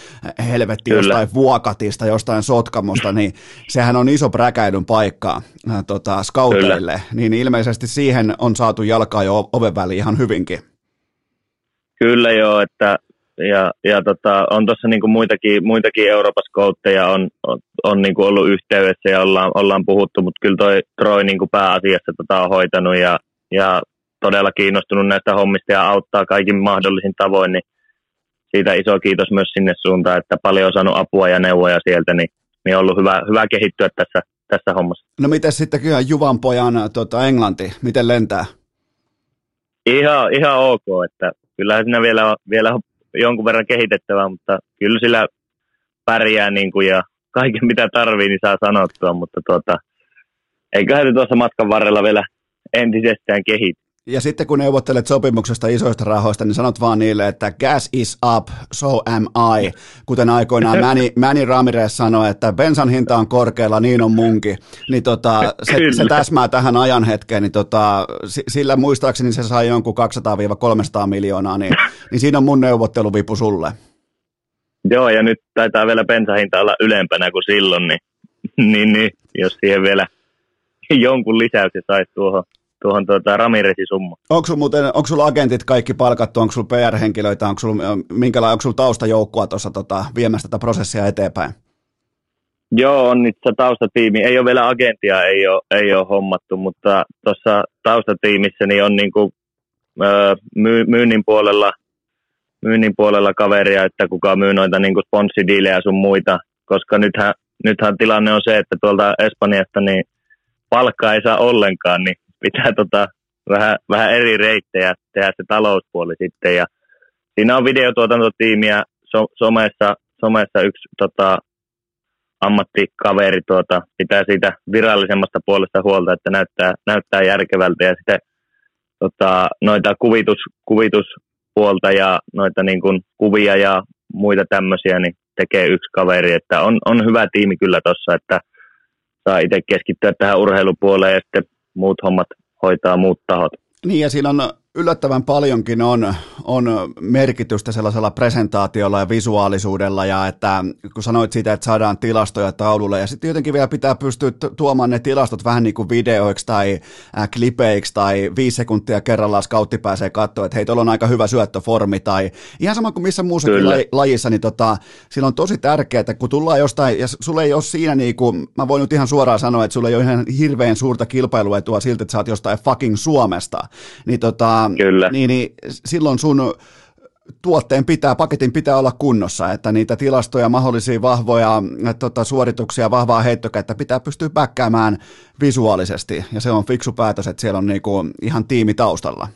helvetti, Kyllä. jostain vuokatista, jostain sotkamosta, niin sehän on iso präkäilyn paikka äh, tota, scouteille, niin ilmeisesti siihen on saatu jalkaa jo oven väliin ihan hyvinkin. Kyllä joo, että ja, ja tota, on tuossa niinku muitakin, muitakin Euroopan skoutteja on, on, on niinku ollut yhteydessä ja ollaan, ollaan puhuttu, mutta kyllä toi Troy niinku pääasiassa tota on hoitanut ja, ja todella kiinnostunut näistä hommista ja auttaa kaikin mahdollisin tavoin, niin siitä iso kiitos myös sinne suuntaan, että paljon on saanut apua ja neuvoja sieltä, niin, niin on ollut hyvä, hyvä kehittyä tässä, tässä hommassa. No miten sitten kyllä Juvan pojan tota, englanti, miten lentää? Ihan, ihan ok, että kyllähän siinä vielä, vielä jonkun verran kehitettävää, mutta kyllä sillä pärjää niin kuin ja kaiken mitä tarvii, niin saa sanottua, mutta tuota, eiköhän se tuossa matkan varrella vielä entisestään kehity. Ja sitten kun neuvottelet sopimuksesta isoista rahoista, niin sanot vaan niille, että gas is up, so am I. Kuten aikoinaan Manny, Manny Ramirez sanoi, että bensan hinta on korkealla, niin on munkin. Niin tota, se, se, täsmää tähän ajan hetkeen, niin tota, sillä muistaakseni se sai jonkun 200-300 miljoonaa, niin, niin siinä on mun neuvotteluvipu sulle. Joo, ja nyt taitaa vielä bensahinta olla ylempänä kuin silloin, niin, niin, niin jos siihen vielä jonkun lisäyksen saisi tuohon tuohon tuota, Ramiresin summa. Onko sulla muuten, onko sulla agentit kaikki palkattu, onko sulla PR-henkilöitä, onko sulla, minkälainen, onko sulla taustajoukkoa tuossa tota, viemässä tätä prosessia eteenpäin? Joo, on nyt se taustatiimi. Ei ole vielä agentia, ei ole, ei ole hommattu, mutta tuossa taustatiimissä niin on niin kuin, myy, myynnin puolella myynnin puolella kaveria, että kuka myy noita niin kuin sponssidiilejä sun muita, koska nythän, nythän tilanne on se, että tuolta Espanjasta niin palkkaa ei saa ollenkaan, niin pitää tota, vähän, vähän eri reittejä tehdä se talouspuoli sitten. Ja siinä on videotuotantotiimiä. So, somessa, somessa yksi tota, ammattikaveri tuota, pitää siitä virallisemmasta puolesta huolta, että näyttää, näyttää järkevältä. Ja sitten tota, noita kuvitus, kuvituspuolta ja noita niin kuin, kuvia ja muita tämmöisiä niin tekee yksi kaveri, että on, on hyvä tiimi kyllä tuossa, että saa itse keskittyä tähän urheilupuoleen ja sitten muut hommat hoitaa muut tahot. Niin ja siinä on yllättävän paljonkin on, on merkitystä sellaisella presentaatiolla ja visuaalisuudella ja että kun sanoit siitä, että saadaan tilastoja taululle ja sitten jotenkin vielä pitää pystyä tuomaan ne tilastot vähän niin kuin videoiksi tai äh, klipeiksi tai viisi sekuntia kerrallaan scoutti pääsee katsoa, että hei, tuolla on aika hyvä syöttöformi tai ihan sama kuin missä muussakin la- lajissa, niin tota, sillä on tosi tärkeää, että kun tullaan jostain ja sulle ei ole siinä niin kuin, mä voin nyt ihan suoraan sanoa, että sulle ei ole ihan hirveän suurta kilpailuetua siltä, että sä oot jostain fucking Suomesta, niin tota, Kyllä. Niin, niin silloin sun tuotteen pitää, paketin pitää olla kunnossa, että niitä tilastoja, mahdollisia vahvoja tota, suorituksia, vahvaa heittokäyttä pitää pystyä päkkäämään visuaalisesti, ja se on fiksu päätös, että siellä on niinku ihan tiimi taustalla.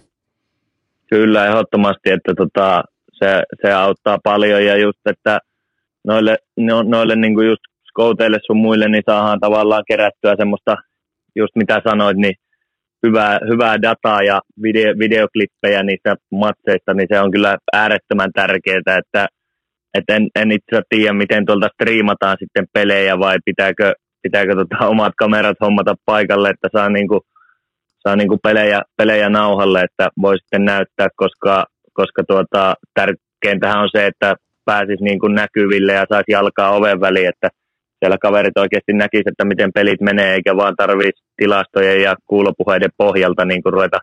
Kyllä, ehdottomasti, että tota, se, se, auttaa paljon, ja just, että noille, no, noille niinku just skouteille sun muille, niin saadaan tavallaan kerättyä semmoista, just mitä sanoit, niin hyvää, hyvää dataa ja video, videoklippejä niistä matseista, niin se on kyllä äärettömän tärkeää, että, että en, en itse tiedä, miten tuolta striimataan sitten pelejä vai pitääkö, pitääkö tota omat kamerat hommata paikalle, että saa, niinku, saa niinku pelejä, pelejä nauhalle, että voi sitten näyttää, koska, koska tuota, tärkeintähän on se, että pääsisi niinku näkyville ja saisi jalkaa oven väliin, että siellä kaverit oikeasti näkisivät, että miten pelit menee, eikä vaan tarvitsisi tilastojen ja kuulopuheiden pohjalta niin kuin ruveta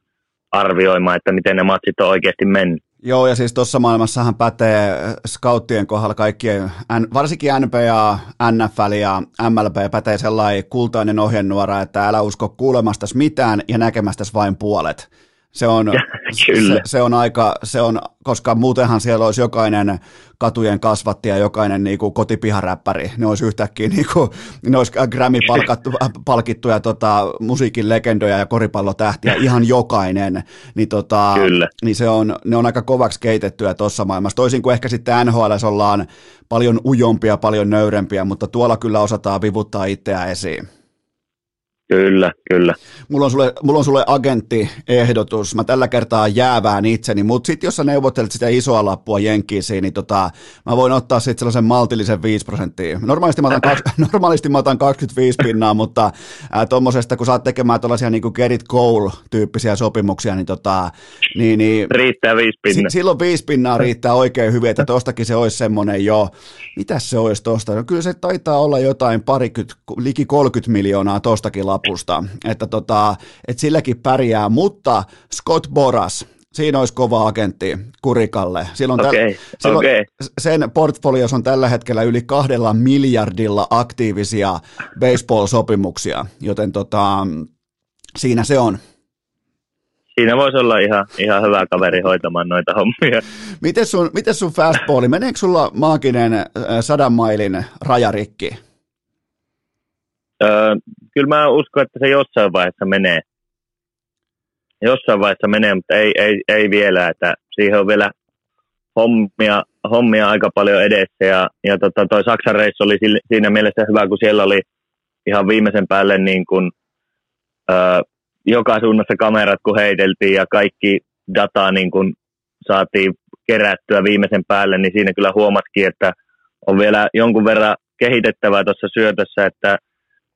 arvioimaan, että miten ne matsit on oikeasti mennyt. Joo, ja siis tuossa maailmassahan pätee scouttien kohdalla kaikkien, varsinkin NBA, NFL ja MLB pätee sellainen kultainen ohjenuora, että älä usko kuulemastas mitään ja näkemästäs vain puolet. Se on, Kyllä. Se, se, on aika, se on, koska muutenhan siellä olisi jokainen katujen kasvattaja, jokainen niin kuin kotipiharäppäri, ne olisi yhtäkkiä niin kuin, ne olisi Grammy-palkittuja tota, musiikin legendoja ja koripallotähtiä, ihan jokainen, niin, tota, Kyllä. niin se on, ne on aika kovaksi keitettyä tuossa maailmassa, toisin kuin ehkä sitten NHL ollaan paljon ujompia, paljon nöyrempiä, mutta tuolla kyllä osataan vivuttaa itseä esiin. Kyllä, kyllä. Mulla on sulle, mulla on sulle agenttiehdotus. Mä tällä kertaa jäävään itseni, mutta sitten jos sä neuvottelet sitä isoa lappua Jenkkiisiin, niin tota, mä voin ottaa sitten sellaisen maltillisen 5 prosenttia. Normaalisti mä otan, normaalisti mä otan 25 pinnaa, mutta tuommoisesta, kun sä oot tekemään tällaisia niin kuin Gerrit Cole-tyyppisiä sopimuksia, niin, tota, niin, niin Riittää viisi pinnaa. Si- silloin viisi pinnaa riittää oikein hyvin, että tostakin se olisi semmoinen jo, mitäs se olisi tosta? No kyllä se taitaa olla jotain parikymmentä, liki 30 miljoonaa tostakin lapusta, että tota, et silläkin pärjää, mutta Scott Boras, siinä olisi kova agentti Kurikalle. Silloin täl, Okei, silloin okei. Sen portfolios on tällä hetkellä yli kahdella miljardilla aktiivisia baseball-sopimuksia, joten tota, siinä se on. Siinä voisi olla ihan, ihan hyvä kaveri hoitamaan noita hommia. Miten sun, miten sun fastballi, meneekö sulla maaginen äh, sadan mailin rajarikki? Öö, kyllä mä uskon, että se jossain vaiheessa menee. Jossain vaiheessa menee, mutta ei, ei, ei vielä. Että siihen on vielä hommia, hommia aika paljon edessä. Ja, ja tota, toi Saksan reissu oli siinä mielessä hyvä, kun siellä oli ihan viimeisen päälle niin kuin, öö, joka suunnassa kamerat, kun heiteltiin ja kaikki dataa niin kuin saatiin kerättyä viimeisen päälle, niin siinä kyllä huomatkin, että on vielä jonkun verran kehitettävää tuossa syötössä, että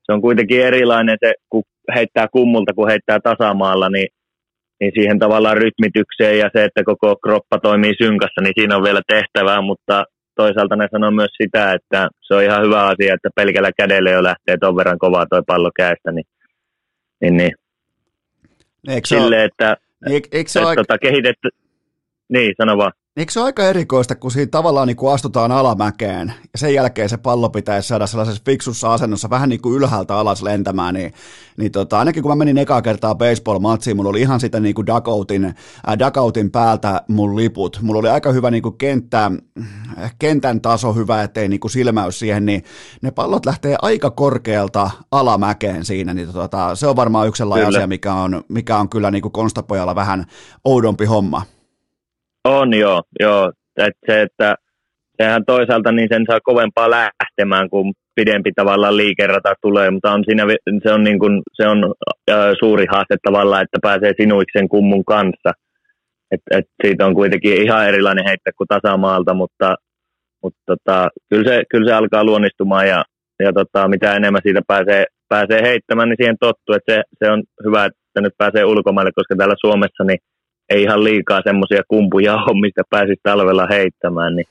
se on kuitenkin erilainen se, kun heittää kummulta, kun heittää tasamaalla, niin, niin siihen tavallaan rytmitykseen ja se, että koko kroppa toimii synkassa, niin siinä on vielä tehtävää, mutta toisaalta ne sanoo myös sitä, että se on ihan hyvä asia, että pelkällä kädellä jo lähtee ton verran kovaa toi pallo käestä, niin, niin, niin. Eikö se, ole, Silleen, että, eikö, eikö, se että ole, tota, kehitetty, niin sano vaan. Eikö se ole aika erikoista, kun siinä tavallaan niin kuin astutaan alamäkeen ja sen jälkeen se pallo pitäisi saada sellaisessa fiksussa asennossa vähän niin kuin ylhäältä alas lentämään, niin, niin tota, ainakin kun mä menin ekaa kertaa baseball-matsiin, mulla oli ihan sitä niin kuin dugoutin, äh, dugoutin päältä mun liput. Mulla oli aika hyvä niin kuin kenttä, kentän taso hyvä, ettei niin kuin silmäys siihen, niin ne pallot lähtee aika korkealta alamäkeen siinä, niin tota, se on varmaan yksi sellainen Kyllä. asia, mikä on, mikä on kyllä niin kuin konstapojalla vähän oudompi homma. On joo, joo. Et se, että sehän toisaalta niin sen saa kovempaa lähtemään, kun pidempi tavallaan liikerata tulee, mutta on siinä, se on, niin kuin, se on ö, suuri haaste tavallaan, että pääsee sinuiksen kummun kanssa. Et, et siitä on kuitenkin ihan erilainen heittää kuin tasamaalta, mutta, mutta tota, kyllä, se, kyllä se alkaa luonnistumaan ja, ja tota, mitä enemmän siitä pääsee, pääsee heittämään, niin siihen tottuu, että se, se on hyvä, että nyt pääsee ulkomaille, koska täällä Suomessa niin ei ihan liikaa semmoisia kumpuja ole, mistä pääsisi talvella heittämään, niin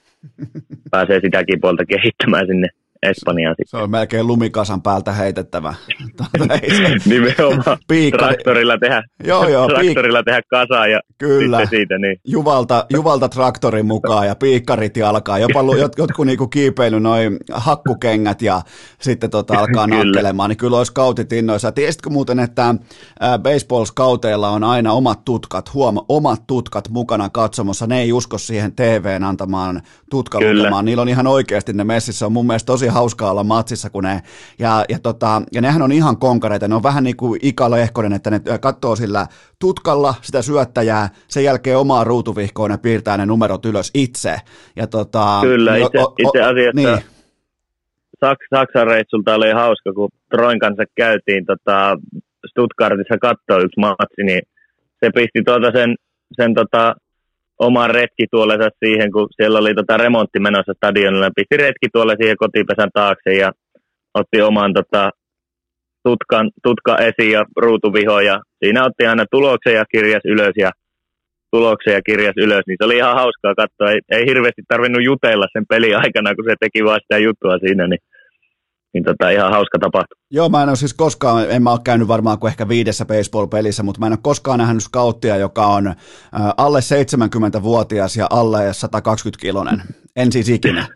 pääsee sitäkin puolta kehittämään sinne Espanjaan Se sitten. on melkein lumikasan päältä heitettävä. Tuota, se- Nimenomaan Piikkari. traktorilla tehdä, Joo, joo, piik- traktorilla tehdä kasaan ja Kyllä. sitten siitä niin. Juvalta, Juvalta traktorin mukaan ja piikkarit jalkaa. Jopa jot, jotkut niinku kiipeily noin hakkukengät ja sitten tota alkaa nakkelemaan, niin kyllä olisi scoutit innoissa. Tiesitkö muuten, että ää, baseball-scouteilla on aina omat tutkat, huom, omat tutkat mukana katsomassa. Ne ei usko siihen TVn antamaan tutkalukemaan. Niillä on ihan oikeasti ne messissä. On mun mielestä tosi hauskaa olla matsissa, kun ne, ja, ja, tota, ja nehän on ihan konkareita. Ne on vähän niin kuin Ika Lehkonen, että ne katsoo sillä tutkalla sitä syöttäjää, sen jälkeen omaa ruutuvihkoon ne piirtää ne numerot ylös itse. Ja tota, Kyllä, niin, itse, itse asiassa niin, Saks, Saksan reissulta oli hauska, kun Troin kanssa käytiin tota, Stuttgartissa katsoa yksi matsi, niin se pisti tuota sen, sen tota, oman retkituolensa siihen, kun siellä oli tota remontti menossa stadionilla. Pisti retkituolle siihen kotipesän taakse ja otti oman tota, tutkan, tutka esiin ja ruutuviho ja siinä otti aina tuloksen ja kirjas ylös ja tuloksen ja kirjas ylös, niin se oli ihan hauskaa katsoa. Ei, ei hirveästi tarvinnut jutella sen pelin aikana, kun se teki vaan sitä juttua siinä, niin, niin tota, ihan hauska tapahtuma. Joo, mä en ole siis koskaan, en mä ole käynyt varmaan kuin ehkä viidessä baseball-pelissä, mutta mä en ole koskaan nähnyt scouttia, joka on alle 70-vuotias ja alle 120-kilonen. En siis ikinä.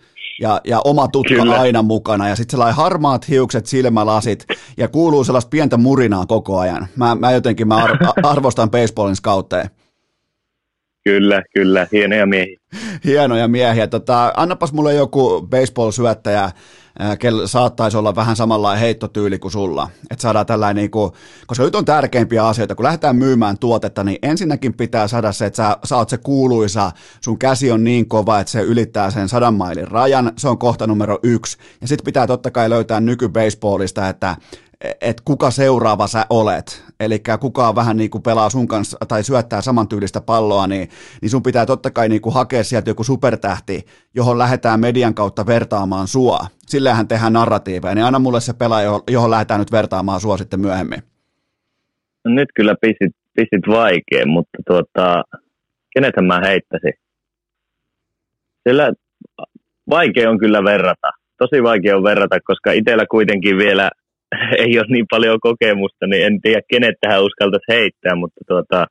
ja, ja oma tutka Kyllä. aina mukana ja sitten sellainen harmaat hiukset, silmälasit ja kuuluu sellaista pientä murinaa koko ajan. Mä, mä jotenkin mä ar- arvostan baseballin scoutteja. Kyllä, kyllä, hienoja miehiä. Hienoja miehiä. Tota, annapas mulle joku baseball-syöttäjä, kel saattaisi olla vähän samanlainen heittotyyli kuin sulla. Että saadaan tällainen, niin kuin, koska nyt on tärkeimpiä asioita, kun lähdetään myymään tuotetta, niin ensinnäkin pitää saada se, että sä, sä oot se kuuluisa, sun käsi on niin kova, että se ylittää sen sadan mailin rajan, se on kohta numero yksi. Ja sitten pitää totta kai löytää nykybaseballista, että että kuka seuraava sä olet, eli kuka vähän niin kuin pelaa sun kanssa tai syöttää samantyylistä palloa, niin, niin sun pitää totta kai niin kuin hakea sieltä joku supertähti, johon lähdetään median kautta vertaamaan sua. Sillähän tehdään narratiiveja, niin anna mulle se pelaaja, johon lähdetään nyt vertaamaan sua sitten myöhemmin. No nyt kyllä pistit, pistit vaikea, mutta tuota, kenethän mä heittäisin? Sillä vaikea on kyllä verrata. Tosi vaikea on verrata, koska itsellä kuitenkin vielä ei ole niin paljon kokemusta, niin en tiedä, kenet tähän uskaltaisi heittää, mutta tuota,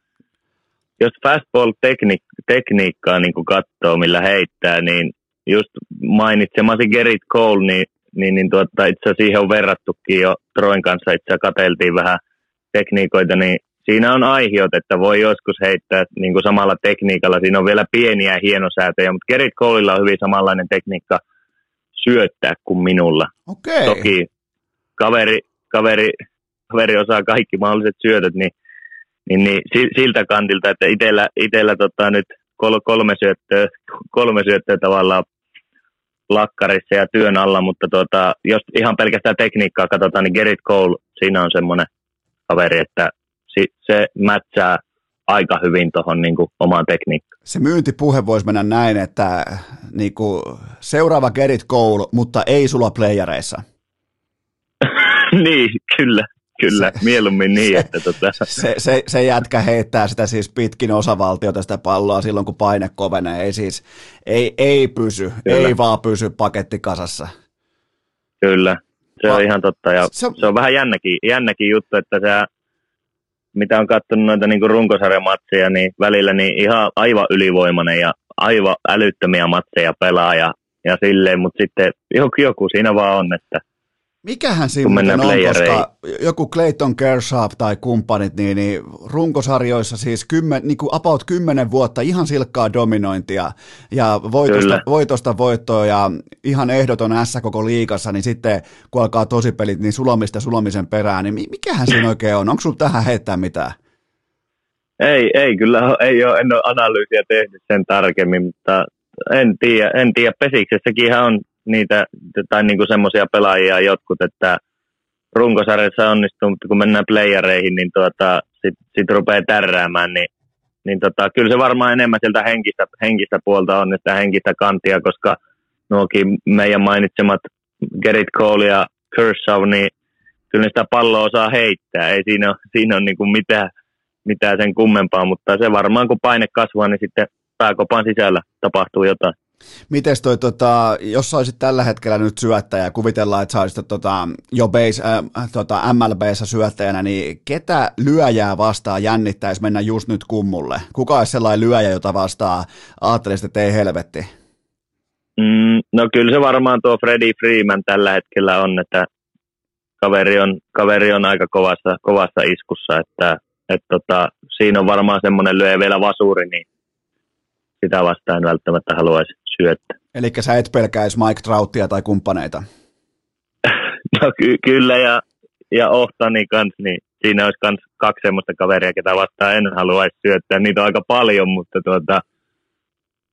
jos fastball-tekniikkaa niin katsoo, millä heittää, niin just mainitsemasi Gerrit Cole, niin, niin, niin tuota, itse asiassa siihen on verrattukin jo Troin kanssa, itse asiassa katseltiin vähän tekniikoita, niin siinä on aihiot, että voi joskus heittää niin kuin samalla tekniikalla. Siinä on vielä pieniä hienosäätöjä, mutta Gerrit Coleilla on hyvin samanlainen tekniikka syöttää kuin minulla. Okay. Toki kaveri, kaveri, kaveri osaa kaikki mahdolliset syötöt, niin, niin, niin siltä kantilta, että itellä, itellä tota nyt kolme syöttöä, kolme syöttöä tavallaan lakkarissa ja työn alla, mutta tuota, jos ihan pelkästään tekniikkaa katsotaan, niin Gerrit Cole, siinä on semmoinen kaveri, että se mätsää aika hyvin tuohon niin omaan tekniikkaan. Se myyntipuhe voisi mennä näin, että niin kuin, seuraava Gerrit Cole, mutta ei sulla playereissa. niin, kyllä. Kyllä, se, mieluummin niin, se, että tota... se, se, se, jätkä heittää sitä siis pitkin osavaltiota sitä palloa silloin, kun paine kovenee. Ei siis, ei, ei pysy, kyllä. ei vaan pysy paketti kasassa. Kyllä, se Va- on ihan totta. Ja se, se on vähän jännäkin, jännäkin juttu, että se, mitä on katsonut noita niin runkosarjamatseja, niin välillä niin ihan aivan ylivoimainen ja aivan älyttömiä matseja pelaa ja, ja silleen, mutta sitten joku, joku siinä vaan on, että Mikähän siinä on, koska joku Clayton Kershaw tai kumppanit, niin, niin runkosarjoissa siis kymmen, niin kuin about kymmenen vuotta ihan silkkaa dominointia ja voitosta, voitosta voittoa ja ihan ehdoton S koko liikassa, niin sitten kun alkaa tosipelit, niin sulamista sulamisen perään, niin mikähän siinä oikein on? Onko sinulla tähän heittää mitään? Ei, ei kyllä, ei ole, en ole analyysiä tehnyt sen tarkemmin, mutta en tiedä, en tiedä. Pesiksessäkin on niitä, tai niinku semmoisia pelaajia jotkut, että runkosarjassa onnistuu, mutta kun mennään playereihin, niin tuota, sitten sit rupeaa tärräämään, niin, niin tota, kyllä se varmaan enemmän sieltä henkistä, henkistä puolta on, sitä henkistä kantia, koska nuokin meidän mainitsemat Gerrit Cole ja Kershaw, niin kyllä sitä palloa osaa heittää, ei siinä ole, siinä ole niin mitään, mitään sen kummempaa, mutta se varmaan kun paine kasvaa, niin sitten pääkopan sisällä tapahtuu jotain. Mites toi, tota, jos olisit tällä hetkellä nyt syöttäjä, kuvitellaan, että sä olisit tota, jo base, äh, tota MLBssä syöttäjänä, niin ketä lyöjää vastaan jännittäisi mennä just nyt kummulle? Kuka olisi sellainen lyöjä, jota vastaa ajattelisit, että ei helvetti? Mm, no kyllä se varmaan tuo Freddie Freeman tällä hetkellä on, että kaveri on, kaveri on aika kovassa, kovassa iskussa, että et tota, siinä on varmaan semmoinen lyöjä vielä vasuri, niin sitä vastaan välttämättä haluaisi syöttää. Eli sä et pelkäisi Mike Trouttia tai kumppaneita? no ky- kyllä ja, ja Ohtani kanssa, niin siinä olisi kans kaksi semmoista kaveria, ketä vastaan en haluaisi syöttää. Niitä on aika paljon, mutta tuota,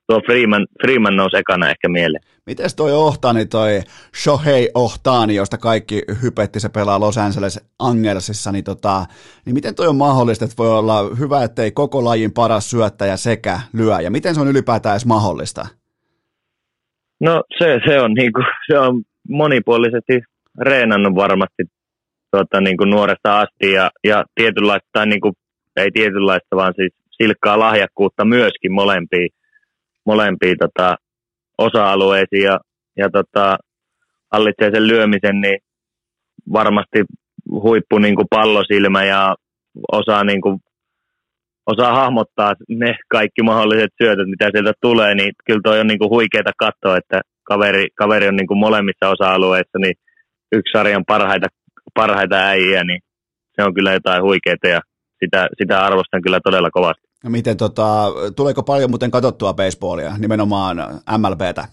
tuo Freeman, Freeman nousi ekana ehkä mieleen. Miten toi Ohtani, toi Shohei Ohtani, josta kaikki hypetti, se pelaa Los Angeles Angelsissa, niin, tota, niin miten toi on mahdollista, että voi olla hyvä, ettei koko lajin paras syöttäjä sekä lyö, ja miten se on ylipäätään edes mahdollista? No se, se, on, niin kuin, se on monipuolisesti reenannut varmasti tuota, niin kuin nuoresta asti ja, ja tietynlaista, tai niin kuin, ei tietynlaista, vaan siis silkkaa lahjakkuutta myöskin molempiin, molempiin tota, osa-alueisiin ja, ja tota, hallitsee sen lyömisen, niin varmasti huippu niin kuin pallosilmä ja osaa niin kuin osaa hahmottaa ne kaikki mahdolliset syötöt, mitä sieltä tulee, niin kyllä toi on niinku huikeeta katsoa, että kaveri, kaveri on niin kuin molemmissa osa-alueissa, niin yksi sarjan parhaita, parhaita äijä, niin se on kyllä jotain huikeaa ja sitä, sitä arvostan kyllä todella kovasti. Miten tota, tuleeko paljon muuten katsottua baseballia, nimenomaan MLBtä?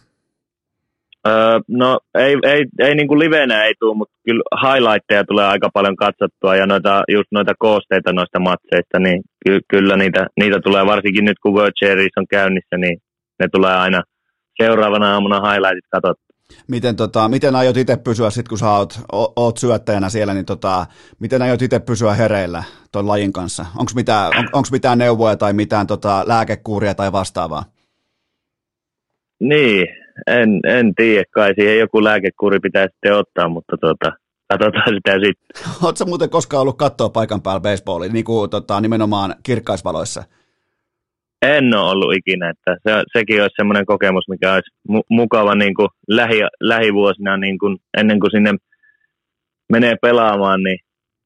Öö, no ei, ei, ei niin kuin livenä ei tule, mutta kyllä highlightteja tulee aika paljon katsottua ja noita, just noita koosteita noista matseista, niin ky, kyllä niitä, niitä tulee varsinkin nyt kun World Series on käynnissä, niin ne tulee aina seuraavana aamuna highlightit katsottua. Miten, tota, miten aiot itse pysyä sitten, kun sä oot, oot syöttäjänä siellä, niin tota, miten aiot itse pysyä hereillä tuon lajin kanssa? Onko mitään, on, onks mitään neuvoja tai mitään tota, lääkekuuria tai vastaavaa? Niin, en, en tiedä, kai siihen joku lääkekuuri pitää sitten ottaa, mutta tota, katsotaan sitä sitten. Oletko muuten koskaan ollut katsoa paikan päällä baseballia, niin kuin tota, nimenomaan kirkkaisvaloissa? En ole ollut ikinä, että se, sekin olisi semmoinen kokemus, mikä olisi mu- mukava niin kuin lähi, lähivuosina niin kuin ennen kuin sinne menee pelaamaan, niin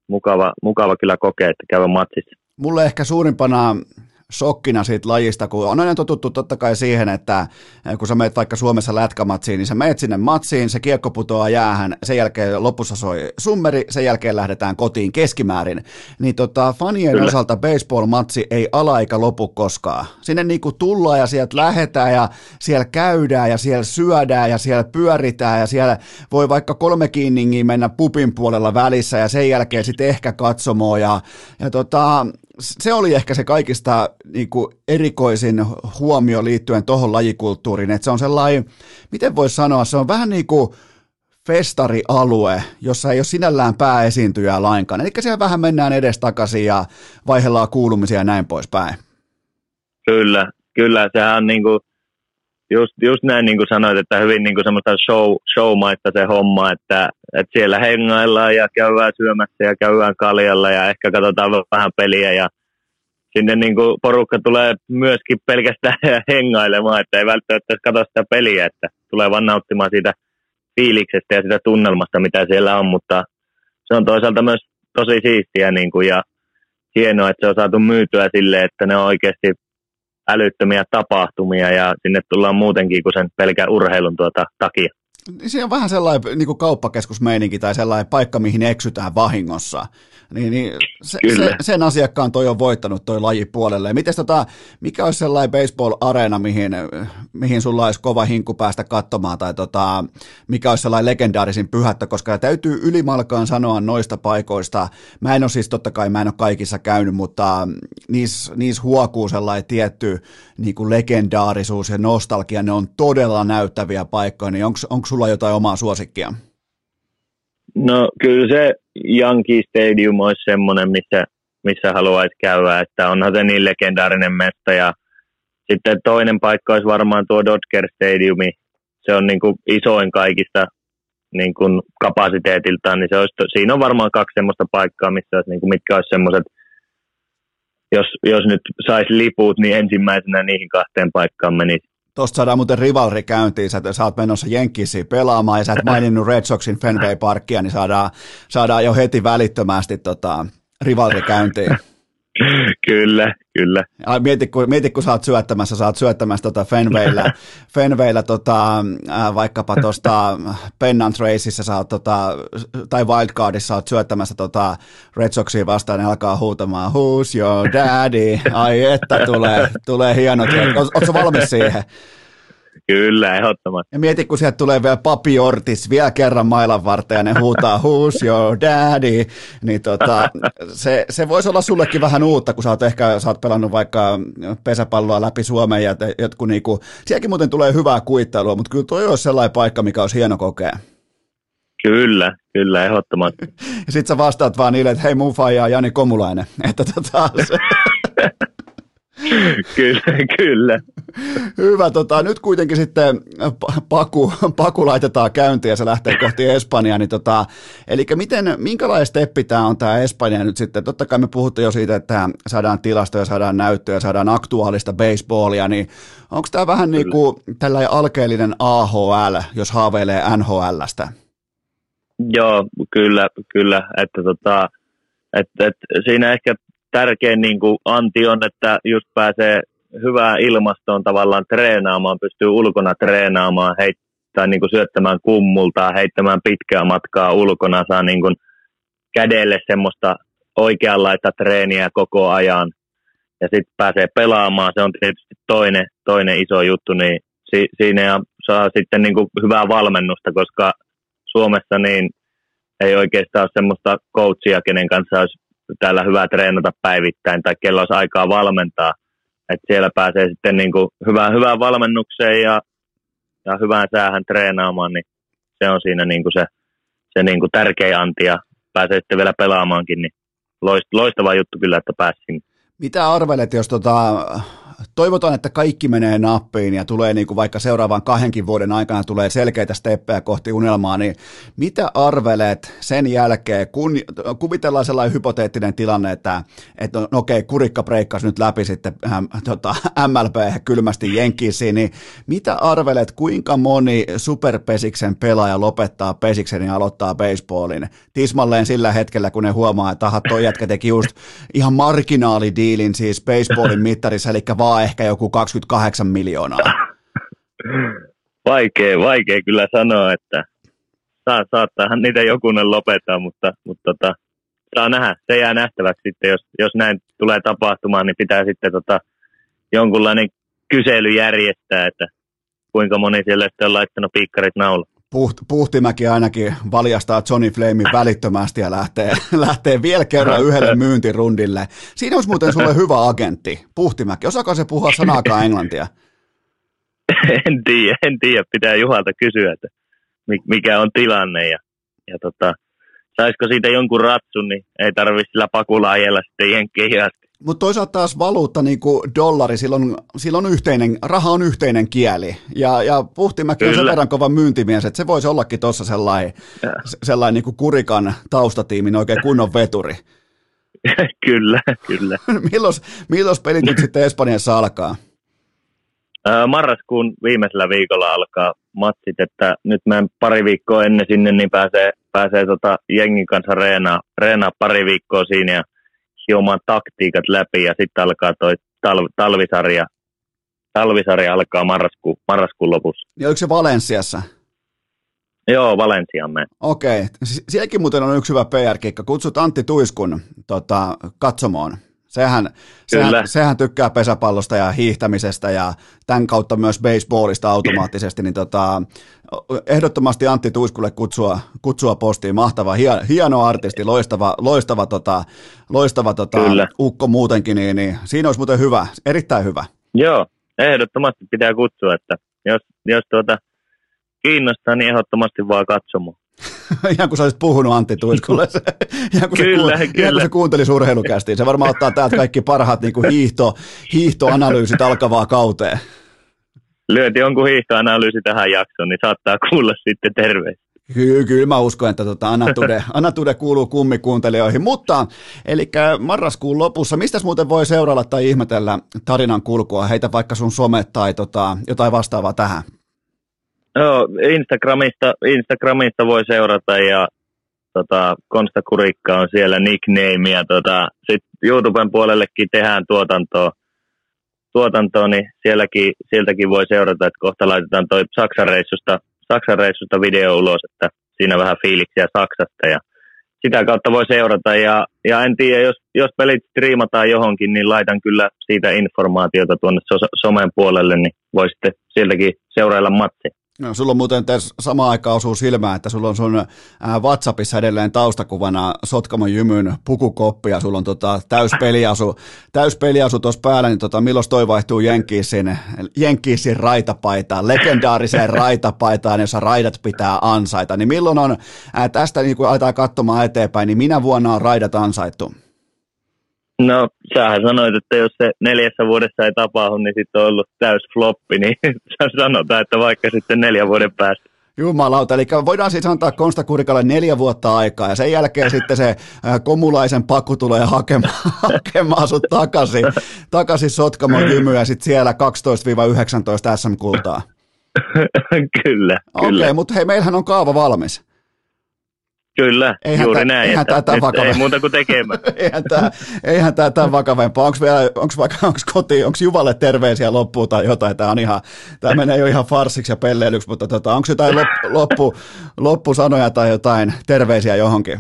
mukava, mukava kyllä kokea, että käydä matsissa. Mulle ehkä suurimpana shokkina siitä lajista, kun on aina totuttu totta kai siihen, että eh, kun sä meet vaikka Suomessa lätkämatsiin, niin sä meet sinne matsiin, se kiekko putoaa jäähän, sen jälkeen lopussa soi summeri, sen jälkeen lähdetään kotiin keskimäärin. Niin tota, fanien Kyllä. osalta baseball-matsi ei ala eikä lopu koskaan. Sinne niinku tullaan ja sieltä lähetään ja siellä käydään ja siellä syödään ja siellä pyöritään ja siellä voi vaikka kolme kiinningiä mennä pupin puolella välissä ja sen jälkeen sitten ehkä katsomoa ja, ja tota, se oli ehkä se kaikista niin kuin erikoisin huomio liittyen tuohon lajikulttuuriin, että se on sellainen, miten voisi sanoa, se on vähän niin kuin festarialue, jossa ei ole sinällään pääesiintyjää lainkaan. Eli siellä vähän mennään edestakaisin ja vaihdellaan kuulumisia ja näin poispäin. Kyllä, kyllä. Sehän on niin kuin, just, just näin niin kuin sanoit, että hyvin niin kuin semmoista show, showmaista se homma, että, että siellä hengaillaan ja käydään syömässä ja käydään kaljalla ja ehkä katsotaan vähän peliä ja sinne niin kuin porukka tulee myöskin pelkästään hengailemaan, että ei välttämättä katso sitä peliä, että tulee vaan nauttimaan siitä fiiliksestä ja sitä tunnelmasta, mitä siellä on, mutta se on toisaalta myös tosi siistiä niin kuin, ja hienoa, että se on saatu myytyä sille, että ne on oikeasti älyttömiä tapahtumia ja sinne tullaan muutenkin kuin sen pelkän urheilun tuota takia. Niin se on vähän sellainen niin kuin kauppakeskusmeininki tai sellainen paikka, mihin eksytään vahingossa. Niin, niin se, se, sen asiakkaan toi on voittanut toi laji puolelle. Miten tota, mikä olisi sellainen baseball-areena, mihin, mihin sulla olisi kova hinku päästä katsomaan, tai tota, mikä olisi sellainen legendaarisin pyhättö, koska täytyy ylimalkaan sanoa noista paikoista. Mä en ole siis totta kai, mä en ole kaikissa käynyt, mutta niissä niis huokuu sellainen tietty niin kuin legendaarisuus ja nostalgia, ne on todella näyttäviä paikkoja, niin onko sulla jotain omaa suosikkia? No kyllä se Yankee Stadium olisi semmoinen, missä, missä haluaisi käydä, että onhan se niin legendaarinen mesta ja sitten toinen paikka olisi varmaan tuo Dodger Stadiumi. Se on niin kuin isoin kaikista niin kuin kapasiteetiltaan, niin se olisi, siinä on varmaan kaksi semmoista paikkaa, missä olisi, niin kuin, mitkä olisi semmoiset, jos, jos nyt saisi liput, niin ensimmäisenä niihin kahteen paikkaan menisi. Tuosta saadaan muuten rivalri käyntiin, sä, sä oot menossa Jenkkisiin pelaamaan ja sä et maininnut Red Soxin Fenway Parkia, niin saadaan, saadaan jo heti välittömästi tota, rivalri käyntiin. Kyllä, kyllä. Ja mieti, kun, mieti, kun sä oot syöttämässä, sä oot syöttämässä tota Fenwayllä, Fenwayllä tota, äh, vaikkapa tuosta Pennant Raceissa sä oot, tota, tai Wildcardissa oot syöttämässä tota Red Soxia vastaan, niin alkaa huutamaan, who's your daddy? Ai että tulee, tulee hienot. Ootko valmis siihen? Kyllä, ehdottomasti. Ja mieti, kun sieltä tulee vielä Papi Ortis vielä kerran mailan varten ja ne huutaa Who's your daddy? Niin tota, se, se voisi olla sullekin vähän uutta, kun sä oot ehkä sä oot pelannut vaikka pesäpalloa läpi Suomeen ja jotkut niinku, sielläkin muuten tulee hyvää kuittailua, mutta kyllä toi olisi sellainen paikka, mikä olisi hieno kokea. Kyllä, kyllä, ehdottomasti. Ja sit sä vastaat vaan niille, että hei mun faija Jani Komulainen. Että tota, se... kyllä, kyllä. Hyvä, tota, nyt kuitenkin sitten paku, paku laitetaan käyntiin ja se lähtee kohti Espanjaa, niin tota, eli miten, minkälainen steppi tämä on tämä Espanja nyt sitten, totta kai me puhuttiin jo siitä, että saadaan tilastoja, saadaan näyttöjä, saadaan aktuaalista baseballia, niin onko tämä vähän niin kuin tällainen alkeellinen AHL, jos haaveilee NHLstä? Joo, kyllä, kyllä, että tota, et, et, siinä ehkä tärkein niin kuin anti on, että just pääsee hyvää ilmastoon tavallaan treenaamaan, pystyy ulkona treenaamaan, heit, tai niin kuin syöttämään kummulta, heittämään pitkää matkaa ulkona, saa niin kuin kädelle semmoista oikeanlaista treeniä koko ajan ja sitten pääsee pelaamaan, se on tietysti toinen, toinen iso juttu, niin si, siinä saa sitten niin kuin hyvää valmennusta, koska Suomessa niin ei oikeastaan ole semmoista coachia, kenen kanssa olisi täällä hyvä treenata päivittäin tai kello olisi aikaa valmentaa. Et siellä pääsee sitten niin kuin hyvään, hyvään valmennukseen ja, ja hyvään säähän treenaamaan, niin se on siinä niin kuin se, se niin kuin tärkeä anti ja pääsee sitten vielä pelaamaankin, niin loistava juttu kyllä, että pääsin. Mitä arvelet, jos tota, toivotaan, että kaikki menee nappiin ja tulee niin kuin vaikka seuraavan kahdenkin vuoden aikana tulee selkeitä steppejä kohti unelmaa, niin mitä arvelet sen jälkeen, kun kuvitellaan sellainen hypoteettinen tilanne, että, että no, okei, kurikka breikkasi nyt läpi sitten ähm, tota, MLB kylmästi Jenkiisiin, niin mitä arvelet, kuinka moni superpesiksen pelaaja lopettaa pesiksen ja aloittaa baseballin? Tismalleen sillä hetkellä, kun ne huomaa, että aha, toi jätkä teki just ihan marginaalidiilin siis baseballin mittarissa, eli vaan ehkä joku 28 miljoonaa? Vaikea, vaikea kyllä sanoa, että saa, saattaahan niitä jokunen lopettaa, mutta, mutta tota, saa nähdä. Se jää nähtäväksi sitten, jos, jos näin tulee tapahtumaan, niin pitää sitten tota, jonkunlainen kysely järjestää, että kuinka moni siellä on laittanut piikkarit naula. Puht, Puhtimäki ainakin valjastaa Johnny Flamein välittömästi ja lähtee, lähtee vielä kerran yhdelle myyntirundille. Siinä olisi muuten sulle hyvä agentti, Puhtimäki. Osaako se puhua sanaakaan englantia? En tiedä, en tiedä. Pitää Juhalta kysyä, että mikä on tilanne ja, ja tota, saisiko siitä jonkun ratsun, niin ei tarvitse sillä pakulla ajella sitten jenkkeihin asti. Mutta toisaalta taas valuutta, niin kuin dollari, silloin, silloin yhteinen, raha on yhteinen kieli. Ja, ja Puhtimäki Kyllä. on sen verran kova myyntimies, että se voisi ollakin tuossa sellainen, sellainen niin kuin kurikan taustatiimin oikein kunnon veturi. kyllä, kyllä. milloin, milloin pelit nyt sitten Espanjassa alkaa? Marraskuun viimeisellä viikolla alkaa matsit, että nyt mä pari viikkoa ennen sinne, niin pääsee, pääsee tota jengin kanssa reenaa, reenaa pari viikkoa siinä ja hiomaan taktiikat läpi ja sitten alkaa toi tal- talvisarja. Talvisarja alkaa marrasku, marraskuun lopussa. Ja onko se Valensiassa? Joo, Valensiamme. Okei. Okay. Sielläkin muuten on yksi hyvä PR-kikka. Kutsut Antti Tuiskun tota, katsomoon. Sehän, sehän, sehän tykkää pesäpallosta ja hiihtämisestä ja tämän kautta myös baseballista automaattisesti, niin tota, ehdottomasti Antti Tuiskulle kutsua, kutsua postiin, mahtava, hieno, hieno artisti, loistava, loistava, tota, loistava tota, ukko muutenkin, niin, niin siinä olisi muuten hyvä, erittäin hyvä. Joo, ehdottomasti pitää kutsua, että jos, jos tuota, kiinnostaa, niin ehdottomasti vaan katsomaan. ihan kuin sä olisit puhunut Antti Tuiskulle. ihan kuin kyllä, se, kyllä. Ihan kuin se kuuntelisi urheilukästiin. Se varmaan ottaa täältä kaikki parhaat niin kuin hiihto, hiihtoanalyysit alkavaa kauteen. Lyöt jonkun hiihtoanalyysi tähän jaksoon, niin saattaa kuulla sitten terveistä. Kyllä, kyllä mä uskon, että tota Anna, Tude, Anna Tude kuuluu kummikuuntelijoihin, mutta eli marraskuun lopussa, mistä muuten voi seurailla tai ihmetellä tarinan kulkua, heitä vaikka sun somet tai tota, jotain vastaavaa tähän? Joo, Instagramista, Instagramista voi seurata ja tota, Konsta Kurikka on siellä nickname ja tota, sitten YouTuben puolellekin tehdään tuotantoa, tuotantoa niin sielläkin, sieltäkin voi seurata, että kohta laitetaan toi Saksan reissusta, Saksan reissusta video ulos, että siinä vähän fiiliksiä Saksasta ja sitä kautta voi seurata ja, ja en tiedä, jos, jos pelit striimataan johonkin, niin laitan kyllä siitä informaatiota tuonne so, somen puolelle, niin voi sitten sieltäkin seurailla matseja. No, sulla on muuten tässä sama aika osuu silmään, että sulla on sun ää, WhatsAppissa edelleen taustakuvana Sotkamon jymyn pukukoppi ja sulla on tota, täyspeliasu, täyspeliasu tuossa päällä, niin tota, milloin toi vaihtuu Jenkkiisin, Jenkkiisin raitapaitaan, legendaariseen raitapaitaan, jossa raidat pitää ansaita, niin milloin on ää, tästä niin kun aletaan katsomaan eteenpäin, niin minä vuonna on raidat ansaittu? No, sähän sanoit, että jos se neljässä vuodessa ei tapahdu, niin sitten on ollut täys floppi, niin sanotaan, että vaikka sitten neljä vuoden päästä. Jumalauta, eli voidaan siis antaa Konsta Kurikalle neljä vuotta aikaa ja sen jälkeen sitten se komulaisen paku tulee hakemaan, hakemaan sut takaisin, takaisin Sotkamon jymy ja sitten siellä 12-19 SM-kultaa. kyllä, Okei, okay, mutta hei, meillähän on kaava valmis. Kyllä, eihän juuri tää, näin. Eihän että tää vakava... Ei muuta kuin tekemään. eihän tämä eihän tää tämän vakavempaa. Onko vielä, onko vaikka, onko koti, onko Juvalle terveisiä loppuun tai jotain? Tämä on ihan, tämä menee jo ihan farsiksi ja pelleilyksi, mutta tota, onko jotain loppu, loppu, loppusanoja tai jotain terveisiä johonkin?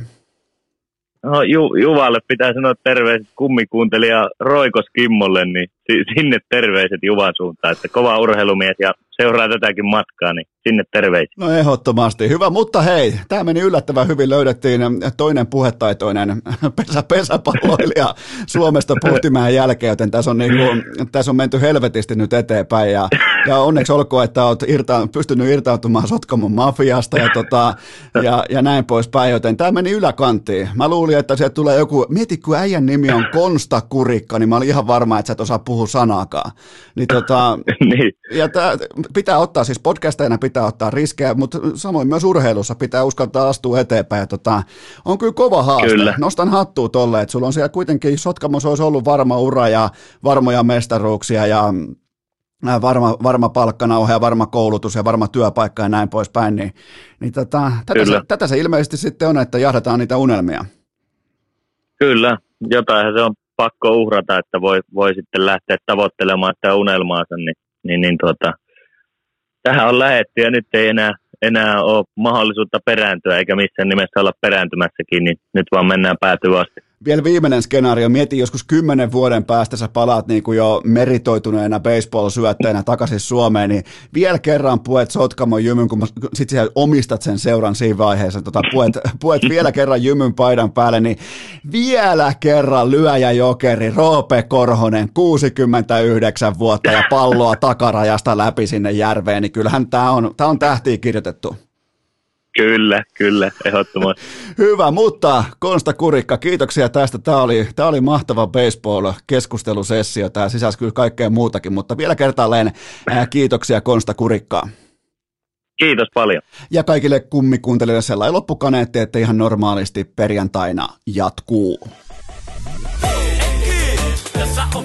No, Ju, Juvalle pitää sanoa terveiset kummikuuntelija Roikos Kimmolle, niin sinne terveiset Juvan suuntaan, että kova urheilumies ja seuraa tätäkin matkaa, niin sinne terveisiä. No ehdottomasti. Hyvä, mutta hei, tämä meni yllättävän hyvin. Löydettiin toinen puhetaitoinen pesä, pesäpalloilija Suomesta puhtimään jälkeen, joten tässä on, niinku, tässä on menty helvetisti nyt eteenpäin. Ja, ja onneksi olkoon, että olet irta, pystynyt irtautumaan Sotkamon mafiasta ja, tota, ja, ja näin poispäin, joten tämä meni yläkanttiin. Mä luulin, että sieltä tulee joku, mieti kun äijän nimi on Konsta Kurikka, niin mä olin ihan varma, että sä et osaa puhua sanaakaan. Niin, tota, niin. Ja tää, pitää ottaa, siis podcasteina pitää ottaa riskejä, mutta samoin myös urheilussa pitää uskaltaa astua eteenpäin. Ja tota, on kyllä kova haaste. Kyllä. Nostan hattua tolle, että sulla on siellä kuitenkin, Sotkamos olisi ollut varma ura ja varmoja mestaruuksia ja varma, varma palkkanauha ja varma koulutus ja varma työpaikka ja näin poispäin, niin, niin tota, tätä, se, tätä se ilmeisesti sitten on, että jahdataan niitä unelmia. Kyllä, jotain se on pakko uhrata, että voi, voi sitten lähteä tavoittelemaan sitä unelmaansa, niin, niin, niin tuota, tähän on lähetty ja nyt ei enää, enää ole mahdollisuutta perääntyä eikä missään nimessä olla perääntymässäkin, niin nyt vaan mennään päätyvästi vielä viimeinen skenaario, mieti joskus kymmenen vuoden päästä sä palaat niin kuin jo meritoituneena baseball-syötteenä takaisin Suomeen, niin vielä kerran puet Sotkamon jymyn, kun sit sä omistat sen seuran siinä vaiheessa, tota, puet, puet vielä kerran jymyn paidan päälle, niin vielä kerran lyöjä jokeri Roope Korhonen, 69 vuotta ja palloa takarajasta läpi sinne järveen, niin kyllähän tämä on, tää on tähtiin kirjoitettu. Kyllä, kyllä, ehdottomasti. Hyvä, mutta Konsta Kurikka, kiitoksia tästä. Tämä oli, tämä oli mahtava baseball-keskustelusessio. Tämä sisälsi kyllä kaikkea muutakin, mutta vielä kertaalleen ää, kiitoksia Konsta Kurikkaa. Kiitos paljon. Ja kaikille kummikuuntelijoille sellainen loppukaneetti, että ihan normaalisti perjantaina jatkuu. Tässä on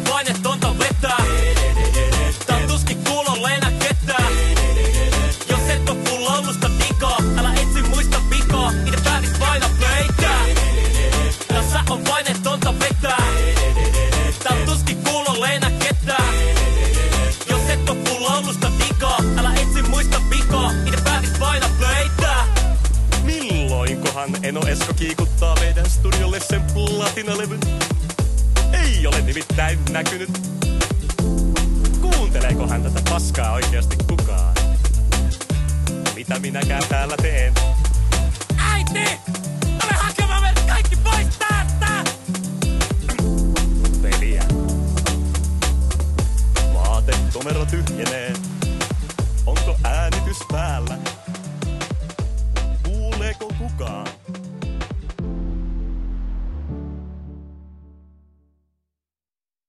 Eino Esko kiikuttaa meidän studiolle sen platinalevyn. Ei ole nimittäin näkynyt. Kuunteleeko hän tätä paskaa oikeasti kukaan? Mitä minäkään täällä teen? Äiti! Ole hakemaan meidät kaikki pois täältä! Peliä. Vaate numero tyhjenee. Onko äänitys päällä? kuuleeko kukaan?